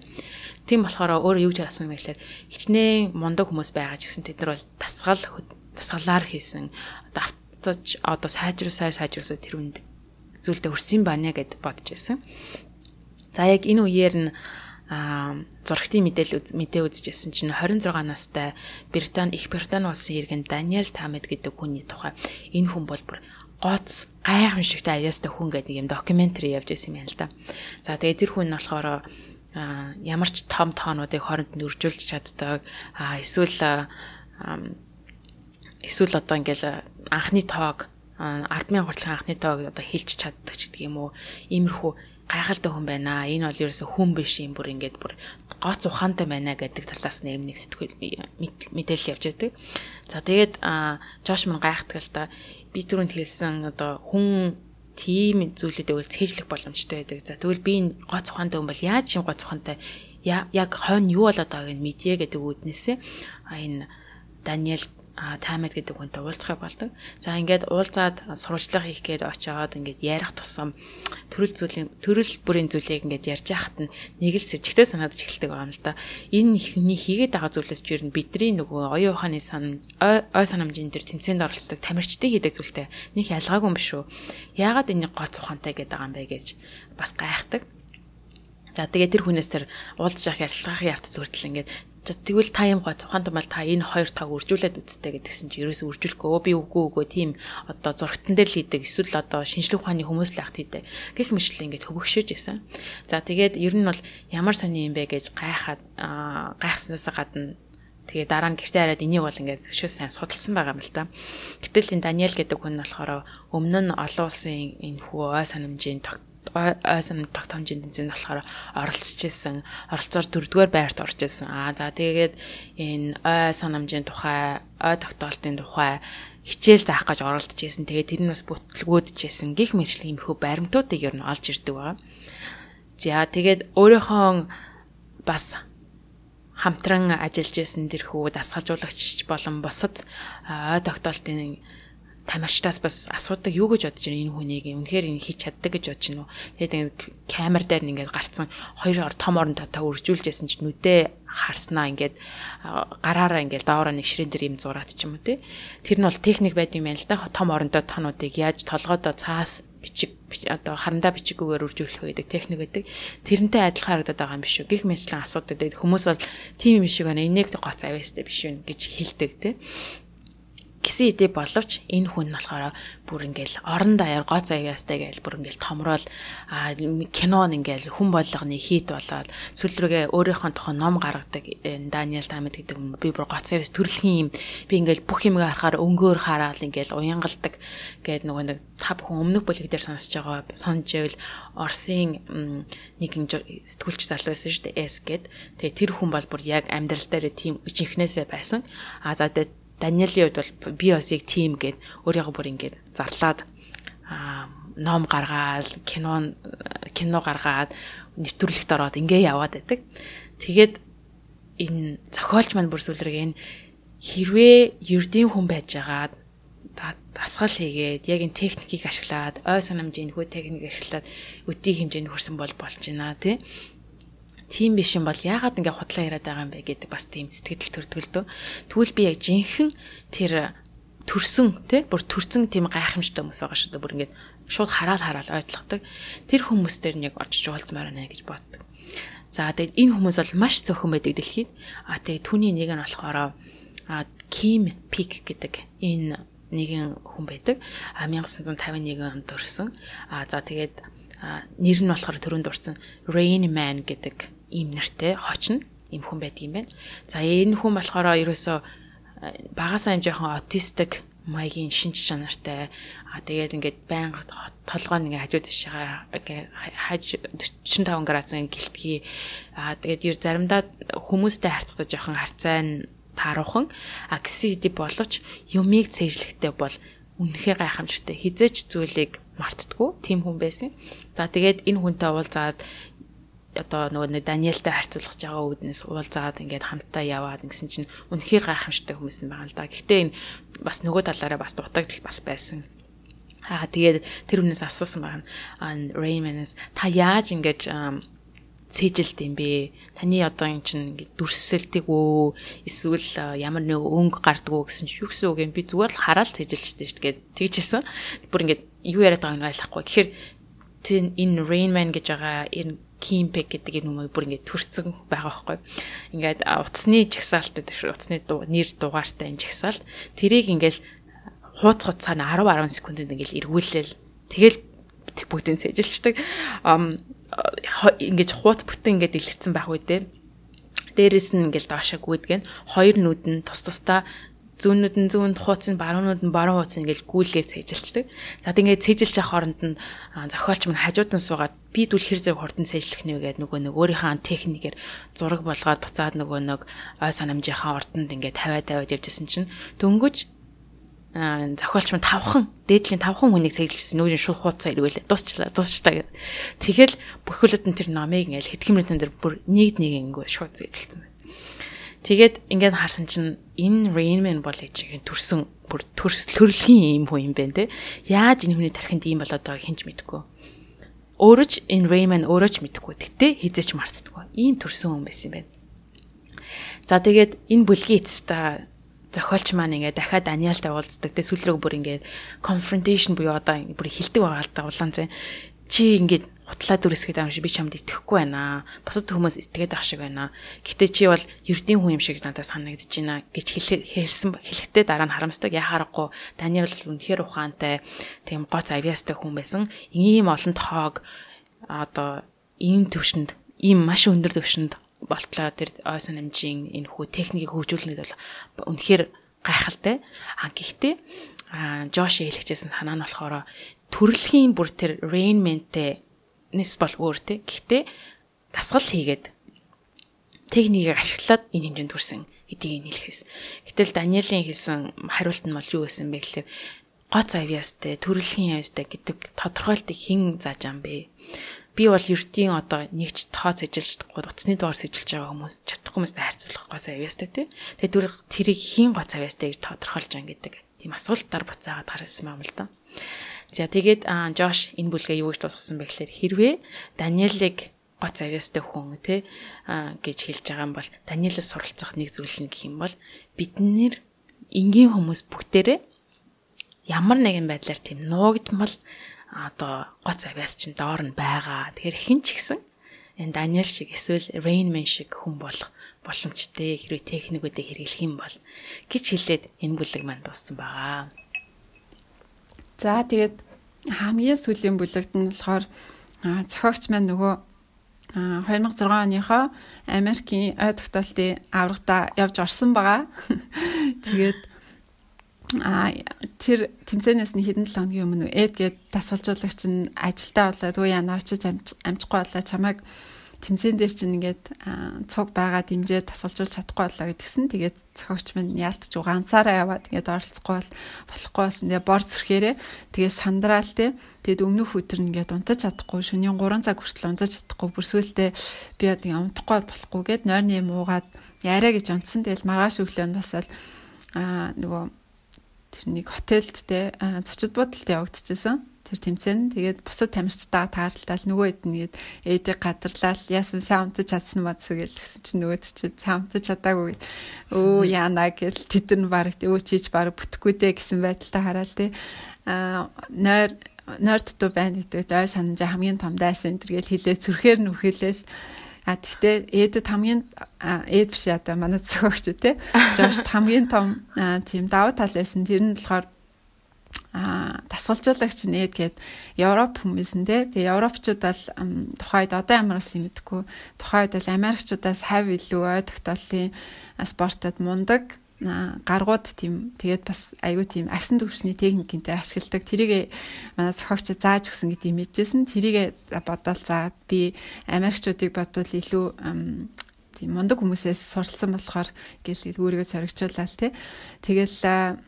Тийм болохоор өөрөө юу гэж хасан юм гэхээр хичнээн мундаг хүмүүс байгаа ч гэсэн тэд нар бол дасгал дасгалаар хийсэн давтаж одоо сайжруулсаар сайжруулсаа тэр үнд зүйлдэ өрсөн байна гэд бодож байсан. За яг энэ үеэр нь а зурагтын мэдээлэл мэдээ үзчихсэн чинь 26 настай Британи их Британи улсын иргэн Даниэл Тамед гэдэг хүний тухай. Энэ хүн бол бүр гоц гайхамшигтай аяастай хүн гэдэг нэг юм докюментари явж байсан юм байна л да. За тэгээ тэр хүн нь болохоор ямар ч том тоонуудыг хооронд нь үржүүлж чаддаг. Эсвэл эсвэл одоо ингээл анхны тоог 100000 хүртэлх анхны тоог одоо хэлж чаддаг ч гэдэг юм уу. Иймэрхүү гайхалтай хүн байна. Энэ бол ерөөсө хүн биш юм бүр ингээд бүр гоц ухаантай байна гэдэг талаас нь юм нэг сэтгэл мэдээлэл явж байдаг. За тэгээд Жош мань гайхдаг л та би түрүүнд хэлсэн одоо хүн тийм зүйлүүдээ үл цээжлэх боломжтой байдаг. За тэгвэл би энэ гоц ухаантай хүн бол яаж юм гоц ухаантай яг хойно юу болоод байгааг нь мэдье гэдэг үүднээсээ энэ Даниэл таймед гэдэг хүнтэй уулзахыг болдог. За ингээд уулзаад сурвалжлага хийх гээд очиод ингээд ярих тусам төрөл зүйлийн төрөл бүрийн зүйлийг ингээд ярьж яхад нь нэг л сэжигтэй санагдаж эхэлдэг байгаа юм л да. Энэ ихний хийгээд байгаа зүйлээс ч юу бидний нөгөө оюун ухааны сан ой санамжийн дээр тэмцээнд оролцдог тамирчдын хийдэг зүйлтэй нэг ялгаагүй юм биш үү? Яагаад энийг гоц ухаантай гэдэг юм бэ гэж бас гайхдаг. За тэгээ тэр хүнээс тэр уулзж явах ярилцлагын явц зүртэл ингээд тэгвэл та юм гоо ухаан тумал та энэ хоёр таг үржүүлээд үзтээ гэдгсэн чи ерөөсөө үржүүлэхгүй. Би үгүй үгүй тийм. Одоо зургтан дээр л хийдэг. Эсвэл одоо шинжлэх ухааны хүмүүс л ахт хийдэг. Гэх мэтлээ ингээд хөвгшөөж исэн. За тэгээд ер нь бол ямар сони юм бэ гэж гайхаад гайхснаас гадна. Тэгээ дараа нь гэртээ хараад энийг бол ингээд зөвшөө сайн судалсан байгаа юм л та. Гэтэл энэ Даниэл гэдэг хүн нь болохоор өмнө нь олон улсын энэ хүү ой санамжийн ойсон тогтоомжийн тэмцээнд болохоор оролцож исэн. Оролцоор дөрөвдүгээр байрт орж исэн. Аа за тэгээд энэ ой санамжийн тухай, ой тогтоолтын тухай хичээл заах гэж оролдож исэн. Тэгээд тэр нь бас бүтлгүүдж исэн. Гих мэтлэг иймэрхүү баримтуудыг ер нь олж ирдэг байгаа. За тэгээд өөрийнхөө бас хамтран ажиллаж исэн тэрхүү дасгалжуулагч болон бусад ой тогтоолтын тамирчдаас бас асуудаг юу гэж бодож байна энэ хүнийг үнэхээр энэ хийж чаддаг гэж бодож байна уу. Тэгээд камер дээр ингээд гарцсан хоёр том орон татаа үржүүлжсэн чинь нүдээ харснаа ингээд гараараа ингээд доороо нэг ширээн дээр юм зураад ч юм уу тий. Тэр нь бол техник байд юм байна л да. Том орондоо тонуудыг яаж толгойдоо цаас бичиг одоо харандаа бичиггүйгээр үржүүлэх гэдэг техник байдаг. Тэрнтэй адилхан харагдаад байгаа юм биш үү? Гэх мэтлэн асуудаг. Тэгээд хүмүүс бол тийм юм шиг байна. Энийг гоц авьяастай биш үү гэж хэлдэг тий гэсэн идэ боловч энэ хүн нь болохоор бүр ингээл орон даяар гоо заяастай гээл бүр ингээл томрол а кинон ингээл хүн болгоны хийт болоод сүүл рүүгээ өөрийнхөө тухайн ном гаргадаг Даниэл Тамид гэдэг хүн би бүр гоцоос төрөлхийн юм. Би ингээл бүх юм харахаар өнгөөр хараад ингээл уянгалдаг гээд нөгөө нэг та бүхэн өмнөх бүлэг дээр сонсож байгаа санаж байвал Орсын нэгэн сэтгүүлч залуу байсан шүү дээ S гээд тэгээ тэр хүн бол бүр яг амьдрал дээр тийм жинхнээсээ байсан. А за тэгээ Даниэлийн хувьд бол би бас яг тийм гээд өөрийгөө бүр ингээд зарлаад аа ном гаргаад кино кино гаргаад нэвтрүүлэгт ороод ингээ яваад байдаг. Тэгээд энэ зохиолч маань бүр сүлрэг энэ хэрвээ ердийн хүн байж байгаад дасгал хийгээд яг энэ техникийг ашиглаад ой санамжийн хүү техник ашиглаад өдийг хэмжээнд хүрсэн бол болж байна тий тийм биш юм бол яагаад ингээ худлаа яриад байгаа юм бэ гэдэг бас тийм сэтгэл төрдгөл дөө. Тэгвэл би яг жинхэнэ тэр төрсөн тий бүр төрсөн тийм гайхамшигтай хүмүүс байгаа шүү дээ. Бүр ингээд шууд хараал хараал ойлгодог. Тэр хүмүүс дээр нь яг очиж уулзмаар байна гэж боддог. За тэгээд энэ хүмүүс бол маш цөөхөн байдаг дэлхийд. А тэгээд түүний нэг нь болохоор Ким Пик гэдэг энэ нэгэн хүн байдаг. А 1951 онд төрсэн. А за тэгээд нэр нь болохоор төрөнд дурсан Rain Man гэдэг ийм нэртэй хочно ийм хүн байдаг юм байна. За энэ хүн болохоор ерөөсөө багасаа жоохон аутистик маягийн шинж чанартай а тэгээд ингээд байнга толгой нэг хажуу тишээ хаж 45 градусын гэлтгий а тэгээд ер заримдаа хүмүүстэй харьцахад жоохон харьцаа нь тааруухан а хэдий боловч юмыг цээжлэхтэй бол үнэхээр гайхамшигтай хизээч зүйлийг мартдаггүй тийм хүн байсан. За тэгээд энэ хүнтэй уулзаад одоо нөгөө нэг Даниэлтэй харьцуулах жагаа үүднээс уулзаад ингээд хамтдаа яваад гэсэн чинь үнэхээр гайхамшигтай хүмүүс нь байгаа л да. Гэхдээ энэ бас нөгөө талаараа бас дутагдал бас байсан. Аа тэгээд тэр хүнээс асуусан байна. Raymond та яаж ингэж цээжилт юм бэ? Таны одоо эн чинь дүрсэлдэг өө эсвэл ямар нэг өнгө гардаг уу гэсэн чинь юу гэсэн үг юм? Би зүгээр л хараад цээжилчтэй шүү дээ. Тэгжсэн. Бүр ингээд юу яриад байгааг ойлгохгүй. Тэгэхээр энэ Rainman гэж байгаа энэ Кимпек гэдэг энэ хүмүүс бүр ингээд төрцөн байгаа байхгүй. Ингээд утасны жагсаалт гэдэг шиг утасны нэр дугаартай энэ жагсаалт тэрийг ингээд хууц хуц цаана 10 10 секундэд ингээд эргүүлээл тэгэл бүгдийн цэжилчдэг. Ам ингээд хууц бүтэн ингээд илэрсэн байх үү дээ. Дээрээс нь ингээд доошоо гүйдэг нь хоёр нүд нь тус тусдаа зүүнүүд нь зүүнд хууц нь баруунууд нь баруун хууц нь ингээл гүйлгээ цээжилчдэг. За тэгээд цээжилж явах хооронд нь зохиолч мань хажуудан суугаад би дүүл хэр зэрэг хурдан цээжлэх нэ гэдэг нөгөө нэг өөрийнхөө техникээр зураг болгоод буцаад нөгөө нэг ой санамжийнхаа урданд ингээд тавиад тавиад явжсэн чинь дөнгөж зохиолч мань тавхан дээдлийн тавхан хүнийг цэглэжсэн нүрийн шууд хуудасаа эргүүлээ дуусчлаа дуусчлаа гэдэг. Тэгэл бүхүүлд нь тэр номыг ингээл хэдхэн минутын дээр бүр нэг нэг ингээ шууд цэглэлсэн. Тэгээд ингээд харсан чинь энэ Rainman бол ээжийн төрсөн бүр төрс төрөлхийн юм хүн юм байна те. Яаж энэ хүний тархинд ийм болоод байгааг хинч мэдэхгүй. Өөрөө ч энэ Rainman өөрөө ч мэдэхгүй. Гэтэ хизээч мартдаггүй. Ийм төрсөн хүн байсан юм байна. За тэгээд энэ бүлгийн эцэстээ зохиолч маань ингээд дахиад Даниэлтай уулздаг. Тэгээ сүүлрэг бүр ингээд confrontation буюу одоо бүр хилдэг байгаа л да улаан зэн. Чи ингээд хутлаа дүрсгээд байгаа юм шиг би чамд итгэхгүй байна. Бусад хүмүүс итгээд байх шиг байна. Гэтэ чи бол ердийн хүн юм шиг надад санагдаж байна гэж хэлсэн хэлэхдээ дараа нь харамсдаг. Яхаарахгүй Даниэл бол үнэхээр ухаантай тийм гоц авьяастай хүн байсан. Ийм олон тоог одоо ийм төвшөнд ийм маш өндөр төвшөнд болтлоо тэр ойсон намжийн энэ хүү техникийг хөгжүүлнэд бол үнэхээр гайхалтай. А гэхдээ Жош хэлчихсэн санаа нь болохоор төрөлхийн бүр тэр Rainman-тэй нэс бол өөр те. Гэхдээ дасгал хийгээд техникийг ашиглаад энэ хэмжээнд хүрсэн гэдгийг нийлхэс. Гэтэл Даниэлийн хэлсэн хариулт нь бол юу гэсэн бэ гэхээр гоц авьяастай, төрөлхийн авьяастай гэдэг тодорхойлтыг хэн зааж ам бэ? Би бол ертийн одоо нэгч тооц эжилж чадахгүй, утасны доор сэжилж байгаа хүмүүс чадахгүй хүмүүстэй харьцуулах гоц авьяастай тий. Тэгээд түр тэрийг хэн гоц авьяастай гэж тодорхойлж байгаа гэдэг тийм асуултаар буцаагаад гарсан юм л да. За тэгээд Жош энэ бүлгээ юу гэж дуусгасан бэ гэхээр хэрвээ Даниэлийг гоц авьяастай хүн те гэж хэлж байгаа юм бол Даниэлээс суралцах нэг зүйл нь гэх юм бол бид нэр энгийн хүмүүс бүгдээрээ ямар нэгэн байдлаар тийм нуугдмал одоо гоц авьяас чинь доор нь байгаа. Тэгэхээр хэн ч гэсэн энэ Даниэл шиг эсвэл Rainman шиг хүн болох боломжтой хэрвээ техникүүдийг хэрэглэх юм бол гэж хэлээд энэ бүлэг маань дууссан байгаа. За тэгээд хамгийн сүүлийн бүлэгт нь болохоор зохиогч маань нөгөө 2006 оныхоо Америкийн ой тогтоолтын аврагта явж орсон байгаа. Тэгээд а тэр тэмцээнээс нь хэдэн 7 хоногийн өмнө эд гээд дасгалжуулагч нь ажилдаа болоод үе яна очиж амжихгүй болоо чамайг тэмцээн дээр чинь ингээд цуг байгаа дэмжээ тасалжуулж чадахгүй боллоо гэдгсэн. Тэгээд зохиогч минь яалтч ганцаараа яваад ингээд оролцохгүй бол болохгүй болсон. Тэгээ бор зүрхээрээ тэгээд сандраал те. Тэгээд өмнөх өдөр ингээд унтаж чадахгүй шөнийн 3 цаг хүртэл унтаж чадахгүй бүрсүүлтэй би одоо унтахгүй болохгүй гэд нойрны юм уугаад яриа гэж унтсан. Тэгэл маргааш өглөө нь бас л аа нөгөө тэр нэг хотелд те зочид буудалд явагдчихсан тэр тэмцээн. Тэгээд бусад тамирчдаа тааралдаал нөгөө хэд нэгэд ээдийг гадарлал яасан саунтаж чадсан мод сүгэл гэсэн чинь нөгөө тэр чинь саунтаж чадаагүй гэд өө яана гэл тэд нар баг өө чийж баг бүтэхгүй дээ гэсэн байдалтай хараад тий. Аа нойр нойр дутуу байна гэдэг ой санамжаа хамгийн том дайсан энэ гэж хэлээ зүрхээр нь үхэлээл А тэгтээ ээдэд хамгийн ээд биш одоо манай зохиогч тий. Жорж хамгийн том тийм давуу тал байсан. Тэр нь болохоор а дасгалжуулагч нээд гээд Европ хүмүүс те. Тэгээ европчууд бол тухайд одоо ямар болсон юм мэдгүй тухайд бол Америкчуудаас хав илүү ой тогтоолын спортод мундаг. Гаргууд тийм тэгээд бас аюу тийм агсан төвшний техникийн дээр ашигладаг. Тэрийг манай зохиогч зааж өгсөн гэдгийг мэдчихсэн тэрийг бодоол за би Америкчуудыг бодвол илүү тийм мундаг хүмүүсээс суралцсан болохоор гэл өөрийгөө зоригчуулаад тий тэгэл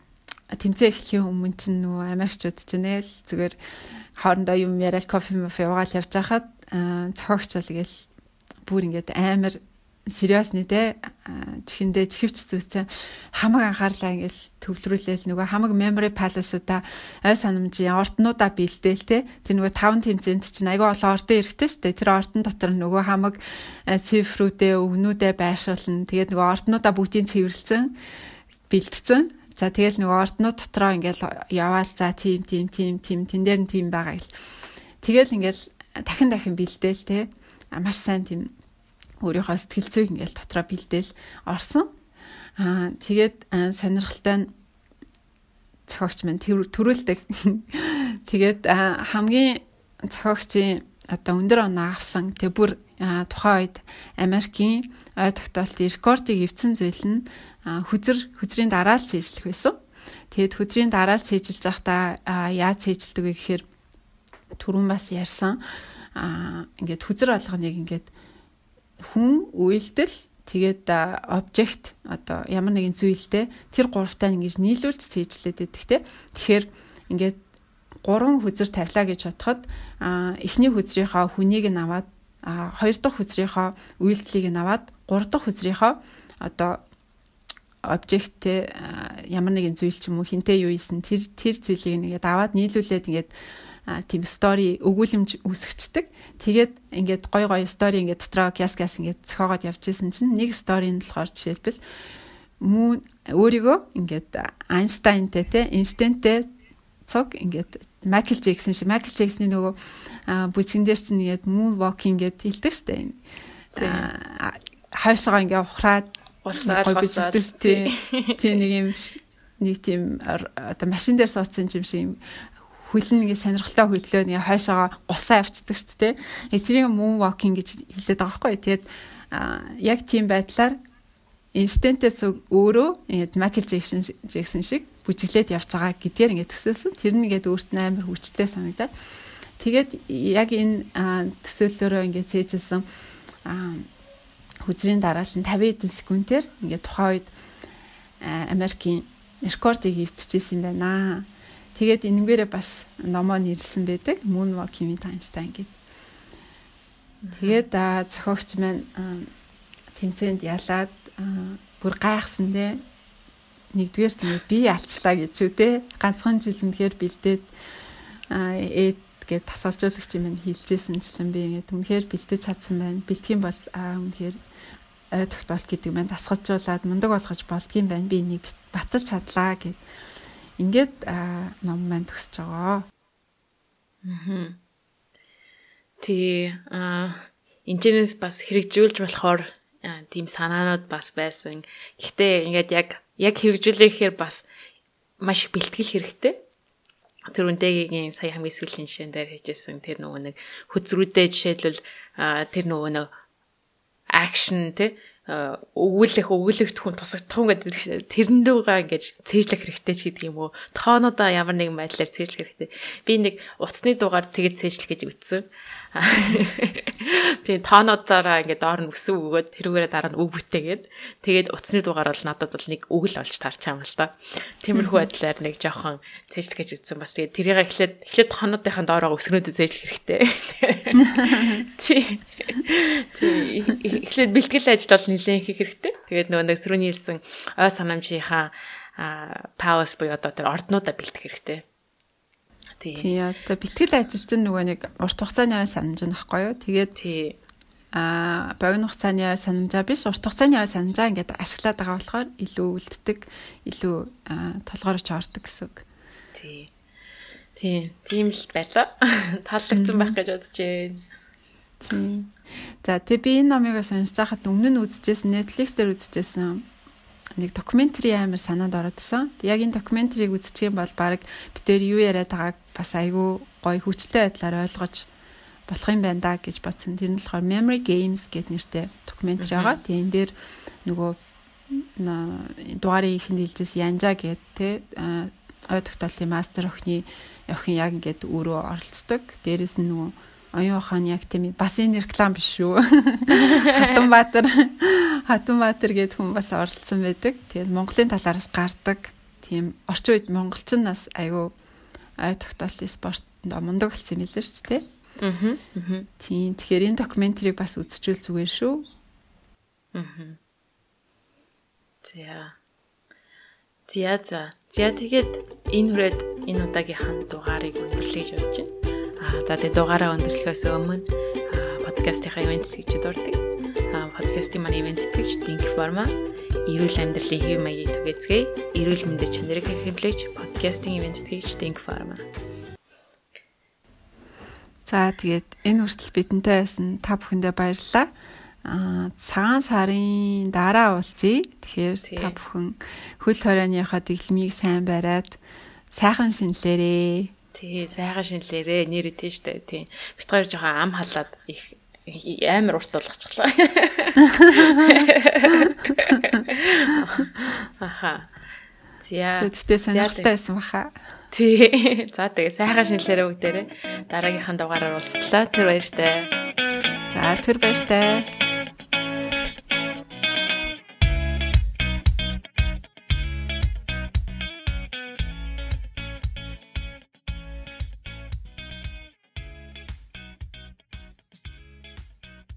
тэмцээн эхлэхийн өмнө чинь нөгөө Америкчууд чинь л зүгээр хоорондоо юм яриад кофе мофе уугаал явж байхад цохогч бол гээл бүр ингээд амар сериосны те чихэндээ чихвч зүүцэн хамаг анхаарлаа ингээл төвлөрүүлээл нөгөө хамаг memory palace-уда ой санамжийн ортнуудаа бэлдээл те. Тэр нөгөө таван тэмцээнд чинь айгүй олон ордон эрэхтэй штэ. Тэр ордон дотор нөгөө хамаг цифрүүдээ өгнүүдээ байршуулна. Тэгээд нөгөө орднуудаа бүгдийг цэвэрлсэн бэлдсэн За тэгэл нөгөө орднууд дотроо ингээл яваал за тийм тийм тийм тийм тэн дээр нь тийм байгаа гэл. Тэгэл ингээл дахин дахин бэлдээл те. Маш сайн тийм өөрийнхөө сэтгэл зүйг ингээл дотроо бэлдээл орсон. Аа тэгээд сонирхолтой нь зохиогч маань төрүүлдэг. Тэгээд хамгийн зохиогчийн одоо өндөр оноо авсан. Тэг бүр тухайн үед Америкийн ой тогтоолтын рекордыг эвцэн зүйл нь хүзэр хүзрийн дараа л цээжлэх байсан. Тэгэд хүзрийн дараа л цээжилж байхдаа яаж цээжилдэг вэ гэхээр түрүүн бас ярьсан а ингээд хүзэр болгоныг ингээд хүн үйлдэл тэгээд обжект одоо ямар нэгэн зүйлтэй тэр гуравтаа ингэж нийлүүлж цээжлээд байдаг те. Тэгэхээр ингээд гурван хүзэр тавилаа гэж бодоход эхний хүзрийнхаа хүнийг нь аваад хоёр дахь хүзрийнхаа үйлдэлийг нь аваад гурав дахь хүзрийнхаа одоо обжекттэй ямар нэгэн зүйл ч юм уу хинтээ юу ийсэн тэр тэр зүйлийг нэгээд аваад нийлүүлээд ингээд тийм стори өгүүлэмж үүсгэцдэг. Тэгээд ингээд гой гой стори ингээд дотроо кяс кяс ингээд зохиогоод явж исэн чинь нэг сторийн болохоор жишээлбэл мөн өөрийгөө ингээд Айнштайнтэй те Эйнштейнтэй цог ингээд Майкл Джексон шиг Майкл Джексоны нөгөө бүжгэн дээр чинь ингээд moon walking гэд хэлдэг штэ. Хойшоо ингээд ухраад улсаад госоод тий. Тий нэг юм нэг тийм одоо машин дээр суудсан юм шиг юм хөлн ингээ сонирхолтой хөдлөө нэг хойшоогоо гусаа авчдаг шүү дээ. Э тэрийг moon walking гэж хэлээд байгаа байхгүй. Тэгээд яг тийм байдлаар Эйнштейнтэй зүг өөрөө ингээд Майкл Джексон Джексон шиг бүжиглээд явж байгаа гэдгээр ингээд төсөөлсөн. Тэр нь ингээд өөрт нь амар хүчтэй санагдаад. Тэгээд яг энэ төсөөллөөрөө ингээд цээжилсэн хүзрийн дараалал нь 50 эдэн секундээр ингээд тухайн үед Америкийн рекордыг эвдчихсэн байна. Тэгээд энэгээрээ бас номоо нэрлсэн байдаг. Moonwalk-ийн Einstein гэдэг. Тэгээд зохиогч маань тэмцээнд ялаад бүр гайхсан те. Нэгдүгээр тийм би алчлаа гэж үү те. Ганцхан жил үнэхээр бэлдээд ээд гээд тасалжуулагч юм хэлжсэнчлэн би ингээд үнэхээр бэлдэж чадсан байна. Бэлтгэн бол аа үнэхээр ой тогтоолт гэдэг маань тасгалжуулаад мундаг болгож болдгийм байна. Би энийг баталж чадлаа гэд Ингээд ном маань төгсөж байгаа. Аа. Тий а энэчнээс бас хэрэгжүүлж болохоор тийм санаанууд бас байсан. Гэхдээ ингээд яг яг хэрэгжүүлэхээр бас маш их бэлтгэл хэрэгтэй. Тэр үндэгийн сая хамгийн сүүлийн жишээн дээр хийжсэн тэр нөгөө нэг хөзрүүдээ жишээлбэл тэр нөгөө нэг акшн тий өгүүлэх өгүүлэгт хүн тусагдах хүн гэдэг тэрэн дүүгээ ингэж цээжлэх хэрэгтэй ч гэдэг юм уу. Тоонуудаа ямар нэгэн байдлаар цээжлэх хэрэгтэй. Би нэг утасны дуугаар тэгэж цээжлэх гэж ütсэн. Тийм тоонуудаараа ингээд доор нь өсөв өгөөд тэрүүгээрээ дараа нь үг бүтээгээд тэгээд утасны дугаар бол надад бол нэг үг л олж тарч юм л та. Тиймэрхүү байдлаар нэг жоохон цээжлэх гэж ütсэн бас тэгээд тэрийг эхлээд эхлээд тоонуудынхаа доороо өсгөнөдөө цээжлэх хэрэгтэй. Тий. Эхлээд бэлтгэл ажил бол нэлээд хийх хэрэгтэй. Тэгээд нөгөө нэг сөрөний хэлсэн ой санамжийнхаа пауэрс буюу одоо тэр орднуудаа бэлтгэх хэрэгтэй. Тий. Одоо бэлтгэл ажил чинь нөгөө нэг урт хугацааны санамж нь баггүй юу? Тэгээд тий а богино хугацааны санамжаа биш урт хугацааны санамжаа ингээд ашиглаад байгаа болохоор илүү үлддэг, илүү толгойрч ордог гэсэн үг. Тий. Тий, тийм л байлаа. Таалагдсан байх гэж бодож байна. Тий. За тэг би энэ номыг сонсож байхад өмнө нь үзчихсэн Netflix дээр үзчихсэн нэг докюментари амар санаанд ороодсон. Яг энэ докюментарийг үзчих юм бол баг битээр юу яриад байгааг бас айгүй гоё хүчтэй байдлаар ойлгож болох юм байна да гэж бодсон. Тэр нь болохоор Memory Games гэдэг нэртэй докюментари байгаа. Тэгээ энэ дээр нөгөө дугаарыг ихэнд хэлжсэн Янжа гэдэг те ой тогтоолын мастер охины охин яг ингээд өөрөө оролцдог. Дээрээс нь нөгөө оюун ухаан яг тийм бас энэ реклам биш шүү. Хатанбаатар Хатанбаатар гэдэг хүн бас оролцсон байдаг. Тэгээд Монголын талаараас гардаг. Тийм орчин үед монголчин нас айгүй ай тогтоолын спортод мундаг болсон юм билээ шүү дээ. Аа. Тийм тэгэхээр энэ докюментарийг бас үзчихвэл зүгээр шүү. Аа. За. За за. За тэгээд энэ хүрээд энэ удаагийнхаа дугаарыг өндөрлөе гэж бодож байна. За тэгээ дугаараа өндөрлөхөөс өмнө подкастынхаа ивент тэгчид ордог. Аа подкастын маань ивент тэгч Think Pharma эрүүл амьдралын хэв маягийг түгээцгээе. Эрүүл мэндийн чанарыг хэрэглэж подкастын ивент тэгч Think Pharma. За тэгээд энэ хүртэл бидэнтэй байсан та бүхэндээ баярлалаа. Аа цагаан сарын дараа уулзъя. Тэгэхээр та бүхэн хөл хорионыхоо дэглэмийг сайн бариад сайхан шинэлээрээ Тий, сайхан шинэлээрээ нэр идэв штэ. Тий. Бит хоёр жоохон ам халаад их амар урт болгочихлоо. Аха. Зя. Тэгтээ сонирхолтой байсан баха. Тий. За тэгээ сайхан шинэлээрээ бүгдээрээ дараагийнхаа дугаараар уулзлаа. Тэр баяртай. За тэр баяртай.